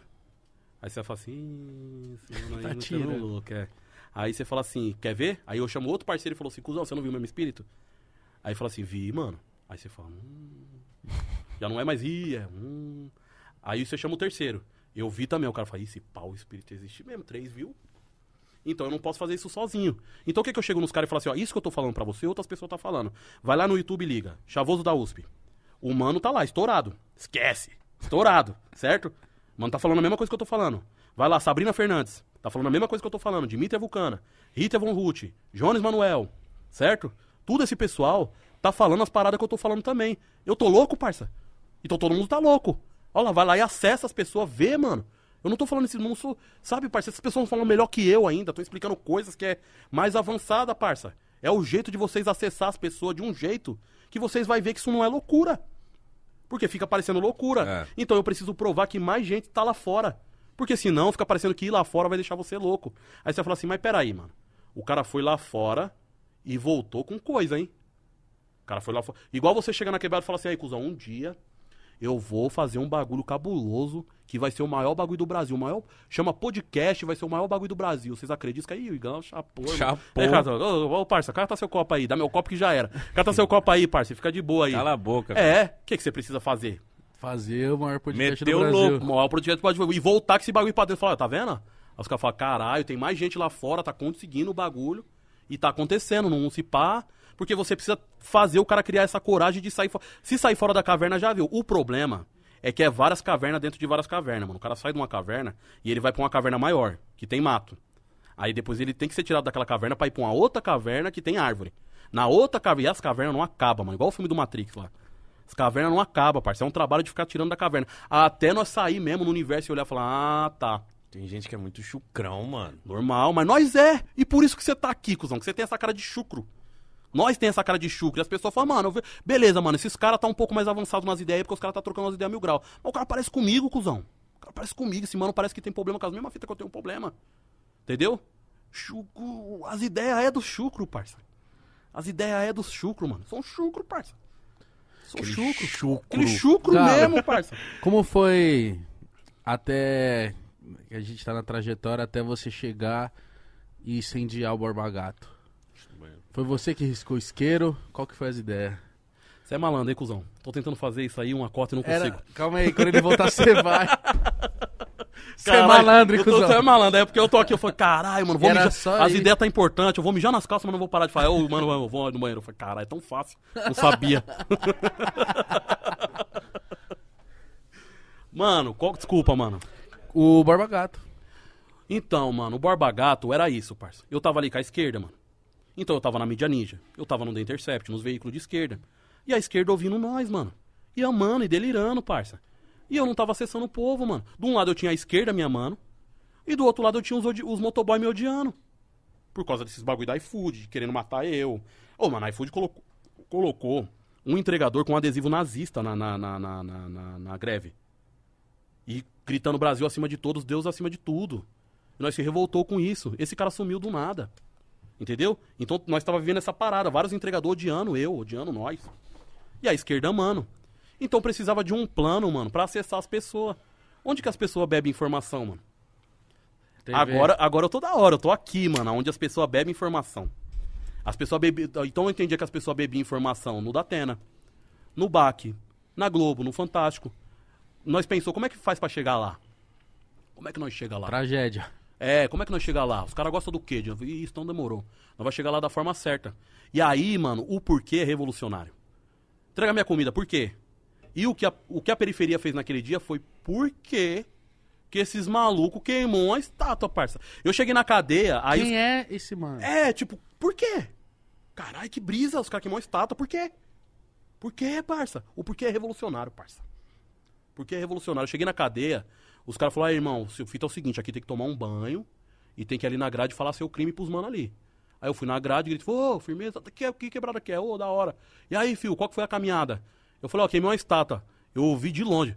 Aí você vai falar assim, "Ih, esse mano aí Tá não louco, é. Aí você fala assim, quer ver? Aí eu chamo outro parceiro e falo assim, cuzão, você não viu o mesmo espírito? Aí fala assim, vi, mano. Aí você fala, hum, já não é mais ih, é hum. Aí você chama o terceiro. Eu vi também, o cara fala, "Ih, esse pau, espírito existe mesmo, três viu? Então eu não posso fazer isso sozinho. Então o que, que eu chego nos caras e falo assim, ó, isso que eu tô falando pra você, outras pessoas tá falando. Vai lá no YouTube e liga. Chavoso da USP. O mano tá lá, estourado. Esquece. Estourado, certo? O mano tá falando a mesma coisa que eu tô falando. Vai lá, Sabrina Fernandes. Tá falando a mesma coisa que eu tô falando. Dimitri Vulcana. Rita Von Ruth. Jones Manuel. Certo? Tudo esse pessoal tá falando as paradas que eu tô falando também. Eu tô louco, parça. Então todo mundo tá louco. Olha lá, vai lá e acessa as pessoas, vê, mano. Eu não tô falando isso, não sou. Sabe, parça? Essas pessoas falam melhor que eu ainda. Tô explicando coisas que é mais avançada, parça. É o jeito de vocês acessar as pessoas de um jeito que vocês vai ver que isso não é loucura. Porque fica parecendo loucura. É. Então eu preciso provar que mais gente tá lá fora. Porque senão fica parecendo que ir lá fora vai deixar você louco. Aí você vai falar assim, mas peraí, mano. O cara foi lá fora e voltou com coisa, hein? O cara foi lá fora. Igual você chega na quebrada e fala assim, aí, cuzão, um dia eu vou fazer um bagulho cabuloso que vai ser o maior bagulho do Brasil. O maior, chama podcast, vai ser o maior bagulho do Brasil. Vocês acreditam que aí o Igão chapou. Chapou. É, cara, ô, ô, parça, cata seu copo aí. Dá meu copo que já era. Cata seu copo aí, parça. Fica de boa aí. Cala a boca. É, o que, que você precisa fazer? Fazer o maior podcast Meteu do Brasil. louco. O maior projeto pode e voltar com esse bagulho pra dentro. Falar, tá vendo? Aí os caras falam, caralho, tem mais gente lá fora, tá conseguindo o bagulho. E tá acontecendo, não se pá. Porque você precisa fazer o cara criar essa coragem de sair fora. Se sair fora da caverna, já viu. O problema é que é várias cavernas dentro de várias cavernas, mano. O cara sai de uma caverna e ele vai pra uma caverna maior, que tem mato. Aí depois ele tem que ser tirado daquela caverna pra ir pra uma outra caverna que tem árvore. Na outra caverna, e as cavernas não acabam, mano. Igual o filme do Matrix lá. As cavernas não acabam, parceiro. É um trabalho de ficar tirando da caverna. Até nós sair mesmo no universo e olhar e falar, ah, tá. Tem gente que é muito chucrão, mano. Normal, mas nós é. E por isso que você tá aqui, cuzão. Que você tem essa cara de chucro. Nós tem essa cara de chucro. E as pessoas falam, mano, ve- beleza, mano, esses caras tá um pouco mais avançados nas ideias porque os caras tá trocando as ideias a mil grau. Mas o cara parece comigo, cuzão. O cara parece comigo. Esse mano parece que tem problema com as mesmas fitas que eu tenho problema. Entendeu? Chucro. As ideias é do chucro, parça. As ideias é do chucro, mano. São chucro, parça. Aquele chucro. chucro. Aquele chucro Cara. mesmo, parça. Como foi até que a gente tá na trajetória até você chegar e incendiar o Borba Gato? Foi você que riscou o isqueiro? Qual que foi as ideias? Você é malandro, hein, cuzão? Tô tentando fazer isso aí, uma cota e não consigo. Era... Calma aí, quando ele voltar você vai. Você é malandro, hein, eu cuzão? Você é malandro, é porque eu tô aqui, eu falei, caralho, mano, vou Era mijar. só As ir. ideias tá importantes, eu vou mijar nas calças, mas não vou parar de falar. Ô, mano, eu vou no banheiro. Eu falei, caralho, é tão fácil. Não sabia. mano, qual, desculpa, mano. O Borba Gato. Então, mano, o Borba Gato era isso, parça. Eu tava ali com a esquerda, mano. Então eu tava na mídia ninja. Eu tava no The Intercept, nos veículos de esquerda. E a esquerda ouvindo nós, mano. E amando e delirando, parça. E eu não tava acessando o povo, mano. De um lado eu tinha a esquerda me amando. E do outro lado eu tinha os, os motoboy me odiando. Por causa desses bagulho da iFood, querendo matar eu. Ô, mano, a iFood colocou, colocou um entregador com um adesivo nazista na, na, na, na, na- na- greve. E gritando Brasil acima de todos, Deus acima de tudo. E nós se revoltou com isso. Esse cara sumiu do nada. Entendeu? Então nós tava vivendo essa parada. Vários entregadores odiando eu, odiando nós. E a esquerda amando. Então precisava de um plano, mano, pra acessar as pessoas. Onde que as pessoas bebem informação, mano? TV. Agora, agora eu tô da hora, eu tô aqui, mano, onde as pessoas bebem informação. As pessoas bebem. Então eu entendia que as pessoas bebiam informação no Datena, no BAC, na Globo, no Fantástico. Nós pensou, como é que faz pra chegar lá? Como é que nós chega lá? Tragédia. É, como é que nós chega lá? Os caras gostam do quê? Isso não demorou. Nós vai chegar lá da forma certa. E aí, mano, o porquê é revolucionário. Entrega minha comida, por quê? E o que a, o que a periferia fez naquele dia foi por quê que esses malucos queimou a estátua, parça. Eu cheguei na cadeia, aí... os- Quem é esse mano? É, tipo, por quê? Caralho, que brisa, os caras queimou a estátua, por quê? Por quê, parça? O porquê é revolucionário, parça. Porque é revolucionário. Eu cheguei na cadeia, os caras falaram, aí, irmão, o fita é o seguinte, aqui tem que tomar um banho e tem que ir ali na grade falar seu crime pros mano ali. Aí eu fui na grade e gritei, ô, firmeza, que, que quebrada que é? Ô, da hora. E aí, filho, qual que foi a caminhada? Eu falei, ó, queimei uma estátua. Eu ouvi de longe.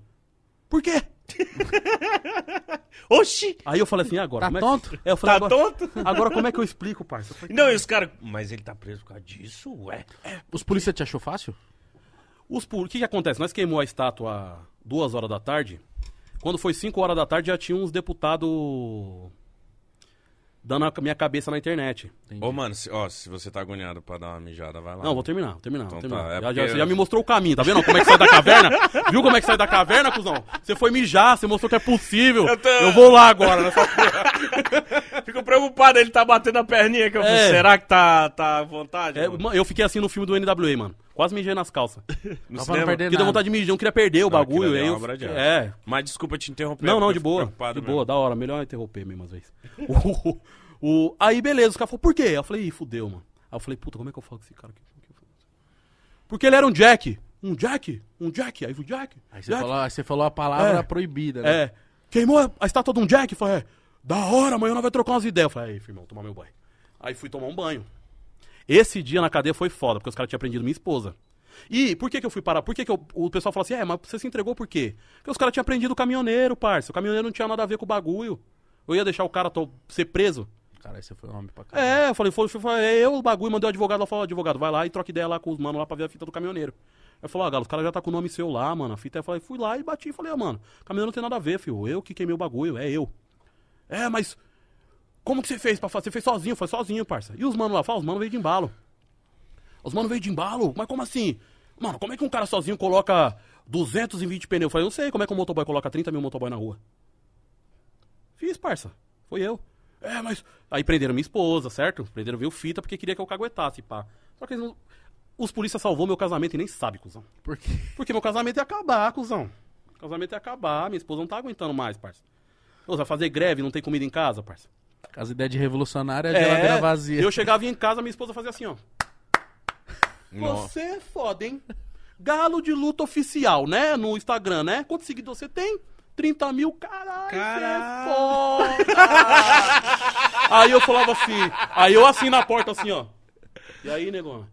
Por quê? Oxi! Aí eu falei assim, agora? Tá como é que- tonto? É, eu falei, Tá agora, tonto? agora como é que eu explico, parça? Eu falei, Não, e os caras. Mas ele tá preso por causa disso, ué. Os polícia te achou fácil? Os O que, que acontece? Nós queimou a estátua duas horas da tarde. Quando foi 5 horas da tarde, já tinha uns deputados dando a minha cabeça na internet. Entendi. Ô, mano, se, ó, se você tá agoniado pra dar uma mijada, vai lá. Não, vou terminar, vou terminar, Então vou terminar. tá, é já, você já me mostrou o caminho, tá vendo como é que sai da caverna? Viu como é que sai da caverna, cuzão? Você foi mijar, você mostrou que é possível. Eu, Eu tô- vou lá agora, nessa porra. Fico preocupado, ele tá batendo a perninha que eu É. Será que tá, tá à vontade? É, eu fiquei assim no filme do NWA, mano. Quase mijei nas calças. No Só pra não cinema? perder Porque deu nada. vontade de mijar, eu não queria perder o Não, bagulho. aquilo ali aí é eu- uma é, Mas desculpa te interromper. Não, porque não, eu de fico boa. preocupado De mesmo. boa, da hora. Melhor interromper mesmo às vezes. O, o- aí, beleza, os caras falaram, por quê? Eu falei, ih, fudeu, mano. Aí eu falei, puta, como é que eu falo com esse cara aqui? Como que eu falo? Porque ele era um Jack. Um Jack? Um Jack? Aí o Jack. Aí você Jack. falou, aí você falou a palavra É. proibida, né? É. Queimou a, a estátua de um Jack? Eu falei, é. Da hora, amanhã nós vai trocar umas ideias. Eu falei, aí, irmão, tomar meu banho. Aí fui tomar um banho. Esse dia na cadeia foi foda, porque os caras tinham prendido minha esposa. E por que que eu fui parar? Por que que eu- o pessoal falou assim, é, mas você se entregou por quê? Porque os caras tinham prendido o caminhoneiro, parça. O caminhoneiro não tinha nada a ver com o bagulho. Eu ia deixar o cara to- ser preso. Caralho, você foi homem pra caralho. É, eu falei, foi, foi, é eu o bagulho, mandei o advogado lá, falou, advogado, vai lá e troca ideia lá com os manos lá pra ver a fita do caminhoneiro. Aí falou, ó, Galo, os caras já tá com o nome seu lá, mano, a fita. Eu falei, fui lá e bati e falei, ó, mano, caminhoneiro não tem nada a ver, filho, eu que queimei o bagulho, é eu. É, mas como que você fez pra fazer? Você fez sozinho, foi sozinho, parça. E os manos lá, fala, os manos veio de embalo. Os manos veio de embalo? Mas como assim? Mano, como é que um cara sozinho coloca 220 pneus? Eu falei, eu sei como é que um motoboy coloca 30 mil motoboy na rua. Fiz, parça. Foi eu. É, mas. Aí prenderam minha esposa, certo? Prenderam viu fita porque queria que eu caguetasse, pá. Só que eles não... os polícias salvou meu casamento e nem sabe, cuzão. Por quê? Porque meu casamento ia acabar, cuzão. O casamento ia acabar, minha esposa não tá aguentando mais, parça. Ô, vai fazer greve, não tem comida em casa, parça. As ideias de revolucionária é geladeira vazia. Eu chegava em casa, minha esposa fazia assim, ó. Nossa. Você é foda, hein? Galo de luta oficial, né? No Instagram, né? Quantos seguidores você tem? 30 mil, caralho, Caralho. você é foda! aí eu falava assim, aí eu assim na porta, assim, ó. E aí, negona?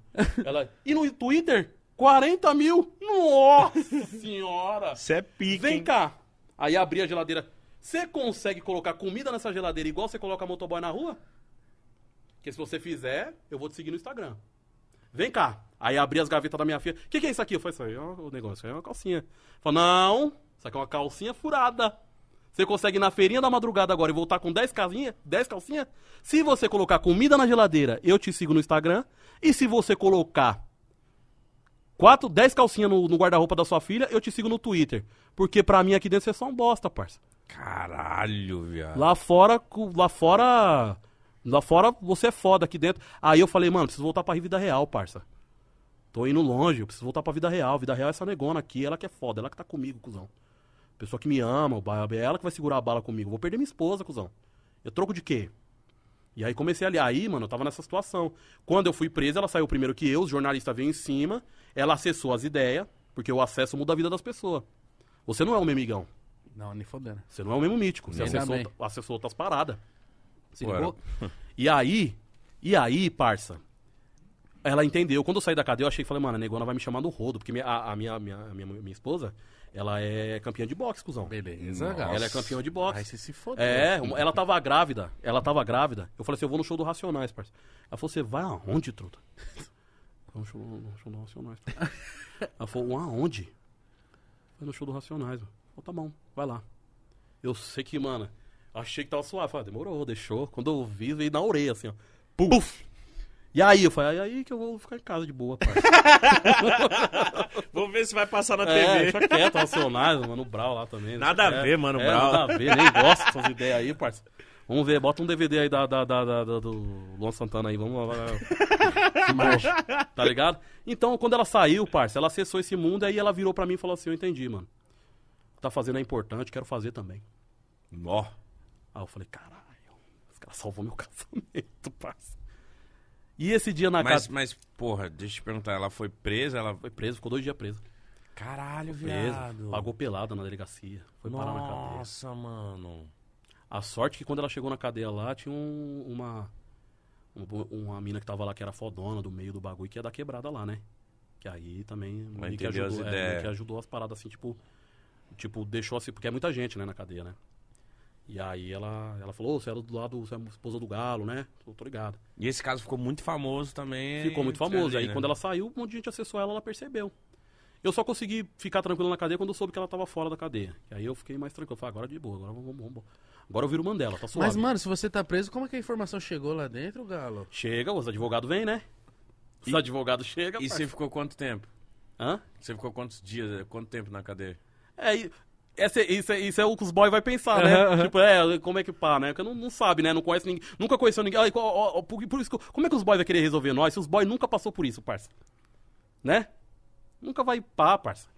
Ela, e no Twitter? 40 mil? Nossa senhora! Você é pique, Vem hein? cá. Aí abri a geladeira. Você consegue colocar comida nessa geladeira igual você coloca motoboy na rua? Porque se você fizer, eu vou te seguir no Instagram. Vem cá. Aí abri as gavetas da minha filha. O que, que é isso aqui? Eu falei, isso aí é o negócio, isso aí é uma calcinha. Falei, não, isso aqui é uma calcinha furada. Você consegue ir na feirinha da madrugada agora e voltar com 10 casinhas, 10 calcinhas? Se você colocar comida na geladeira, eu te sigo no Instagram. E se você colocar quatro, 10 calcinhas no, no guarda-roupa da sua filha, eu te sigo no Twitter. Porque pra mim aqui dentro você é só um bosta, parça. Caralho, viado. Lá fora, lá fora. Lá fora você é foda aqui dentro. Aí eu falei, mano, preciso voltar pra vida real, parça. Tô indo longe, eu preciso voltar pra vida real. Vida real é essa negona aqui, ela que é foda, ela que tá comigo, cuzão. Pessoa que me ama, é ela que vai segurar a bala comigo. Vou perder minha esposa, cuzão. Eu troco de quê? E aí comecei ali. Aí, mano, eu tava nessa situação. Quando eu fui preso, ela saiu primeiro que eu, os jornalistas veio em cima, ela acessou as ideias, porque o acesso muda a vida das pessoas. Você não é o meu amigão. Não, nem fodendo. Você não é o mesmo mítico. Você acessou, acessou outras paradas. Se ligou? E aí, e aí, parça, ela entendeu. Quando eu saí da cadeia, eu achei que falei, mano, a negona vai me chamar no rodo. Porque minha- a, a minha, minha, minha, minha esposa, ela é campeã de boxe, cuzão. Beleza, Nossa. cara. Ela é campeã de boxe. Aí você se fodeu. É, ela tava grávida. Ela tava grávida. Eu falei assim, eu vou no show do Racionais, parça. Ela falou, você vai aonde, truta? Vou no show, no show do Racionais. parça. Ela falou, aonde? Foi no show do Racionais, mano. Falei, tá bom, vai lá. Eu sei que, mano, achei que tava suave. Falei, demorou, deixou. Quando eu vi, veio na orelha, assim, ó. Puf! E aí, eu falei, aí que eu vou ficar em casa de boa, parça. Vamos ver se vai passar na É, TV. fica quieto, Racionais, mano, o Brau lá também. Nada a É, ver, Mano é, Brown. Nada a ver, nem gosto dessas ideias aí, parça. Vamos ver, bota um DVD aí da, da, da, da- da- do Luan Santana aí, vamos lá. Tá ligado? Então, quando ela saiu, parça, ela acessou esse mundo, aí ela virou pra mim e falou assim, eu entendi, mano. Que tá fazendo é importante, quero fazer também. Ó. Aí eu falei, caralho, os caras salvou meu casamento, parça. E esse dia na Mas, casa... mas, porra, deixa eu te perguntar, ela foi presa, ela... Foi preso, ficou dois dias preso. Caralho, viado. pagou pelada na delegacia, foi parar na cadeia. Nossa, mano. A sorte é que quando ela chegou na cadeia lá, tinha um- uma, uma. Mina que tava lá que era fodona do meio do bagulho que ia dar quebrada lá, né? Que aí também. Vai que entender as ajudou, é, que ajudou as paradas assim, tipo. Tipo, deixou assim, porque é muita gente, né, na cadeia, né? E aí ela, ela falou, "Ô, você era do lado, você é a esposa do galo, né? Eu tô ligado. E esse caso ficou muito famoso também. Ficou muito entre famoso. ali, aí né? quando ela saiu, um monte de gente acessou ela, ela percebeu. Eu só consegui ficar tranquilo na cadeia quando eu soube que ela tava fora da cadeia. E aí eu fiquei mais tranquilo. Falei, agora de boa, agora vamos, vamos, vamos. Agora eu viro Mandela, tá suave. Mas, mano, se você tá preso, como é que a informação chegou lá dentro, Galo? Chega, os advogados vêm, né? Os advogados chegam. E você ficou quanto tempo? Hã? Você ficou quantos dias, quanto tempo na cadeia? É, e- essa, isso, é, isso é o que os boys vai pensar, né? tipo, é, como é que pá, né? Porque não, não sabe, né? Não conhece ninguém, nunca conheceu ninguém. Ai, ó, ó, por, por isso que, como é que os boys vai querer resolver nós se os boys nunca passou por isso, parça? Né? Nunca vai pá, parça.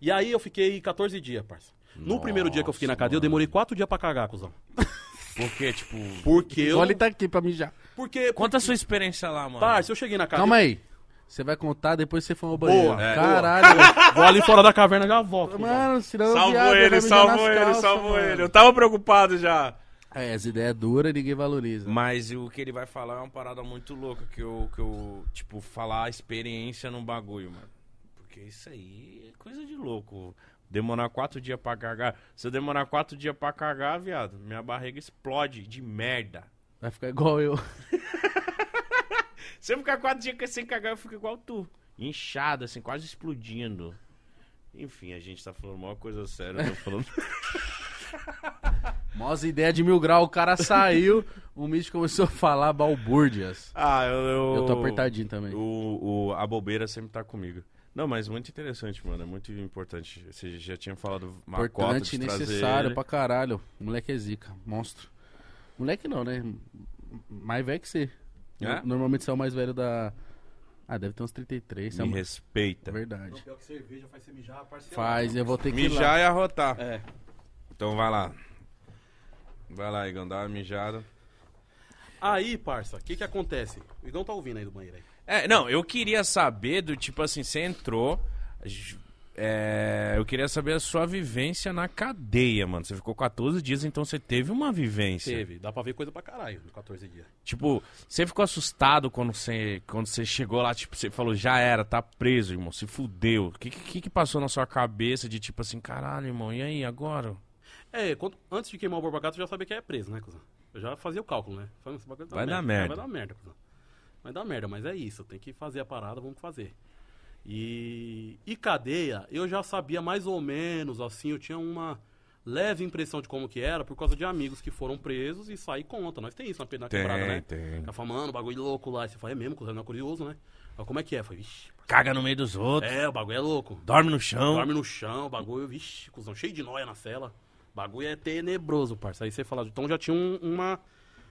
E aí eu fiquei 14 dias, parça. No primeiro dia que eu fiquei na cadeia, eu demorei 4 dias pra cagar, cuzão. Porque, tipo. Porque eu. Olha, ele tá aqui pra mijar. Porque. Conta a sua experiência lá, mano. Parça, eu cheguei na cadeia. Calma aí. Você vai contar, depois você for ao banheiro. Boa, é. Caralho. Vou ali fora da caverna já volto. Mano, senão o Salvou viado ele, nas ele, calças, salvou mano. ele. Eu tava preocupado já. É, essa ideia é dura e ninguém valoriza. Mas o que ele vai falar é uma parada muito louca que eu, que eu tipo, falar a experiência num bagulho, mano. Porque isso aí é coisa de louco. Demorar quatro dias pra cagar. Se eu demorar quatro dias pra cagar, viado, minha barriga explode de merda. Vai ficar igual eu. Se eu ficar quatro dias sem cagar, eu fico igual tu. Inchado, assim, quase explodindo. Enfim, a gente tá falando uma coisa séria, eu tô falando. Mós ideia de mil grau, o cara saiu, o Mitch começou a falar balbúrdias. ah, eu, eu. Eu tô apertadinho também. O, o- a bobeira sempre tá comigo. Não, mas muito interessante, mano. É muito importante. Você já tinha falado uma Importante e necessário ele. pra caralho. Moleque é zica, monstro. Moleque não, né? Mais velho que você. É? Normalmente você é o mais velho da. Ah, deve ter uns 33. Você é Me uma- respeita. Verdade. Pior que cerveja faz você mijar, parceiro. Faz, eu vou ter que ir lá. Mijar e arrotar. É. Então vai lá. Vai lá, Igão, dá uma mijada. Aí, parça, o que que acontece? O Igão tá ouvindo aí do banheiro aí. É, não, eu queria saber do tipo assim, você entrou. É, eu queria saber a sua vivência na cadeia, mano. Você ficou 14 dias, então você teve uma vivência. Teve, dá pra ver coisa pra caralho em 14 dias. Tipo, você ficou assustado quando você, quando você chegou lá, tipo, você falou, já era, tá preso, irmão, se fudeu. O que, que, que passou na sua cabeça de tipo assim, caralho, irmão, e aí, agora? É, quando- antes de queimar o Borba Gato, eu já sabia que é preso, né, cuzão? Eu já fazia o cálculo, né? Bagulho Vai dar merda. Vai dar merda, cuzão. Vai dar merda, mas é isso. Tem que fazer a parada, vamos fazer. E, e cadeia, eu já sabia mais ou menos, assim, eu tinha uma leve impressão de como que era por causa de amigos que foram presos e saí conta. Nós tem isso na, na quebrada, né? tem. Fica falando, bagulho louco lá. E você fala, é mesmo, cuzão, não é curioso, né? Mas como é que é? Falei, vixi, Caga no meio dos outros, é, o bagulho é louco. dorme no chão. Dorme no chão, o bagulho, vixi, cuzão, cheio de noia na cela. O bagulho é tenebroso, parça. Aí você fala, então já tinha um- uma,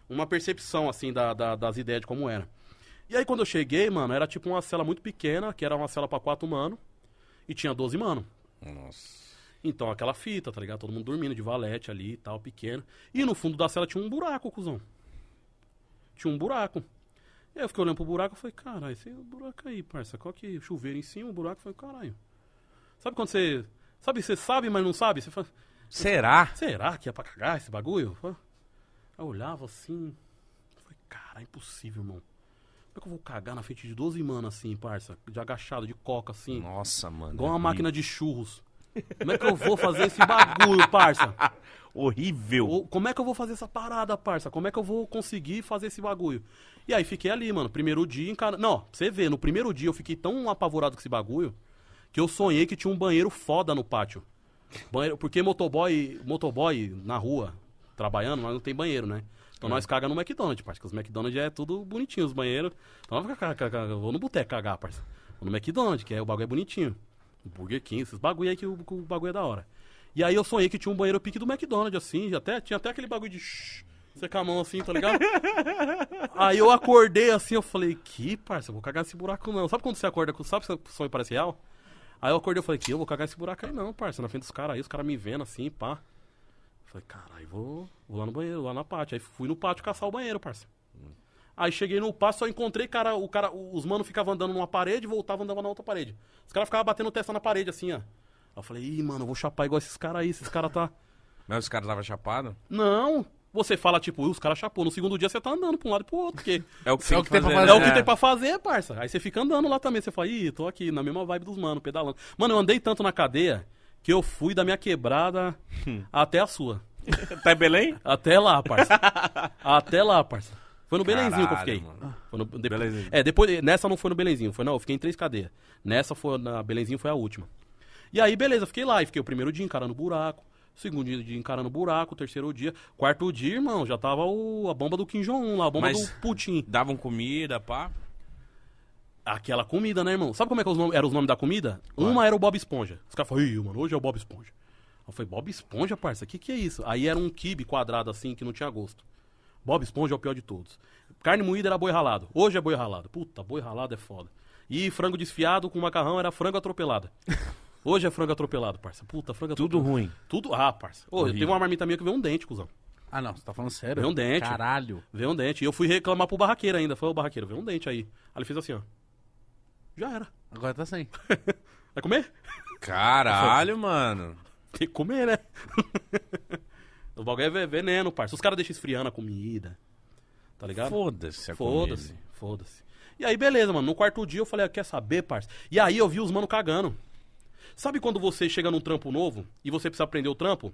uma percepção, assim, da, da- das ideias de como era. E aí quando eu cheguei, mano, era tipo uma cela muito pequena, que era uma cela pra quatro mano, e tinha 12 mano. Nossa. Então aquela fita, tá ligado? Todo mundo dormindo de valete ali e tal, pequeno. E no fundo da cela tinha um buraco, cuzão. Tinha um buraco. E aí eu fiquei olhando pro buraco e falei, caralho, esse buraco aí, parça, qual que chuveiro em cima, o buraco, eu falei, caralho. Sabe quando você. Sabe, você sabe, mas não sabe? Você fala, Será? será que é pra cagar esse bagulho? Eu olhava assim. Falei, cara, é impossível, irmão. Como é que eu vou cagar na frente de 12 mano assim, parça? De agachado, de coca assim. Nossa, mano. igual uma é máquina de churros. Como é que eu vou fazer esse bagulho, parça? Horrível. Como é que eu vou fazer essa parada, parça? Como é que eu vou conseguir fazer esse bagulho? E aí fiquei ali, mano. Primeiro dia, cara. Não, você ver, no primeiro dia eu fiquei tão apavorado com esse bagulho que eu sonhei que tinha um banheiro foda no pátio. Banheiro, porque motoboy, motoboy na rua, trabalhando, nós não tem banheiro, né? Então nós caga no McDonald's, parça. Porque os McDonald's é tudo bonitinho, os banheiros. Então nós caga, caga, eu vou no boteco cagar, parça. Vou no McDonald's, que é o bagulho é bonitinho. Burger King, esses bagulho aí que o, que o bagulho é da hora. E aí eu sonhei que tinha um banheiro pique do McDonald's, assim, até, tinha até aquele bagulho de shh, secar a mão assim, tá ligado? aí eu acordei assim, eu falei, que parça, eu vou cagar nesse buraco não. Sabe quando você acorda com. Sabe se o sonho parece real? Aí eu acordei e falei, que eu vou cagar nesse buraco aí não, parça, na frente dos caras aí, os caras me vendo assim, pá. Falei, caralho, vou, vou lá no banheiro, lá na pátio. Aí fui no pátio caçar o banheiro, parça. Aí cheguei no pátio, só encontrei cara, o cara, os manos ficavam andando numa parede, voltavam andando na outra parede. Os caras ficavam batendo testa na parede, assim, ó. Aí eu falei, ih, mano, eu vou chapar igual esses caras aí, esses caras tá. Mas os caras estavam chapados? Não. Você fala, tipo, "Ih, os caras chapou. No segundo dia você tá andando pra um lado e pro outro. Porque É o que, É o que tem pra fazer, fazer. é o né? que tem pra fazer, parça. Aí você fica andando lá também. Você fala, ih, tô aqui na mesma vibe dos manos, pedalando. Mano, eu andei tanto na cadeia que eu fui da minha quebrada até a sua. Tá em Belém? Até lá, parça. até lá, parça. Foi no Belenzinho que eu Caralho, fiquei. mano. Foi no- depois- Belenzinho. É, depois, nessa não foi no Belenzinho, foi não, eu fiquei em três cadeias. Nessa foi, na Belenzinho foi a última. E aí, beleza, fiquei lá, e fiquei o primeiro dia encarando o buraco, segundo dia, encarando o buraco, terceiro dia, quarto dia, irmão, já tava o, a bomba do Kim Jong-un lá, a bomba Mas- do Putin. Davam comida, pá. Aquela comida, né, irmão? Sabe como é que nomes- eram os nomes da comida? Uma era o Bob Esponja. Os caras falaram, ih, mano, hoje é o Bob Esponja. Eu falei, Bob Esponja, parça, o que que é isso? Aí era um kibe quadrado assim, que não tinha gosto. Bob Esponja é o pior de todos. Carne moída era boi ralado. Hoje é boi ralado. Puta, boi ralado é foda. E frango desfiado com macarrão era frango atropelado. Hoje é frango atropelado, parça. Puta, frango Tudo atropelado. ruim. Tudo. Ah, parça. Ô, eu tenho uma marmita minha que veio um dente, cuzão. Ah, não, você tá falando sério? Veio um dente. Caralho. Veio um dente. E eu fui reclamar pro barraqueiro ainda. Falei, ô barraqueiro, veio um dente aí. Aí ele fez assim, ó. Já era. Agora tá sem. Vai comer? Caralho, mano. Tem que comer, né? o bagulho é ve- veneno, parça. Os caras deixam esfriando a comida. Tá ligado? Foda-se a Foda-se, comida. foda-se. E aí, beleza, mano. No quarto dia eu falei, ah, quer saber, parça? E aí eu vi os mano cagando. Sabe quando você chega num trampo novo e você precisa aprender o trampo?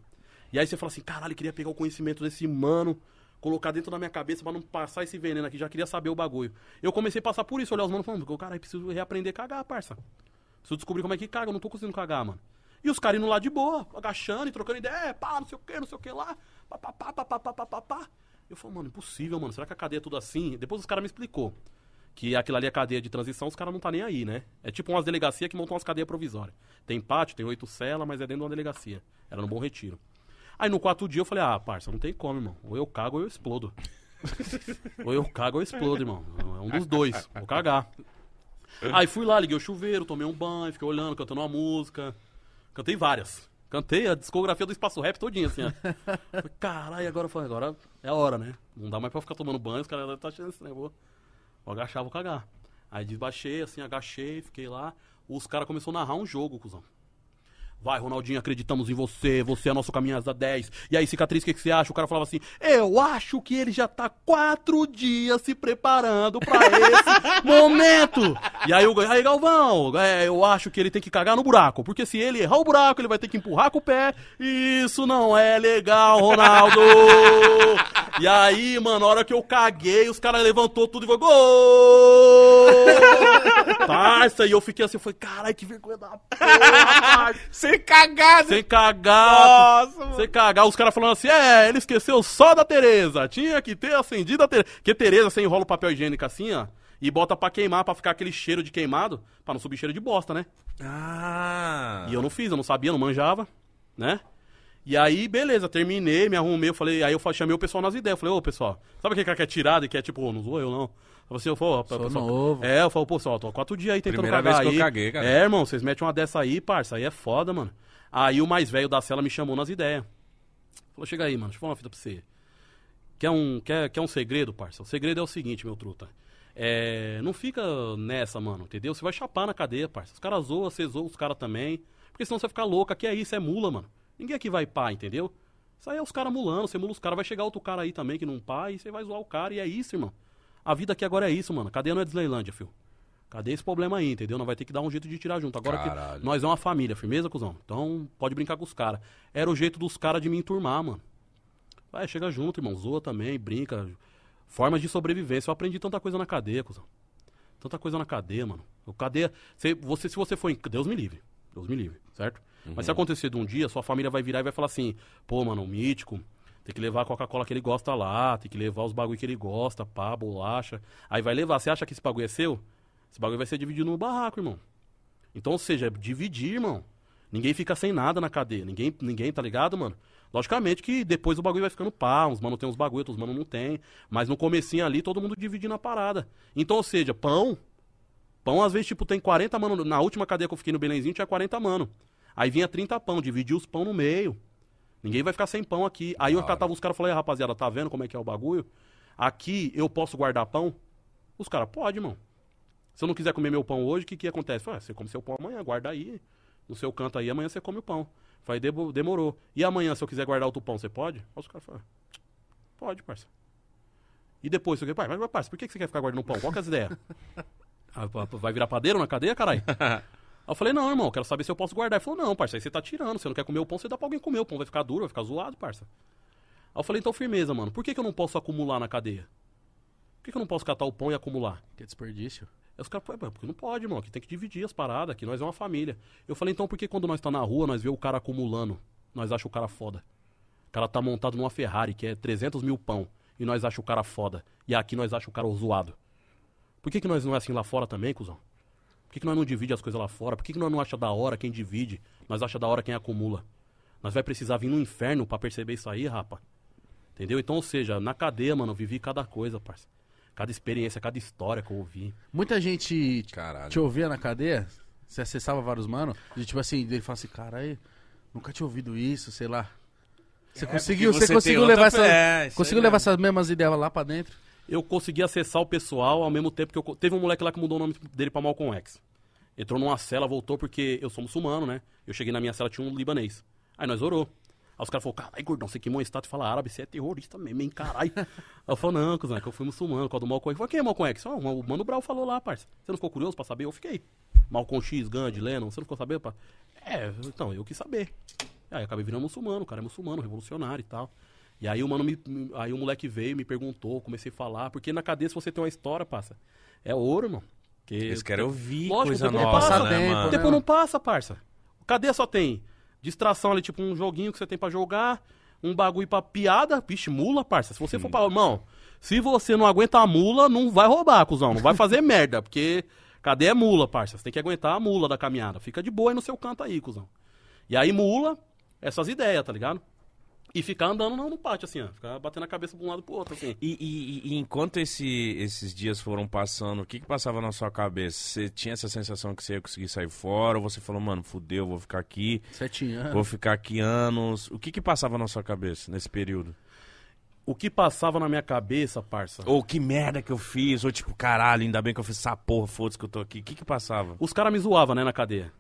E aí você fala assim, caralho, queria pegar o conhecimento desse mano, colocar dentro da minha cabeça pra não passar esse veneno aqui, já queria saber o bagulho. Eu comecei a passar por isso, olhar os manos falando, caralho, preciso reaprender a cagar, parça. Preciso descobrir como é que caga, eu não tô conseguindo cagar, mano. E os caras indo lá de boa, agachando e trocando ideia, é, pá, não sei o que, não sei o que lá, pá, pá, pá, pá, pá, pá, pá, pá, pá. Eu falei, mano, impossível, mano, será que a cadeia é tudo assim? Depois os caras me explicou que aquilo ali é cadeia de transição, os caras não tá nem aí, né? É tipo umas delegacias que montam umas cadeias provisórias. Tem pátio, tem oito celas, mas é dentro de uma delegacia. Era no Bom Retiro. Aí no quarto dia eu falei, ah, parça, não tem como, irmão. Ou eu cago ou eu explodo. ou eu cago ou eu explodo, irmão. É um dos dois. Vou cagar. Aí fui lá, liguei o chuveiro, tomei um banho, fiquei olhando, cantando uma música. Cantei várias. Cantei a discografia do Espaço Rap todinha, assim, ó. Falei, Caralho, agora foi, agora é a hora, né? Não dá mais pra ficar tomando banho, os caras devem estar achando esse negócio. Vou agachar, vou cagar. Aí desbaixei, assim, agachei, fiquei lá. Os caras começaram a narrar um jogo, cuzão. Vai, Ronaldinho, acreditamos em você, você é nosso caminho da 10. E aí, cicatriz, o que, que você acha? O cara falava assim: Eu acho que ele já tá quatro dias se preparando pra esse momento. E aí, o aí Galvão, é, eu acho que ele tem que cagar no buraco. Porque se ele errar o buraco, ele vai ter que empurrar com o pé. Isso não é legal, Ronaldo. E aí, mano, na hora que eu caguei, os caras levantou tudo e foi gol! Parça, e eu fiquei assim, falei, caralho, que vergonha da porra. Sem cagada. Sem cagar. Nossa, mano. Sem cagar, os caras falando assim, é, ele esqueceu só da Tereza. Tinha que ter acendido a Tereza. Porque Tereza, você enrola o papel higiênico assim, ó, e bota pra queimar, pra ficar aquele cheiro de queimado, pra não subir cheiro de bosta, né? Ah. E eu não fiz, eu não sabia, não manjava, né? E aí, beleza, terminei, me arrumei, eu falei, aí eu chamei o pessoal nas ideias, eu falei, ô pessoal, sabe aquele cara que é tirado e que é tipo, não zoou eu não? Falei assim, eu falei, ó, Sou pessoal, novo. É, eu falo, pô, pessoal, tô há quatro dias aí tentando Primeira cagar vez que aí. eu caguei, cara. É, irmão, vocês metem uma dessa aí, parça, aí é foda, mano. Aí o mais velho da cela me chamou nas ideias. Falou, chega aí, mano, deixa eu falar uma fita pra você. Quer um, quer, quer um segredo, parça? O segredo é o seguinte, meu truta. É, não fica nessa, mano, entendeu? Você vai chapar na cadeia, parça. Os caras zoam, você zoa os caras também. Porque senão você vai ficar louco. Aqui é isso, é mula, mano. Ninguém aqui vai pá, entendeu? Isso aí é os caras mulando, você mula os caras, vai chegar outro cara aí também que não pá, e você vai zoar o cara, e é isso, irmão. A vida aqui agora é isso, mano. Cadeia não é Disneylândia, filho. Cadê esse problema aí, entendeu? Não vai ter que dar um jeito de tirar junto. Agora Caralho. que nós é uma família, firmeza, cuzão? Então pode brincar com os caras. Era o jeito dos caras de me enturmar, mano. Vai, chega junto, irmão. Zoa também, brinca. Formas de sobrevivência. Eu aprendi tanta coisa na cadeia, cuzão. Tanta coisa na cadeia, mano. O cadeia. Você, você, se você for em. Deus me livre. Deus me livre, certo? Mas se acontecer de um dia, sua família vai virar e vai falar assim: pô, mano, o mítico. Tem que levar a Coca-Cola que ele gosta lá, tem que levar os bagulho que ele gosta, pá, bolacha. Aí vai levar. Você acha que esse bagulho é seu? Esse bagulho vai ser dividido no barraco, irmão. Então, ou seja, é dividir, irmão. Ninguém fica sem nada na cadeia. Ninguém, ninguém tá ligado, mano? Logicamente que depois o bagulho vai ficando pá, uns mano tem uns bagulho, outros mano não tem. Mas no comecinho ali, todo mundo dividindo a parada. Então, ou seja, pão. Pão, às vezes, tipo, tem 40 mano. Na última cadeia que eu fiquei no Belenzinho, tinha 40 mano. Aí vinha 30 pão, dividia os pão no meio. Ninguém vai ficar sem pão aqui. Aí eu catava os caras e falei, rapaziada, tá vendo como é que é o bagulho? Aqui eu posso guardar pão? Os caras, pode, irmão. Se eu não quiser comer meu pão hoje, o que que acontece? Ué, você come seu pão amanhã, guarda aí. No seu canto aí, amanhã você come o pão. Falei, "Debo- demorou. E amanhã, se eu quiser guardar outro pão, você pode? Aí os caras falam, pode, parça. E depois, você quer, pai, mas parça, por que que você quer ficar guardando pão? Qual que é as ideias? Ah, pa- pa- Vai virar padeiro na cadeia, caralho? Aí eu falei, não, irmão, quero saber se eu posso guardar. Ele falou, não, parça, aí você tá tirando. Você não quer comer o pão, você dá pra alguém comer. O pão vai ficar duro, vai ficar zoado, parça. Aí eu falei, então firmeza, mano. Por que, que eu não posso acumular na cadeia? que, que eu não posso catar o pão e acumular? Que desperdício. Aí os caras, "Pô, porque não pode, irmão, aqui tem que dividir as paradas, aqui nós é uma família. Eu falei, então por que quando nós tá na rua, nós vê o cara acumulando, nós acha o cara foda? O cara tá montado numa Ferrari, que é 300 mil pão, e nós acha o cara foda. E aqui nós acha o cara zoado. Por que, que nós não é assim lá fora também, cuzão? Por que, que nós não divide as coisas lá fora? Por que, que nós não acha da hora quem divide? Nós acha da hora quem acumula. Nós vai precisar vir no inferno pra perceber isso aí, rapa. Entendeu? Então, ou seja, na cadeia, mano, eu vivi cada coisa, parça. Cada experiência, cada história que eu ouvi. Muita gente te- Caralho. te ouvia na cadeia? Você acessava vários mano? De tipo assim, ele fala assim, cara, aí, nunca tinha ouvido isso, sei lá. Você conseguiu, É, porque você conseguiu levar essa, é, conseguiu levar mesmo. essas mesmas ideias lá pra dentro? Eu consegui acessar o pessoal ao mesmo tempo que eu. Teve um moleque lá que mudou o nome dele pra Malcolm X. Entrou numa cela, voltou porque eu sou muçulmano, né? Eu cheguei na minha cela, tinha um libanês. Aí nós orou. Aí os caras falaram, caralho, gordão, você queimou uma estátua e fala árabe, você é terrorista mesmo, hein, caralho. Aí eu falei, não, cuzão, é que eu fui muçulmano, qual do Malcolm X. Eu falei, quem é Malcolm X? Ah, o Mano Brau falou lá, parça. Você não ficou curioso pra saber? Eu fiquei. Malcolm X, Gandhi, Lennon, você não ficou sabendo? Pra... É, então, eu quis saber. Aí eu acabei virando muçulmano, o cara é muçulmano, revolucionário e tal. E aí o mano me, aí o moleque veio, me perguntou, comecei a falar, porque na cadeia se você tem uma história, passa. É ouro, mano. Que Eles querem ouvir Lógico, coisa o tempo nova, passa, né, tempo, mano? o tempo não passa, parça. Cadeia só tem distração ali, tipo um joguinho que você tem pra jogar, um bagulho pra piada, vixe, mula, parça. Se você for pra. Irmão, se você não aguenta a mula, não vai roubar, cuzão. Não vai fazer merda, porque cadeia é mula, parça. Você tem que aguentar a mula da caminhada. Fica de boa aí no seu canto aí, cuzão. E aí, mula, essas ideias, tá ligado? E ficar andando no, no pátio, assim, ó. Ficar batendo a cabeça de um lado pro outro, assim. E, e- e enquanto esse- esses dias foram passando, o que que passava na sua cabeça? Você tinha essa sensação que você ia conseguir sair fora? Ou você falou, mano, fudeu, vou ficar aqui, Sete anos. vou ficar aqui anos? O que que passava na sua cabeça nesse período? O que passava na minha cabeça, parça? Ou que merda que eu fiz? Ou tipo, caralho, ainda bem que eu fiz essa porra, foda-se que eu tô aqui. O que que passava? Os caras me zoavam, né, na cadeia.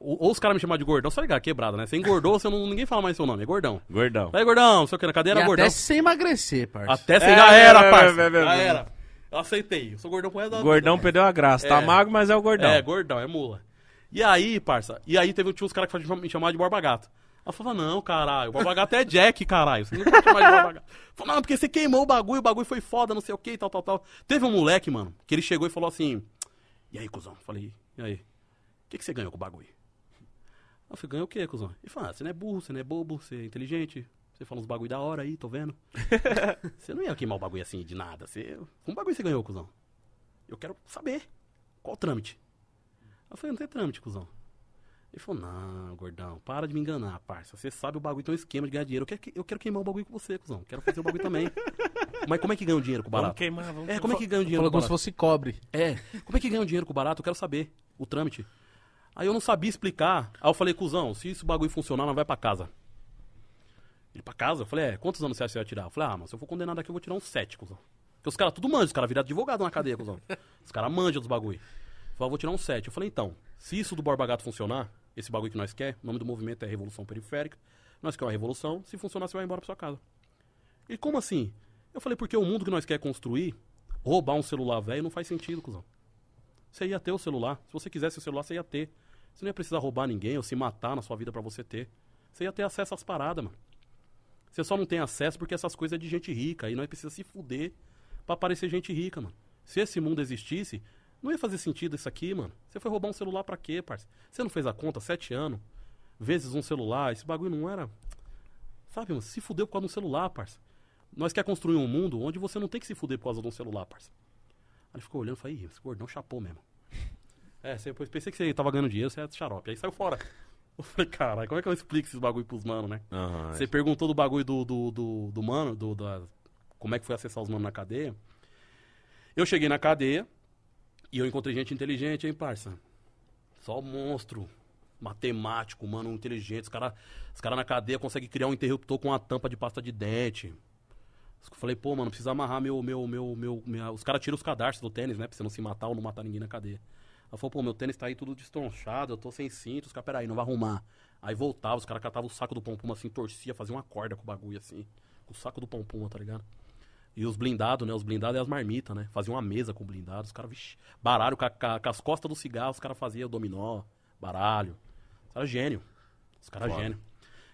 Ou, ou os caras me chamavam de gordão, só ligar, quebrada, né? Você engordou, você não, ninguém fala mais seu nome, é gordão. Gordão. Aí, gordão, não sei o que, na cadeia E gordão. até sem emagrecer, parça. Até você É, já é, era, é, parça. é, é, é, Já é. era. Eu aceitei. Eu sou gordão pro resto da Gordão vida. perdeu a graça. Tá magro, mas é o gordão. É, gordão, é mula. E aí, parça, e aí teve, tinha uns caras que me chamavam de Borba Gato. Eu falava, não, caralho, o Borba Gato é Jack, caralho. Você não pode chamar de Borba Gato. Eu falava, não, porque você queimou o bagulho, o bagulho foi foda, não sei o que, tal, tal, tal. Teve um moleque, mano, que ele chegou e falou assim, e aí, cuzão? Falei, e aí? O que, que você ganhou com o bagulho? Eu falei, ganhou o quê, cuzão? Ele falou, ah, você não é burro, você não é bobo, você é inteligente. Você fala uns bagulho da hora aí, tô vendo. você não ia queimar o bagulho assim de nada. Você... Com bagulho você ganhou, cuzão? Eu quero saber. Qual o trâmite? Eu falei, não tem trâmite, cuzão. Ele falou, não, gordão, para de me enganar, parça. Você sabe o bagulho tem um esquema de ganhar dinheiro. Eu quero, que- eu quero queimar o bagulho com você, cuzão. Quero fazer o bagulho também. Mas como é que ganha o dinheiro com o Vamos barato? queimar, vamos É, como é que ganha o dinheiro Falou com como se fosse cobre. É, como é que ganha o dinheiro com o barato? Eu quero saber o trâmite. Aí eu não sabia explicar. Aí eu falei, cuzão, se esse bagulho funcionar, nós vai pra casa. Ele pra casa? Eu falei, é, quantos anos você acha que você vai tirar? Eu falei, ah, mas se eu for condenado aqui, eu vou tirar uns sete, cuzão. Porque os caras tudo manjam, os caras viraram advogado na cadeia, cuzão. Os caras manjam dos bagulho. Eu falei, eu vou tirar uns sete. Eu falei, então, se isso do Borba Gato funcionar, esse bagulho que nós quer, o nome do movimento é Revolução Periférica, nós queremos uma revolução, se funcionar, você vai embora pra sua casa. E como assim? Eu falei, porque o mundo que nós quer construir, roubar um celular velho não faz sentido, cuzão. Você ia ter o celular. Se você quisesse o celular, você ia ter. Você não ia precisar roubar ninguém ou se matar na sua vida pra você ter. Você ia ter acesso às paradas, mano. Você só não tem acesso porque essas coisas é de gente rica. E nós precisa se fuder pra parecer gente rica, mano. Se esse mundo existisse, não ia fazer sentido isso aqui, mano. Você foi roubar um celular pra quê, parça? Você não fez a conta, sete anos, vezes um celular, esse bagulho não era. Sabe, mano? Se fudeu por causa de um celular, parça. Nós quer construir um mundo onde você não tem que se fuder por causa de um celular, parça. Ele ficou olhando e falei, Ih, esse gordão chapou mesmo. É, você, pensei que você tava ganhando dinheiro, você é xarope. Aí saiu fora. Eu falei, caralho, como é que eu explico esses bagulho pros manos, né? Aham, Você perguntou do bagulho do, do, do, do mano, do, da, como é que foi acessar os manos na cadeia. Eu cheguei na cadeia e eu encontrei gente inteligente, hein, parça? Só monstro, matemático, mano, inteligente. Os caras os cara na cadeia conseguem criar um interruptor com uma tampa de pasta de dente. Eu falei, pô, mano, precisa amarrar meu, meu, meu, meu, minha... Os caras tiram os cadarços do tênis, né? Pra você não se matar ou não matar ninguém na cadeia. Ela falou, pô, meu tênis tá aí tudo destronchado, eu tô sem cinto. Os caras, peraí, não vai arrumar. Aí voltava, os caras catavam o saco do pompom assim, torcia, fazia uma corda com o bagulho assim. Com o saco do pompom, tá ligado? E os blindados, né? Os blindados é as marmitas, né? Faziam uma mesa com blindado. Os caras, vixi, baralho com, a- com as costas do cigarro, os caras faziam dominó, baralho. Os caras gênio. Os caras Foda. gênio.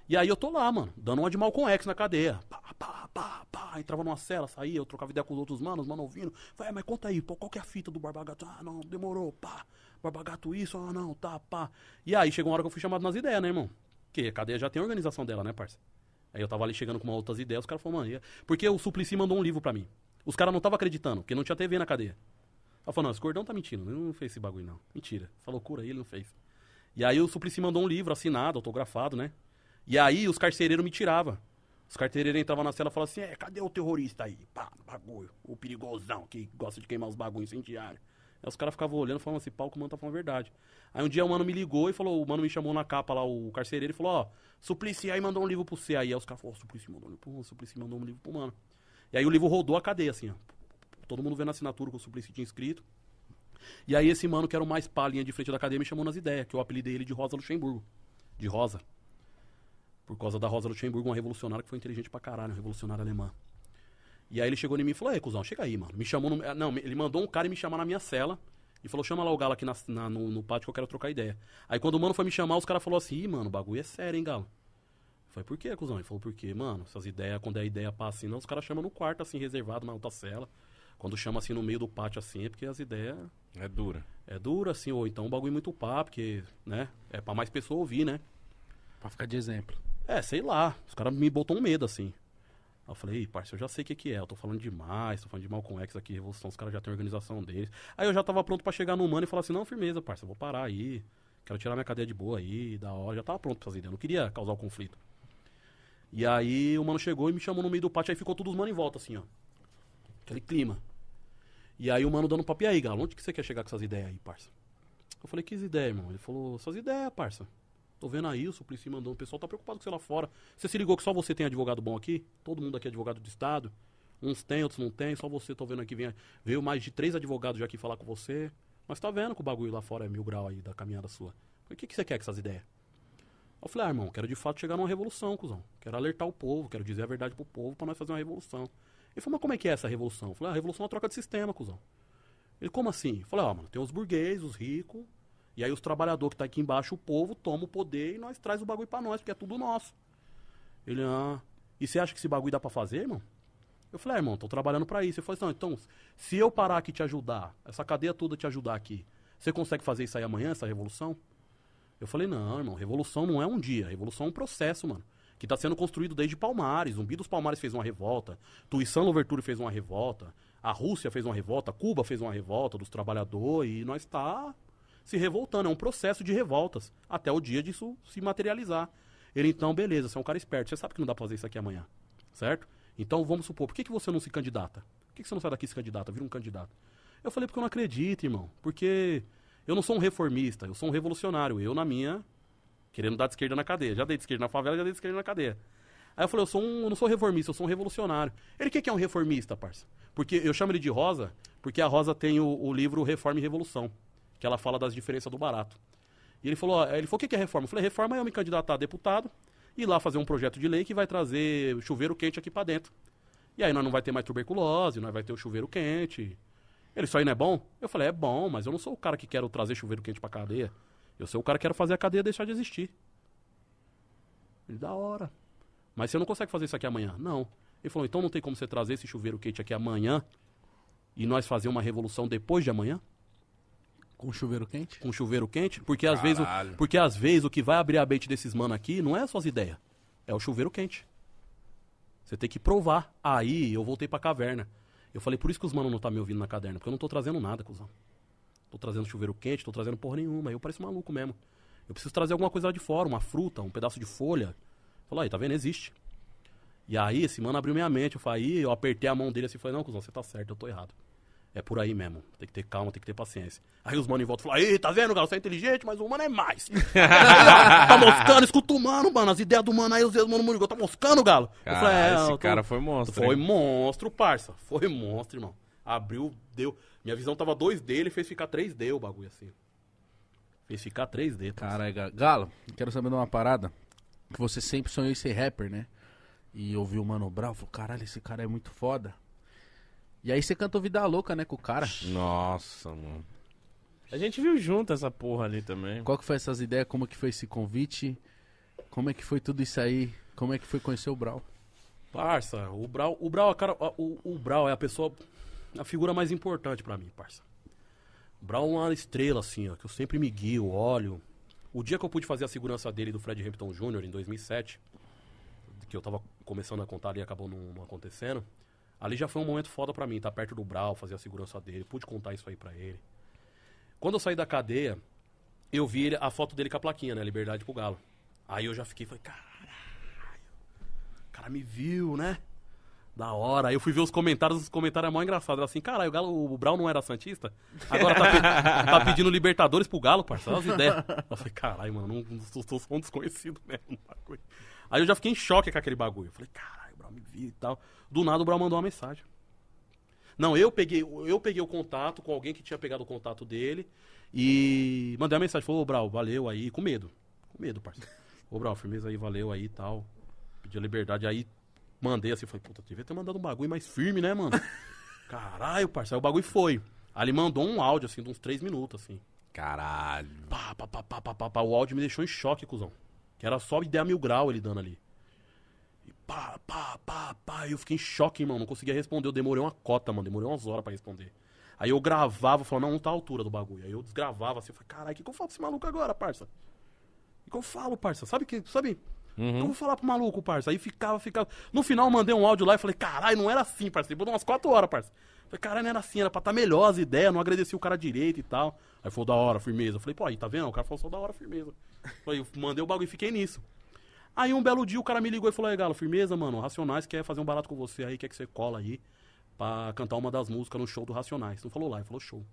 E aí eu tô lá, mano, dando uma de Malcolm X na cadeia. Pá, pá, pá, pá. entrava numa cela, saía, eu trocava ideia com os outros manos, mano ouvindo. Falei, é, mas conta aí, pô, qual que é a fita do Barbagato? Ah, não, demorou, pá. Barbagato isso, ah, não, tá, pá. E aí chegou uma hora que eu fui chamado nas ideias, né, irmão? Porque a cadeia já tem a organização dela, né, parça? Aí eu tava ali chegando com outras ideias, os caras falaram, mano, porque o Suplicy mandou um livro pra mim. Os caras não estavam acreditando, porque não tinha TV na cadeia. Ela falou, não, esse gordão tá mentindo, ele não fez esse bagulho, não. Mentira. Essa loucura aí, ele não fez. E aí o Suplicy mandou um livro assinado, autografado, né? E aí os carcereiros me tiravam. Os carcereiros entravam na cela e falavam assim, é, cadê o terrorista aí? Pá, bagulho. O perigosão que gosta de queimar os bagulhos incendiários. Aí os caras ficavam olhando falavam assim, pau, que o mano tá falando a verdade. Aí um dia o mano me ligou e falou, o mano me chamou na capa lá, o carcereiro, e falou, ó, Suplicy aí mandou um livro pro você aí. Aí os caras falaram, ó, Suplicy mandou um livro pro mano, Suplicy mandou um livro pro mano. E aí o livro rodou a cadeia, assim, ó. Todo mundo vendo a assinatura que o Suplicy tinha escrito. E aí esse mano, que era o mais pá, linha de frente da cadeia, me chamou nas ideias, que eu apelidei ele de Rosa Luxemburgo. De Rosa. Por causa da Rosa Luxemburgo, uma revolucionária que foi inteligente pra caralho, uma revolucionária alemã. E aí ele chegou em mim e falou, ei, cuzão, chega aí, mano. Me chamou no... ah, Não, ele mandou um cara e me chamar na minha cela. E falou, chama lá o Galo aqui na- na- no, no pátio que eu quero trocar ideia. Aí quando o mano foi me chamar, os caras falaram assim, ih, mano, o bagulho é sério, hein, Galo? Eu falei, por quê, cuzão? Ele falou, porque, mano, essas ideias, quando a ideia passa assim, não, os caras chamam no quarto, assim, reservado, na outra cela. Quando chama assim no meio do pátio, assim, é porque as ideias É dura. é dura, assim, ou então um bagulho muito pá, porque, né, é pra mais pessoa ouvir, né? Pra ficar de exemplo. É, sei lá, os caras me botou um medo, assim. Aí eu falei, "Ih, parceiro, eu já sei o que que é, eu tô falando demais, tô falando de Malcolm X aqui, Revolução, os caras já têm organização deles. Aí eu já tava pronto pra chegar no mano e falar assim, não, firmeza, parceiro, vou parar aí, quero tirar minha cadeia de boa aí, da hora, já tava pronto pra fazer ideia, não queria causar o conflito. E aí o mano chegou e me chamou no meio do pátio, aí ficou todos os manos em volta, assim, ó. Aquele clima. E aí o mano dando papo, aí, Galo, onde que você quer chegar com essas ideias aí, parça? Eu falei, que ideias, irmão? Ele falou, essas ideias, parça. Tô vendo aí, o Suplicy mandou, o pessoal tá preocupado com você lá fora. Você se ligou que só você tem advogado bom aqui? Todo mundo aqui é advogado do Estado. Uns tem, outros não tem, só você, tô vendo aqui, vem, veio mais de três advogados já aqui falar com você. Mas tá vendo que o bagulho lá fora é mil grau aí, da caminhada sua. O que, que você quer com essas ideias? Eu falei, ah, irmão, quero de fato chegar numa revolução, cuzão. Quero alertar o povo, quero dizer a verdade pro povo pra nós fazer uma revolução. Ele falou, mas como é que é essa revolução? Eu falei, ah, a revolução é uma troca de sistema, cuzão. Ele, como assim? Eu falei, ó, mano, tem os burguês, os ricos, e aí os trabalhadores que tá aqui embaixo, o povo, toma o poder e nós traz o bagulho pra nós, porque é tudo nosso. Ele, ah, e você acha que esse bagulho dá pra fazer, irmão? Eu falei, ah, irmão, tô trabalhando pra isso. Ele falou assim, então, se eu parar aqui te ajudar, essa cadeia toda te ajudar aqui, você consegue fazer isso aí amanhã, essa revolução? Eu falei, não, irmão, revolução não é um dia, revolução é um processo, mano. Que tá sendo construído desde Palmares. Zumbi dos Palmares fez uma revolta, Tuição Louverture fez uma revolta, a Rússia fez uma revolta, Cuba fez uma revolta dos trabalhadores, e nós tá se revoltando. É um processo de revoltas, até o dia disso se materializar. Ele, então, beleza, você é um cara esperto, você sabe que não dá pra fazer isso aqui amanhã, certo? Então, vamos supor, por que, que você não se candidata? Por que, que você não sai daqui se candidata, vira um candidato? Eu falei, porque eu não acredito, irmão. Porque eu não sou um reformista, eu sou um revolucionário. Eu, na minha, querendo dar de esquerda na cadeia. Já dei de esquerda na favela, já dei de esquerda na cadeia. Aí eu falei, eu, sou um, eu não sou reformista, eu sou um revolucionário. Ele, o que, que é um reformista, parça? Porque eu chamo ele de Rosa, porque a Rosa tem o, o livro Reforma e Revolução, que ela fala das diferenças do barato. E ele falou, ele falou, o que, é reforma? Eu falei, reforma é eu me candidatar a deputado, ir lá fazer um projeto de lei que vai trazer chuveiro quente aqui pra dentro. E aí nós não vai ter mais tuberculose, nós vai ter o chuveiro quente. Ele, isso aí não é bom? Eu falei, é bom, mas eu não sou o cara que quero trazer chuveiro quente pra cadeia. Eu sou o cara que quero fazer a cadeia deixar de existir. Ele, da hora. Mas você não consegue fazer isso aqui amanhã? Não. Ele falou, então não tem como você trazer esse chuveiro quente aqui amanhã e nós fazer uma revolução depois de amanhã? Com chuveiro quente? Com chuveiro quente? Porque às, vezes, o- Caralho. porque às vezes o que vai abrir a mente desses mano aqui não é as suas ideias. É o chuveiro quente. Você tem que provar. Aí eu voltei pra caverna. Eu falei, por isso que os mano não tá me ouvindo na caderna, porque eu não tô trazendo nada, cuzão. Tô trazendo chuveiro quente, tô trazendo porra nenhuma. Eu pareço maluco mesmo. Eu preciso trazer alguma coisa lá de fora, uma fruta, um pedaço de folha. Falei, aí, tá vendo? Existe. E aí, esse mano abriu minha mente. Eu falei, aí eu apertei a mão dele assim e falei, não, cuzão, você tá certo, eu tô errado. É por aí mesmo. Tem que ter calma, tem que ter paciência. Aí os mano em volta falaram, aí, tá vendo, galo? Você é inteligente, mas o mano é mais. tá moscando, escuta o mano, mano. As ideias do mano aí, os dedos do mano Murigol, tá moscando, galo. Cara, eu falei, é, esse eu tô- cara foi monstro. Foi hein? monstro, parça. Foi monstro, irmão. Abriu, deu. Minha visão tava 2D, ele fez ficar 3D o bagulho assim. Fez ficar 3D, parça. Caralho, Ga- Galo, quero saber de uma parada. Que você sempre sonhou em ser rapper, né? E ouviu o Mano Brown, falou, caralho, esse cara é muito foda. E aí você cantou Vida Louca, né, com o cara. Nossa, mano. A gente viu junto essa porra ali também. Qual que foi essas ideias? Como que foi esse convite? Como é que foi tudo isso aí? Como é que foi conhecer o Brau? Parça, o Brau, o Brau, é cara, o, o Brau é a pessoa, a figura mais importante pra mim, parça. O Brau é uma estrela, assim, ó, que eu sempre me guio, olho. O dia que eu pude fazer a segurança dele do Fred Hampton Jr. em 2007, que eu tava começando a contar ali e acabou não, não acontecendo, ali já foi um momento foda pra mim, tá perto do Brau, fazer a segurança dele, pude contar isso aí pra ele. Quando eu saí da cadeia, eu vi ele- a foto dele com a plaquinha, né? Liberdade pro Galo. Aí eu já fiquei, falei, caralho. O cara me viu, né? Da hora. Aí eu fui ver os comentários, os comentários é mó engraçado. Era assim, caralho, o, Galo, o Brown não era Santista? Agora tá, pe- tá pedindo Libertadores pro Galo, parceiro. Olha as ideias. Eu falei, caralho, mano, não, sou, sou só um desconhecido mesmo. Aí eu já fiquei em choque com aquele bagulho. Eu falei, caralho, o Brown me viu e tal. Do nada o Brown mandou uma mensagem. Não, eu peguei, eu peguei o contato com alguém que tinha pegado o contato dele e mandei uma mensagem. Falou, ô Brau, valeu aí, com medo. Com medo, parceiro. Ô Brau, firmeza aí, valeu aí e tal. Pedi a liberdade. Aí mandei assim, falei, puta, devia ter mandado um bagulho mais firme, né, mano? Caralho, parceiro. Aí o bagulho foi. Aí ele mandou um áudio, assim, de uns três minutos, assim. Caralho. Pá, pá, pá, pá, pá, pá, pá. O áudio me deixou em choque, cuzão. Que era só ideia mil grau ele dando ali. Pá, pá, pá, pá. Eu fiquei em choque, irmão. Não conseguia responder. Eu demorei uma cota, mano. Demorei umas horas pra responder. Aí eu gravava, falando, não, não tá a altura do bagulho. Aí eu desgravava assim, eu falei, caralho, o que, que eu falo pra esse maluco agora, parça? O que, eu falo, parça? Sabe que, sabe? O que eu vou falar pro maluco, parça? Aí ficava, ficava. No final eu mandei um áudio lá e falei, caralho, não era assim, parça. Depois de umas quatro horas, parça. Falei, caralho, não era assim, era pra estar melhor as ideias, não agradeci o cara direito e tal. Aí falou, da hora, firmeza. Eu falei, pô, aí tá vendo? O cara falou só da hora, firmeza. Falei, eu mandei o bagulho e fiquei nisso. Aí um belo dia o cara me ligou e falou, aí, Galo, firmeza, mano, Racionais quer fazer um barato com você aí, quer que você cola aí pra cantar uma das músicas no show do Racionais. Não falou lá, ele falou show.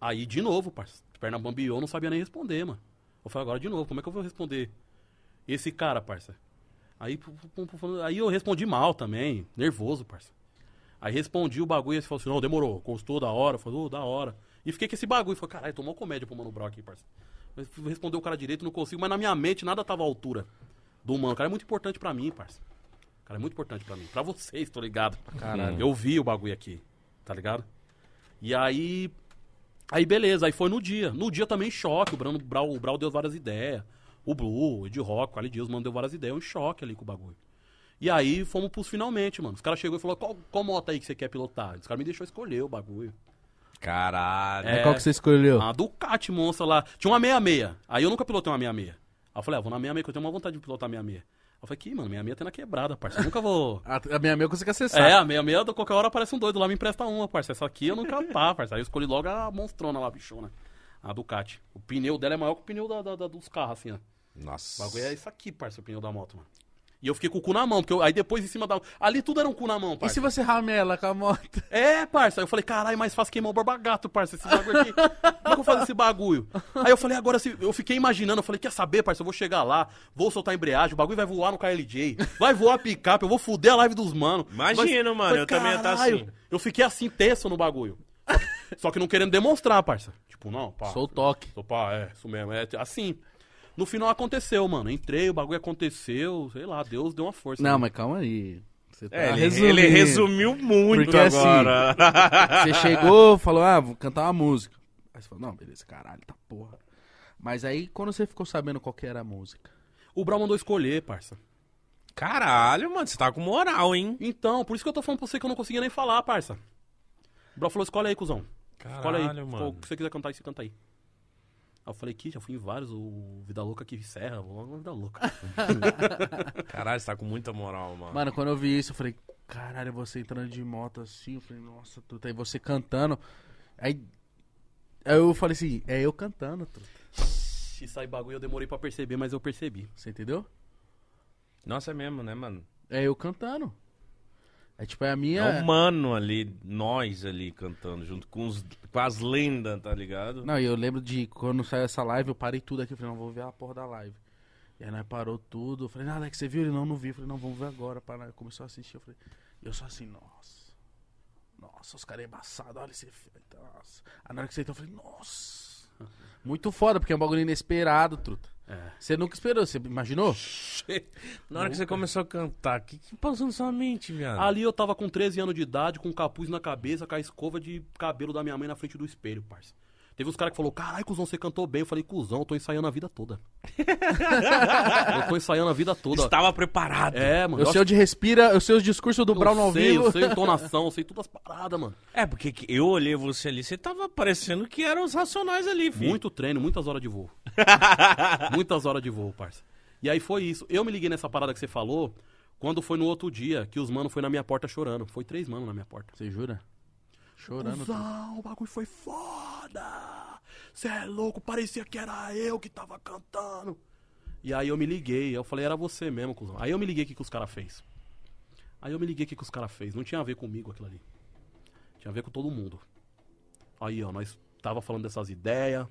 Aí, de novo, parça, perna bambiou, não sabia nem responder, mano. Eu falei, agora de novo, como é que eu vou responder esse cara, parça? Aí, aí eu respondi mal também, nervoso, parça. Aí respondi o bagulho e ele falou assim, não, demorou, gostou da hora, falou, "Ô, da hora. E fiquei com esse bagulho, falei, caralho, tomou comédia pro Mano Brown aqui, parça. Responder o cara direito, não consigo, mas na minha mente nada tava à altura do mano. O cara é muito importante pra mim, parça. O cara é muito importante pra mim. Pra vocês, tô ligado. Caralho. Eu vi o bagulho aqui, tá ligado? E aí. Aí beleza, aí foi no dia. No dia também choque, o Brau, o Brau, deu várias ideias. O Blue, o Ed Rock, o Ali Dias mandou várias ideias, eu em choque ali com o bagulho. E aí fomos pros finalmente, mano. Os caras chegou e falou, qual, qual moto aí que você quer pilotar? Os caras me deixou escolher o bagulho. Caralho. Aí qual que você escolheu? A Ducati monstra lá. Tinha uma 66. Aí eu nunca pilotei uma 66. Aí eu falei, ah, vou na 66 que eu tenho uma vontade de pilotar a 66. Aí eu falei, que, mano, 66 tem na quebrada, parça. Eu nunca vou... A, a minha amiga consegue acessar. É, a 66, qualquer hora aparece um doido lá, me empresta uma, parça. Essa aqui eu nunca pá, parça. Aí eu escolhi logo a monstrona lá, bichona. A Ducati. O pneu dela é maior que o pneu da, da- da- dos carros, assim, ó. Nossa. O bagulho é isso aqui, parça, o pneu da moto, mano. E eu fiquei com o cu na mão, porque eu- aí depois em cima da. Ali tudo era um cu na mão, E parça. se você ramela com a moto? É, parça. Aí eu falei, caralho, mais fácil queimar o barbagato, parça, esse bagulho aqui. Como é que eu vou fazer esse bagulho? Aí eu falei, agora se. Eu fiquei imaginando, eu falei, quer saber, parça? Eu vou chegar lá, vou soltar a embreagem, o bagulho vai voar no KLJ, vai voar a picape, eu vou fuder a live dos manos. Imagino, Vai- mano, Falei, eu também ia tá "Caralho." assim. Eu fiquei assim, tenso no bagulho. Só que, não querendo demonstrar, parça. Tipo, não, pá. Sou o toque. Sou pá, é, isso mesmo. É assim. No final aconteceu, mano. Entrei, o bagulho aconteceu, sei lá, Deus deu uma força. Não, né? mas calma aí. Você tá É, ele, ele resumiu muito Porque assim, agora. Você chegou, falou, ah, vou cantar uma música. Aí você falou, não, beleza, caralho, tá porra. Mas aí, quando você ficou sabendo qual que era a música? O Brau mandou escolher, parça. Caralho, mano, você tá com moral, hein? Então, por isso que eu tô falando pra você que eu não conseguia nem falar, parça. O Brau falou, escolhe aí, cuzão. escolhe aí. Caralho, mano. O que você quiser cantar aí, você canta aí. Aí eu falei, que já fui em vários, o Vida Louca que encerra, vou logo no Vida Louca. Caralho, você tá com muita moral, mano. Mano, quando eu vi isso, eu falei, caralho, você entrando de moto assim, eu falei, nossa, truta, aí você cantando. Aí, aí eu falei assim, é eu cantando, truta. Se sai bagulho, eu demorei pra perceber, mas eu percebi. Você entendeu? Nossa, é mesmo, né, mano? É eu cantando. É tipo, é a minha. É o mano ali, nós ali cantando, junto com, os, com as lendas, tá ligado? Não, e eu lembro de quando saiu essa live, eu parei tudo aqui. Eu falei, não, vou ver a porra da live. E aí nós parou tudo. Eu falei, nada, que você viu? Ele não, não vi. Eu falei, não, vamos ver agora. Para... Começou a assistir. Eu falei, e eu só assim, nossa. Nossa, os caras embaçados, olha esse efeito. Nossa. Aí na hora que você entrou, eu falei, nossa. Muito foda, porque é um bagulho inesperado, truta. É. Você nunca esperou, você imaginou? Na hora que você começou a cantar, o que, que passou na sua mente, viado? Ali eu tava com 13 anos de idade, com um capuz na cabeça, com a escova de cabelo da minha mãe na frente do espelho, parça. Teve uns caras que falou, caralho, cuzão, você cantou bem. Eu falei, cuzão, eu tô ensaiando a vida toda. eu tô ensaiando a vida toda. Estava preparado. É, mano. Eu sei onde respira, eu sei os discursos do eu Brown ao sei, vivo. Eu sei entonação, eu sei todas as paradas, mano. É, porque que- eu olhei você ali, você tava parecendo que eram os racionais ali, filho. Muito treino, muitas horas de voo. muitas horas de voo, parça. E aí foi isso. Eu me liguei nessa parada que você falou quando foi no outro dia que os mano foi na minha porta chorando. Foi três mano na minha porta. Você jura? Chorando. Cusão, o bagulho foi foda. Você é louco, parecia que era eu que tava cantando. E aí eu me liguei, eu falei, era você mesmo, cuzão. Aí eu me liguei o que, que os caras fez. Aí eu me liguei o que, que os caras fez. Não tinha a ver comigo aquilo ali. Tinha a ver com todo mundo. Aí, ó, nós tava falando dessas ideias.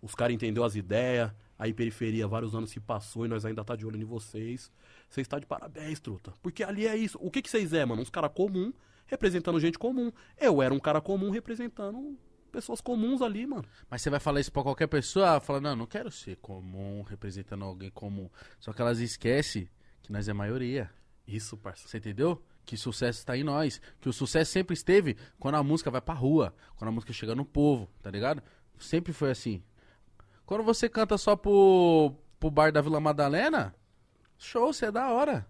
Os caras entenderam as ideias. Aí, periferia, vários anos se passou e nós ainda tá de olho em vocês. Vocês tá de parabéns, truta. Porque ali é isso. O que que vocês é, mano? Uns caras comum representando gente comum. Eu era um cara comum representando pessoas comuns ali, mano. Mas você vai falar isso pra qualquer pessoa, ela fala, não, não quero ser comum, representando alguém comum. Só que elas esquecem que nós é maioria. Isso, parça. Você entendeu? Que sucesso está em nós. Que o sucesso sempre esteve quando a música vai pra rua. Quando a música chega no povo, tá ligado? Sempre foi assim. Quando você canta só pro, pro bar da Vila Madalena, show, você é da hora.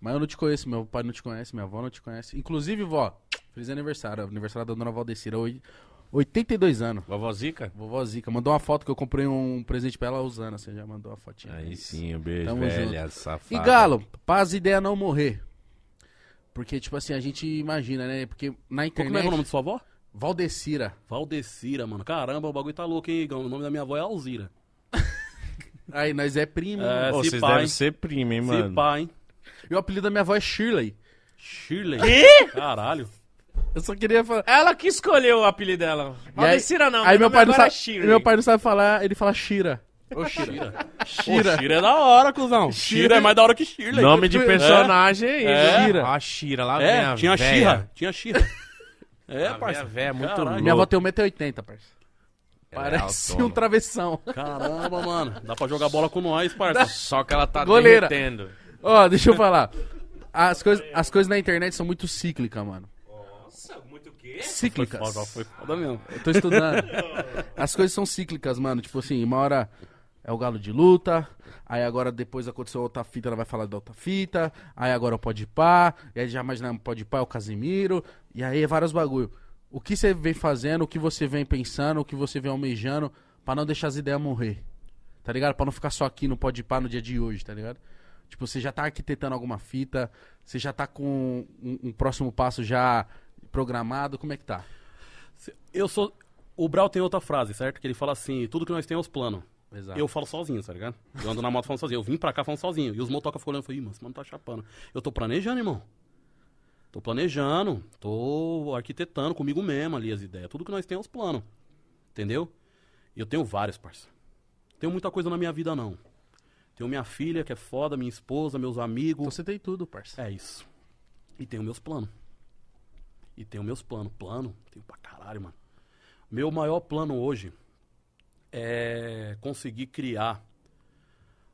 Mas eu não te conheço, meu pai não te conhece, minha avó não te conhece. Inclusive, vó, feliz aniversário. Aniversário da dona Valdecira, oi- 82 anos. Vovó Zica? Vovó Zica, mandou uma foto que eu comprei um presente pra ela usando. Você já mandou a fotinha. Aí sim, um beijo, Tamo velha, safada. E Galo, pra as ideias não morrer. Porque, tipo assim, a gente imagina, né? Porque na Como internet. que é o nome de sua avó? Valdecira. Valdecira, mano. Caramba, o bagulho tá louco, hein, Igão? O nome da minha avó é Alzira. Aí, nós é primo. É, Ô, se vocês pá, devem hein? ser primo, hein, Se mano? pá, hein? E o apelido da minha avó é Shirley. Shirley. Quê? Caralho. Eu só queria falar. Ela que escolheu o apelido dela. Valdecira não, Aí meu pai, não sabe, é Shirley. meu pai não sabe falar, ele fala Shira. Ô, Shira. Shira. Ô, Shira é da hora, cuzão. Shira é mais da hora que Shirley. Nome de personagem aí, É. viu? Shira. A Shira, lá vem É, a tinha véia. Shira. Tinha Shira. É, A parça. véia, véia, muito Caralho. louca. Minha avó tem 1,80m, parça. Ela é Parece autona. um travessão. Caramba, mano. Dá pra jogar bola com nós, parça. Só que ela tá Goleira. derretendo. Ó, deixa eu falar. As coisas as coisas na internet são muito cíclicas, mano. Nossa, muito o quê? Foi Cíclicas. foda, foi foda mesmo. Eu tô estudando. As coisas são cíclicas, mano. Tipo assim, uma hora é o galo de luta, aí agora depois aconteceu outra fita, ela vai falar da outra fita, aí agora é o pode pá, e aí já imaginamos pode pá é o Casimiro, e aí é vários bagulho. O que você vem fazendo, o que você vem pensando, o que você vem almejando, pra não deixar as ideias morrer. Tá ligado? Pra não ficar só aqui no pode pá no dia de hoje, tá ligado? Tipo, você já tá arquitetando alguma fita, você já tá com um, um próximo passo já programado, como é que tá? Eu sou. O Brau tem outra frase, certo? Que ele fala assim: tudo que nós temos é os planos. Exato. Eu falo sozinho, tá ligado? Eu ando na moto falando sozinho. Eu vim pra cá falando sozinho. E os motoca ficam olhando e falam, mano, esse mano tá chapando. Eu tô planejando, irmão. Tô planejando. Tô arquitetando comigo mesmo ali as ideias. Tudo que nós temos é os planos. Entendeu? E eu tenho vários, parça. Tenho muita coisa na minha vida, não. Tenho minha filha, que é foda, minha esposa, meus amigos. Então você tem tudo, parça. É isso. E tenho meus planos. E tenho meus planos. Plano? Tenho pra caralho, mano. Meu maior plano hoje é conseguir criar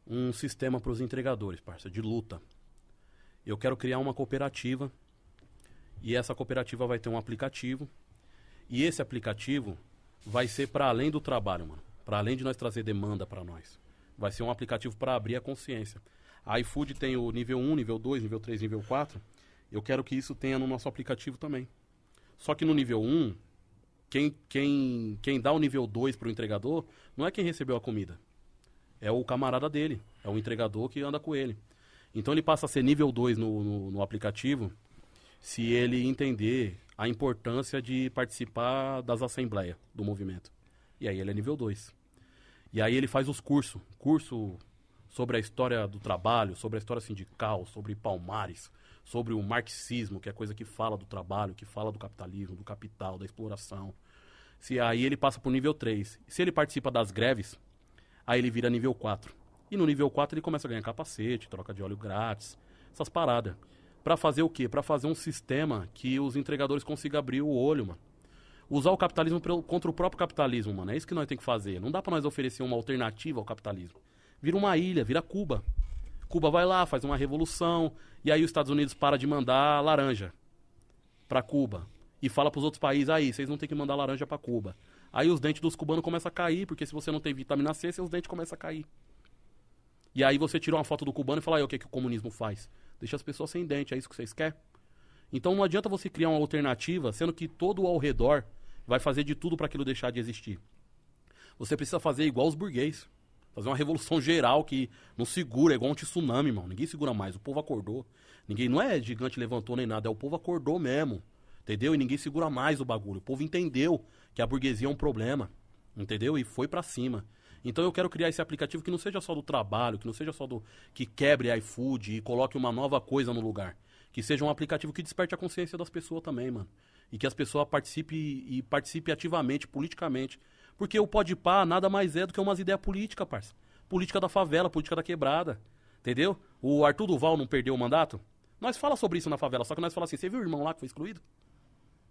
um sistema para os entregadores, parça, de luta. Eu quero criar uma cooperativa e essa cooperativa vai ter um aplicativo e esse aplicativo vai ser para além do trabalho, mano. Para além de nós trazer demanda para nós. Vai ser um aplicativo para abrir a consciência. A iFood tem o nível 1, nível 2, nível 3, nível 4. Eu quero que isso tenha no nosso aplicativo também. Só que no nível 1, quem, quem, quem dá o nível 2 para o entregador não é quem recebeu a comida. É o camarada dele. É o entregador que anda com ele. Então ele passa a ser nível 2 no, no, no aplicativo se ele entender a importância de participar das assembleias do movimento. E aí ele é nível 2. E aí ele faz os cursos. Curso sobre a história do trabalho, sobre a história sindical, sobre palmares, sobre o marxismo, que é coisa que fala do trabalho, que fala do capitalismo, do capital, da exploração. Se aí ele passa para o nível 3. Se ele participa das greves, aí ele vira nível 4. E no nível 4 ele começa a ganhar capacete, troca de óleo grátis, essas paradas. Pra fazer o quê? Pra fazer um sistema que os entregadores consigam abrir o olho, mano. Usar o capitalismo contra o próprio capitalismo, mano. É isso que nós temos que fazer. Não dá pra nós oferecer uma alternativa ao capitalismo. Vira uma ilha, vira Cuba. Cuba vai lá, faz uma revolução, e aí os Estados Unidos para de mandar laranja pra Cuba. E fala pros outros países, aí, vocês não tem que mandar laranja pra Cuba. Aí os dentes dos cubanos começam a cair, porque se você não tem vitamina C, seus dentes começam a cair. E aí você tira uma foto do cubano e fala, aí o que, que o comunismo faz? Deixa as pessoas sem dente, é isso que vocês querem? Então não adianta você criar uma alternativa, sendo que todo ao redor vai fazer de tudo para aquilo deixar de existir. Você precisa fazer igual os burguês. Fazer uma revolução geral que não segura, é igual um tsunami, irmão. Ninguém segura mais. O povo acordou. Ninguém não é gigante levantou nem nada, é o povo acordou mesmo. Entendeu? E ninguém segura mais o bagulho. O povo entendeu que a burguesia é um problema. Entendeu? E foi para cima. Então eu quero criar esse aplicativo que não seja só do trabalho, que não seja só do que quebre iFood e coloque uma nova coisa no lugar. Que seja um aplicativo que desperte a consciência das pessoas também, mano. E que as pessoas participem e participem ativamente, politicamente. Porque o pode pá nada mais é do que umas ideias políticas, parça. Política da favela, política da quebrada. Entendeu? O Arthur Duval não perdeu o mandato? Nós fala sobre isso na favela, só que nós fala assim, você viu o irmão lá que foi excluído?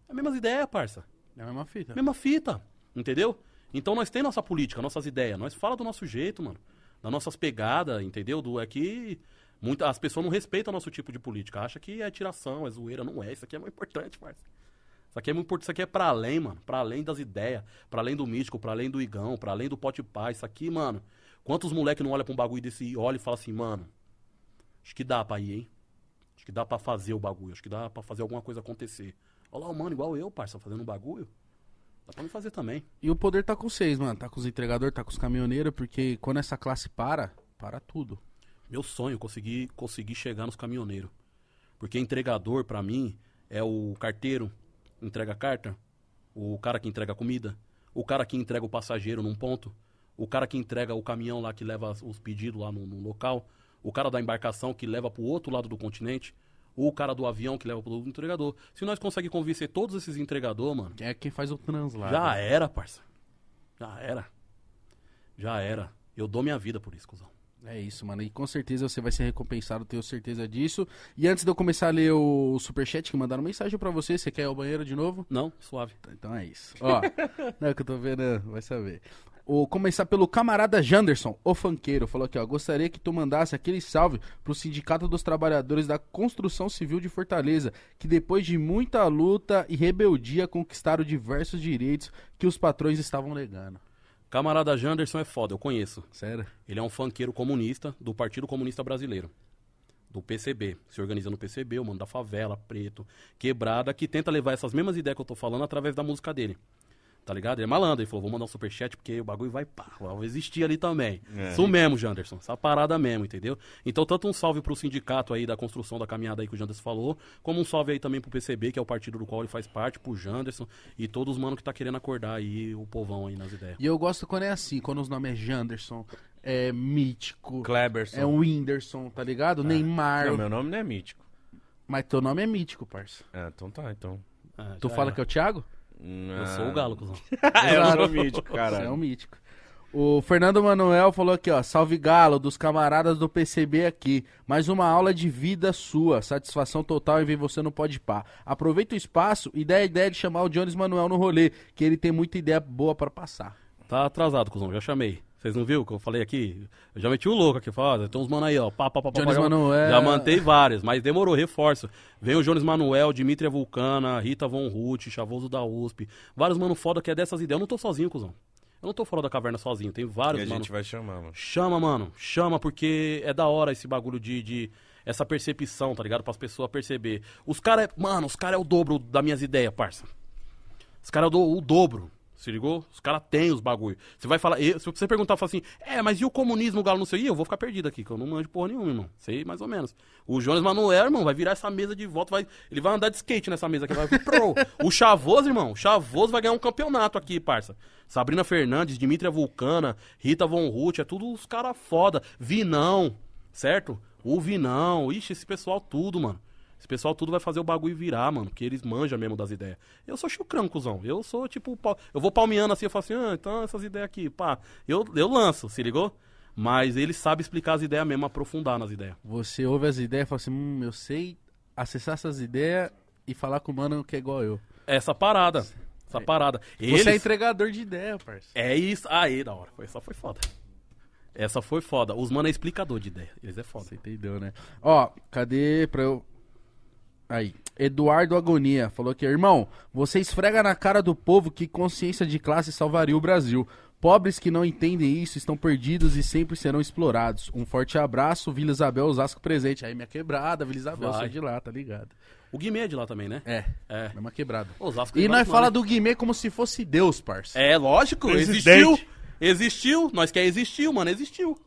É a mesma ideia, parça. É a mesma fita. Mesma fita, entendeu? Então nós temos nossa política, nossas ideias. Nós fala do nosso jeito, mano. Das nossas pegadas, entendeu? Do, é que muita, as pessoas não respeitam nosso tipo de política. Acha que é tiração, é zoeira. Não é. Isso aqui é muito importante, parça. Isso aqui é muito importante. Isso aqui é pra além, mano. Pra além das ideias. Pra além do mítico, pra além do igão, pra além do pote pá. Isso aqui, mano. Quantos moleques não olham pra um bagulho desse e olham e falam assim, mano. Acho que dá pra ir, hein? Acho que dá pra fazer o bagulho. Acho que dá pra fazer alguma coisa acontecer. Olha lá o mano, igual eu, parça, fazendo um bagulho. Dá pra me fazer também. E o poder tá com vocês, mano. Tá com os entregadores, tá com os caminhoneiros, porque quando essa classe para, para tudo. Meu sonho conseguir, conseguir chegar nos caminhoneiros. Porque entregador, pra mim, é o carteiro, entrega a carta, o cara que entrega a comida, o cara que entrega o passageiro num ponto, o cara que entrega o caminhão lá que leva os pedidos lá no, no local, o cara da embarcação que leva pro outro lado do continente, ou o cara do avião que leva pro entregador. Se nós conseguimos convencer todos esses entregadores, mano, É quem faz o translado. já era, parça. Já era. Já era. Eu dou minha vida por isso, cuzão. É isso, mano. E com certeza você vai ser recompensado, tenho certeza disso. E antes de eu começar a ler o superchat que mandaram mensagem pra você, você quer ir ao banheiro de novo? Não, suave. Então é isso. Ó, não é que eu tô vendo, vai saber. O, começar pelo camarada Janderson, o funkeiro, falou aqui, ó. Gostaria que tu mandasse aquele salve pro Sindicato dos Trabalhadores da Construção Civil de Fortaleza, que depois de muita luta e rebeldia conquistaram diversos direitos que os patrões estavam negando. Camarada Janderson é foda, eu conheço. Sério? Ele é um funkeiro comunista do Partido Comunista Brasileiro. Do PCB. Se organiza no PCB, o mano da favela, preto, quebrada, que tenta levar essas mesmas ideias que eu tô falando através da música dele. Tá ligado? Ele é malandro. Ele falou, vou mandar um superchat porque o bagulho vai pá. Vai existir ali também. É. Isso mesmo, Janderson. Essa parada mesmo, entendeu? Então, tanto um salve pro sindicato aí da construção da caminhada aí que o Janderson falou, como um salve aí também pro PCB, que é o partido do qual ele faz parte, pro Janderson e todos os manos que tá querendo acordar aí o povão aí nas ideias. E eu gosto quando é assim, quando os nomes é Janderson, é Mítico, Kleberson. é Whindersson, tá ligado? Neymar. Não, meu nome não é mítico. Mas teu nome é Mítico, parça. Ah, então tá, então. Ah, Tu fala era. que é o Thiago? Eu sou o galo, cuzão. Ah, Exato. sou mítico, Você é cara. um mítico. O Fernando Manuel falou aqui, ó. Salve Galo, dos camaradas do PCB aqui. Mais uma aula de vida sua. Satisfação total em ver você no Pode Pá. Aproveita o espaço e dá a ideia de chamar o Jones Manuel no rolê, que ele tem muita ideia boa pra passar. Tá atrasado, cuzão, já chamei. Vocês não viram o que eu falei aqui? Eu já meti o louco aqui, fala, tem uns mano aí, ó. Pá, pá, pá, pá, Jones já, Manuel. Já mantei vários, mas demorou, reforço. Vem o Jones Manuel, Dimitria Vulcana, Rita Von Ruth, Chavoso da USP. Vários mano foda que é dessas ideias. Eu não tô sozinho, cuzão. Eu não tô fora da caverna sozinho, tem E vários, a mano. gente vai chamar, mano. Chama, mano. Chama, porque é da hora esse bagulho de. de essa percepção, tá ligado? Para as pessoas perceber. Os caras, mano, os caras é o dobro das minhas ideias, parça. Os caras é o, do- o dobro. Se ligou? Os caras têm os bagulho. Você vai falar. se você perguntar, fala assim, é, mas e o comunismo, o galo não sei? Ih, eu vou ficar perdido aqui, que eu não manjo porra nenhuma, irmão. Sei mais ou menos. O Jones Manuel, irmão, vai virar essa mesa de volta, vai, ele vai andar de skate nessa mesa aqui. Vai, pro. o Chavoso, irmão, o Chavoso vai ganhar um campeonato aqui, parça. Sabrina Fernandes, Dimitria Vulcana, Rita Von Ruth, é tudo os caras foda. Vinão, certo? O Vinão, ixi, esse pessoal tudo, mano. Esse pessoal tudo vai fazer o bagulho virar, mano, porque eles manjam mesmo das ideias. Eu sou chucrão, cuzão. Eu sou tipo. Eu vou palmeando assim, eu falo assim, ah, então essas ideias aqui, pá. Eu, eu lanço, se ligou? Mas eles sabem explicar as ideias mesmo, aprofundar nas ideias. Você ouve as ideias e fala assim, hum, eu sei acessar essas ideias e falar com o mano que é igual eu. Essa parada. Essa parada. Eles... Você é entregador de ideia, parça. É isso. Aí, da hora. Essa foi foda. Essa foi foda. Os mano é explicador de ideia. Eles é foda. Você entendeu, né? Ó, cadê pra eu. Aí, Eduardo Agonia falou que, irmão, você esfrega na cara do povo que consciência de classe salvaria o Brasil. Pobres que não entendem isso estão perdidos e sempre serão explorados. Um forte abraço, Vila Isabel, Osasco presente. Aí minha quebrada, Vila Isabel, Vai. sou de lá, tá ligado? O Guimê é de lá também, né? É, É. mesma quebrada. Osasco E nós vários fala nomes. do Guimê como se fosse Deus, parça. É, lógico, Presidente. existiu. Existiu. Nós quer existiu, mano, existiu.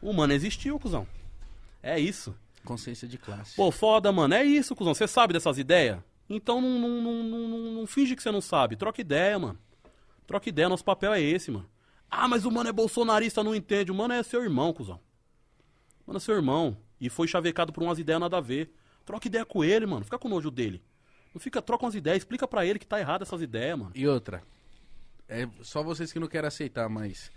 O mano existiu, cuzão. É isso. Consciência de classe. Pô, foda, mano. É isso, cuzão. Você sabe dessas ideias? Então não, não, não, não, não- não finge que você não sabe. Troca ideia, mano. Troca ideia. Nosso papel é esse, mano. Ah, mas o mano é bolsonarista, não entende. O mano é seu irmão, cuzão. O mano é seu irmão. E foi chavecado por umas ideias nada a ver. Troca ideia com ele, mano. Fica com nojo dele. Não fica, troca umas ideias. Explica pra ele que tá errado essas ideias, mano. E outra, é só vocês que não querem aceitar, mas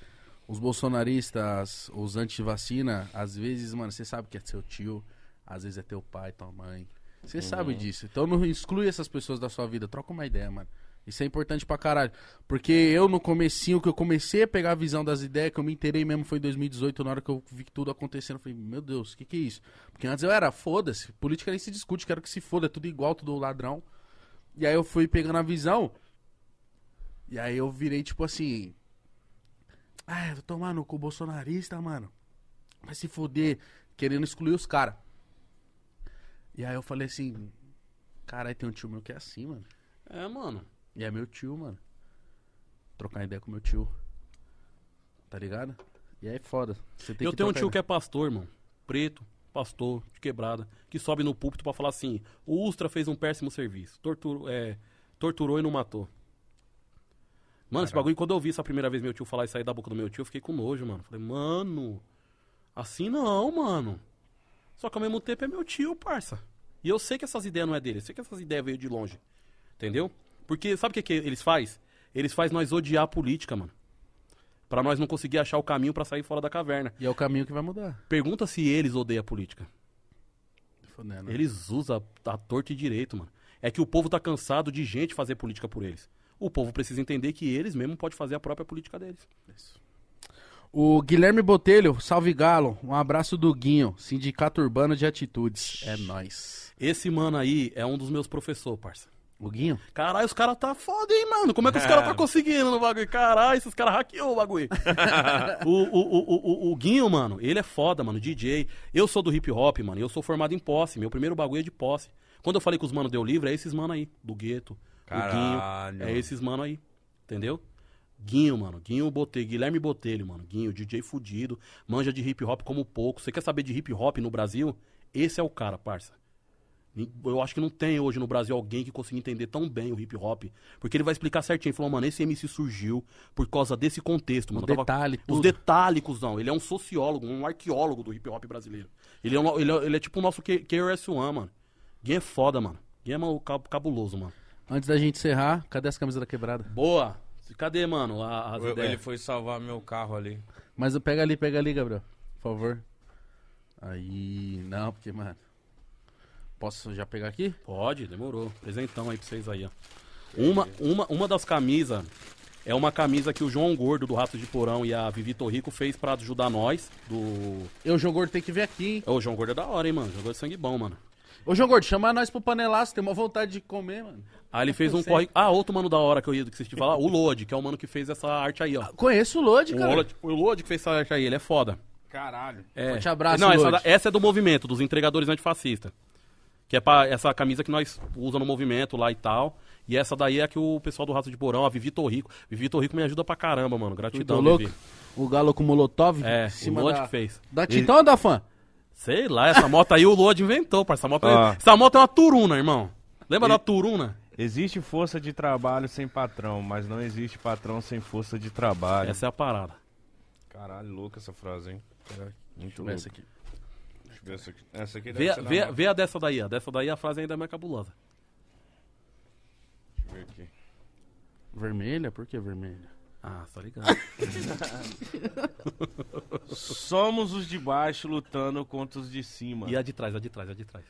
os bolsonaristas, os anti-vacina, às vezes, mano, você sabe que é seu tio, às vezes é teu pai, tua mãe. Você sabe disso. Então não exclui essas pessoas da sua vida, troca uma ideia, mano. Isso é importante pra caralho. Porque eu, no comecinho, que eu comecei a pegar a visão das ideias, que eu me inteirei mesmo, foi em 2018, na hora que eu vi que tudo acontecendo. Eu falei, meu Deus, o que que é isso? Porque antes eu era, foda-se, política nem se discute, quero que se foda, é tudo igual, tudo ladrão. E aí eu fui pegando a visão, e aí eu virei tipo assim. Ah, vou tomar no cu bolsonarista, mano. Vai se fuder, querendo excluir os caras. E aí eu falei assim, caralho, tem um tio meu que é assim, mano. É, mano. E é meu tio, mano. Trocar ideia com meu tio. Tá ligado? E aí é foda. Você tem eu que tenho um tio que ideia. é pastor, irmão. Preto, pastor, de quebrada, que sobe no púlpito pra falar assim: o Ustra fez um péssimo serviço. Torturou, é, torturou e não matou. Mano, esse bagulho, quando eu vi essa primeira vez meu tio falar isso aí da boca do meu tio, eu fiquei com nojo, mano. Falei, mano, assim não, mano. Só que ao mesmo tempo é meu tio, parça. E eu sei que essas ideias não é dele, eu sei que essas ideias veio de longe. Entendeu? Porque sabe o que, que eles faz? Eles faz nós odiar a política, mano. Pra nós não conseguir achar o caminho pra sair fora da caverna. E é o caminho que vai mudar. Pergunta se eles odeiam a política. Fodendo. Eles usam a torta e direito, mano. É que o povo tá cansado de gente fazer política por eles. O povo precisa entender que eles mesmo podem fazer a própria política deles. O Guilherme Botelho, salve Galo. Um abraço do Guinho, Sindicato Urbano de Atitudes. É nóis. Esse mano aí é um dos meus professores, parça. O Guinho? Caralho, os caras tá foda, hein, mano? Como é que os caras tá conseguindo no bagulho? Caralho, esses caras hackeou o bagulho. o, o, o, o, o, o Guinho, mano, ele é foda, mano, DJ. Eu sou do hip hop, mano, eu sou formado em posse. Meu primeiro bagulho é de posse. Quando eu falei que os mano deu livre, é esses mano aí, do gueto. O Caralho. Guinho. É esses mano aí, entendeu? Guinho, mano. Guinho Botelho, Guilherme Botelho, mano. Guinho, DJ fudido, manja de hip hop como pouco. Você quer saber de hip hop no Brasil? Esse é o cara, parça. Eu acho que não tem hoje no Brasil alguém que consiga entender tão bem o hip hop. Porque ele vai explicar certinho. Ele falou, mano, esse MC surgiu por causa desse contexto, mano. O Eu tava- detalhe, Os detalhes, cuzão. Ele é um sociólogo, um arqueólogo do hip hop brasileiro. Ele é, um- ele é- ele é tipo o nosso KRS-One, mano. Guinho é foda, mano. Guinho é cabuloso, mano. Antes da gente encerrar, cadê as camisas da quebrada? Boa. Cadê, mano, a- as Eu- ideias? Ele foi salvar meu carro ali. Mas pega ali, pega ali, Gabriel. Por favor. Aí. Não, porque, mano. Posso já pegar aqui? Pode, demorou. Presentão aí pra vocês aí, ó. Uma, uma, uma das camisas é uma camisa que o João Gordo do Rato de Porão e a Vivi Torrico fez pra ajudar nós. Do. Eu, João Gordo, tem que ver aqui, hein? Ô, o João Gordo é da hora, hein, mano. João Gordo é sangue bom, mano. Ô, João Gordo, chama nós pro panelaço, tem uma vontade de comer, mano. Aí ele fez um corre. Ah, outro mano da hora que eu ia que vocês te falar, o Lodi, que é o mano que fez essa arte aí, ó. Conheço o Lodi, O cara. Lodi, o Lodi que fez essa arte aí, ele é foda. Caralho. É. Forte abraço, Não, essa, Lodi. da- essa é do movimento, dos entregadores antifascistas. Que é pra essa camisa que nós usa no movimento lá e tal. E essa daí é a que o pessoal do Rato de Porão, a Vivi Torrico. Vivi Torrico me ajuda pra caramba, mano. Tô Gratidão, louco. Vivi. O Galo com Molotov. É, em cima o Lodi da... que fez. Da Titã ou da fã? Sei lá, essa moto aí o Lodi inventou, parça. Essa moto, Ó. essa moto é uma turuna, irmão. Lembra da turuna? Existe força de trabalho sem patrão, mas não existe patrão sem força de trabalho. Essa é a parada. Caralho, louca essa frase, hein? Muito Deixa eu ver louca. essa aqui. Deixa eu ver essa aqui. Essa aqui deve Vê, vê, moto. vê a dessa daí, a dessa daí a frase ainda é mais cabulosa. Deixa eu ver aqui. Vermelha? Por que vermelha? Ah, tá ligado. Somos os de baixo lutando contra os de cima. e a de trás, a de trás, a de trás.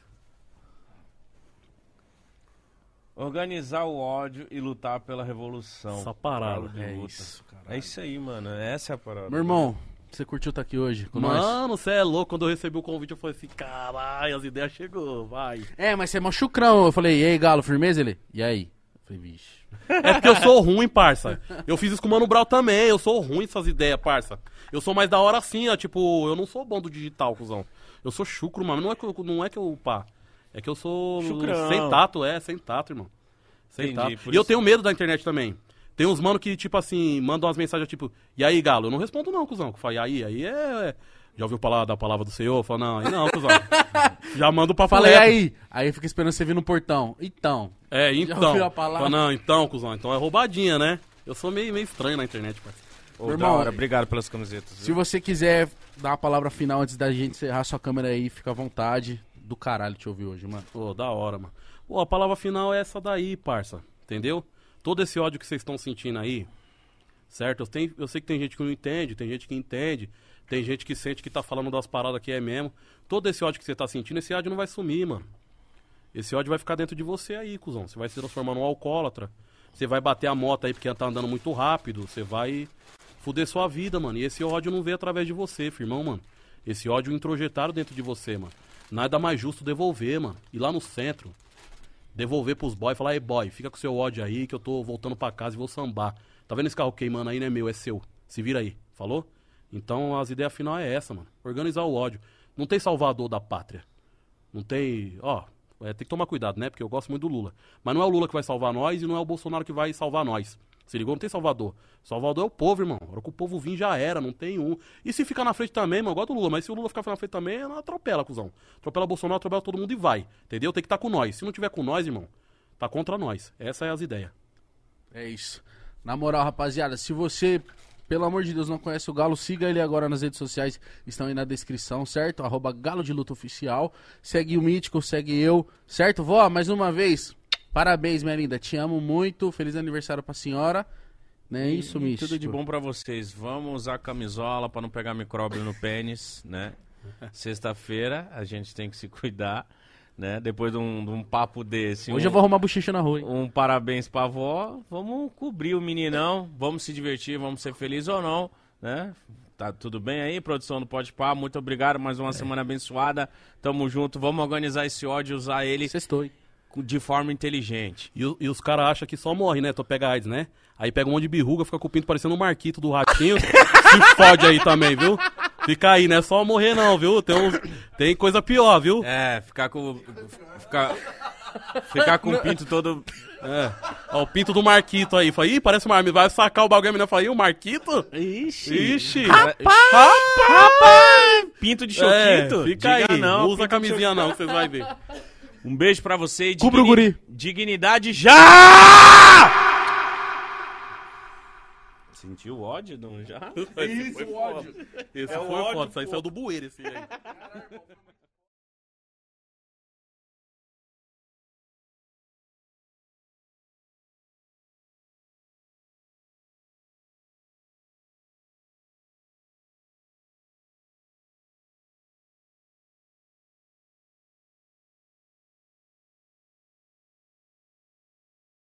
Organizar o ódio e lutar pela revolução. Essa parada. É luta. isso, cara. É isso aí, mano. Essa é a parada. Meu irmão, Você curtiu estar aqui hoje com? Mano, você é louco. Quando eu recebi o convite, eu falei assim: caralho, as ideias chegou, vai. É, mas você é mó chucrão. Eu falei, e aí, Galo, firmeza? Ele, e aí? Falei, vixe. É porque eu sou ruim, parça. Eu fiz isso com o Mano Brown também. Eu sou ruim essas ideias, parça. Eu sou mais da hora assim, ó. Tipo, eu não sou bom do digital, cuzão. Eu sou chucro, mano. Não é que eu, não é que eu pá. É que eu sou Chucrão. sem tato, é, sem tato, irmão. Sem Entendi, tato. E eu tenho medo da internet também. Tem uns mano que, tipo assim, mandam umas mensagens tipo, e aí, galo? Eu não respondo não, cuzão. Eu falo, e aí? Aí é. Já ouviu falar da palavra do Senhor? Eu falo, não, aí não, cuzão. Já mando pra Falei, e falar. aí? Aí fica esperando você vir no portão. Então. É, Já então. ouviu a palavra? Fala, não, então, cuzão. Então é roubadinha, né? Eu sou meio, meio estranho na internet, parceiro. Ô, irmão, hora, obrigado pelas camisetas. Se você quiser dar uma palavra final antes da gente encerrar sua câmera aí, fica à vontade. Do caralho te ouvir hoje, mano. Pô, da hora, mano. Pô, a palavra final é essa daí, parça. Entendeu? Todo esse ódio que vocês estão sentindo aí, certo? Eu, tenho- eu sei que tem gente que não entende, tem gente que entende, tem gente que sente que tá falando das paradas que é mesmo. Todo esse ódio que você tá sentindo, esse ódio não vai sumir, mano. Esse ódio vai ficar dentro de você aí, cuzão. Você vai se transformar num alcoólatra. Você vai bater a moto aí porque ela tá andando muito rápido. Você vai fuder sua vida, mano. E esse ódio não veio através de você, firmão, mano. Esse ódio introjetaram dentro de você, mano. Nada mais justo devolver, mano. Ir lá no centro, devolver pros boys e falar, ei boy, fica com seu ódio aí que eu tô voltando pra casa e vou sambar. Tá vendo esse carro queimando aí, não é meu, é seu. Se vira aí, falou? Então as ideias final é essa, mano. Organizar o ódio. Não tem salvador da pátria. Não tem. Ó, é, tem que tomar cuidado, né? Porque eu gosto muito do Lula. Mas não é o Lula que vai salvar nós e não é o Bolsonaro que vai salvar nós. Se ligou? Não tem Salvador. Salvador é o povo, irmão. A hora que o povo vir já era, não tem um. E se ficar na frente também, mano, eu gosto do Lula, mas se o Lula ficar na frente também, não atropela, cuzão. Atropela o Bolsonaro, atropela todo mundo e vai. Entendeu? Tem que estar com nós. Se não tiver com nós, irmão, tá contra nós. Essa é as ideias. É isso. Na moral, rapaziada, se você, pelo amor de Deus, não conhece o Galo, siga ele agora nas redes sociais, estão aí na descrição, certo? Arroba Galo de Luta Oficial. Segue o Mítico, segue eu, certo? Vó, mais uma vez, parabéns, minha linda. Te amo muito. Feliz aniversário pra senhora. Não é isso, Mítico? Tudo de bom pra vocês. Vamos usar camisola pra não pegar micróbio no pênis, né? Sexta-feira a gente tem que se cuidar, né? Depois de um, de um papo desse. Hoje um, eu vou arrumar bochecha na rua, hein? Um parabéns pra avó. Vamos cobrir o meninão. Vamos se divertir, vamos ser felizes ou não, né? Tá tudo bem aí, produção do Pode Pá? Muito obrigado, mais uma semana abençoada. Tamo junto, vamos organizar esse ódio e usar ele Sextou, hein? de forma inteligente. E, e os caras acham que só morre, né? Tô pega AIDS, né? Aí pega um monte de birruga, fica com o pinto parecendo um marquito do ratinho. se fode aí também, viu? Fica aí, não é só morrer não, viu? Tem, uns- tem coisa pior, viu? É, ficar com. Ficar, ficar com o pinto todo. É. Ó, o pinto do Marquito aí. Fala, ih, parece uma arma. Vai sacar o bagulho, a menina fala, ih, o Marquito? Ixi! Ixi. Rapaz! Pinto de É, choquito? fica Diga aí. não. Usa de camisinha não, vocês vão ver. Um beijo pra você e Cubra o guri. dignidade já! Sentiu ódio, não já? Esse foi foda. Esse É o foi ódio, foda. Isso aí saiu do bueiro, esse aí.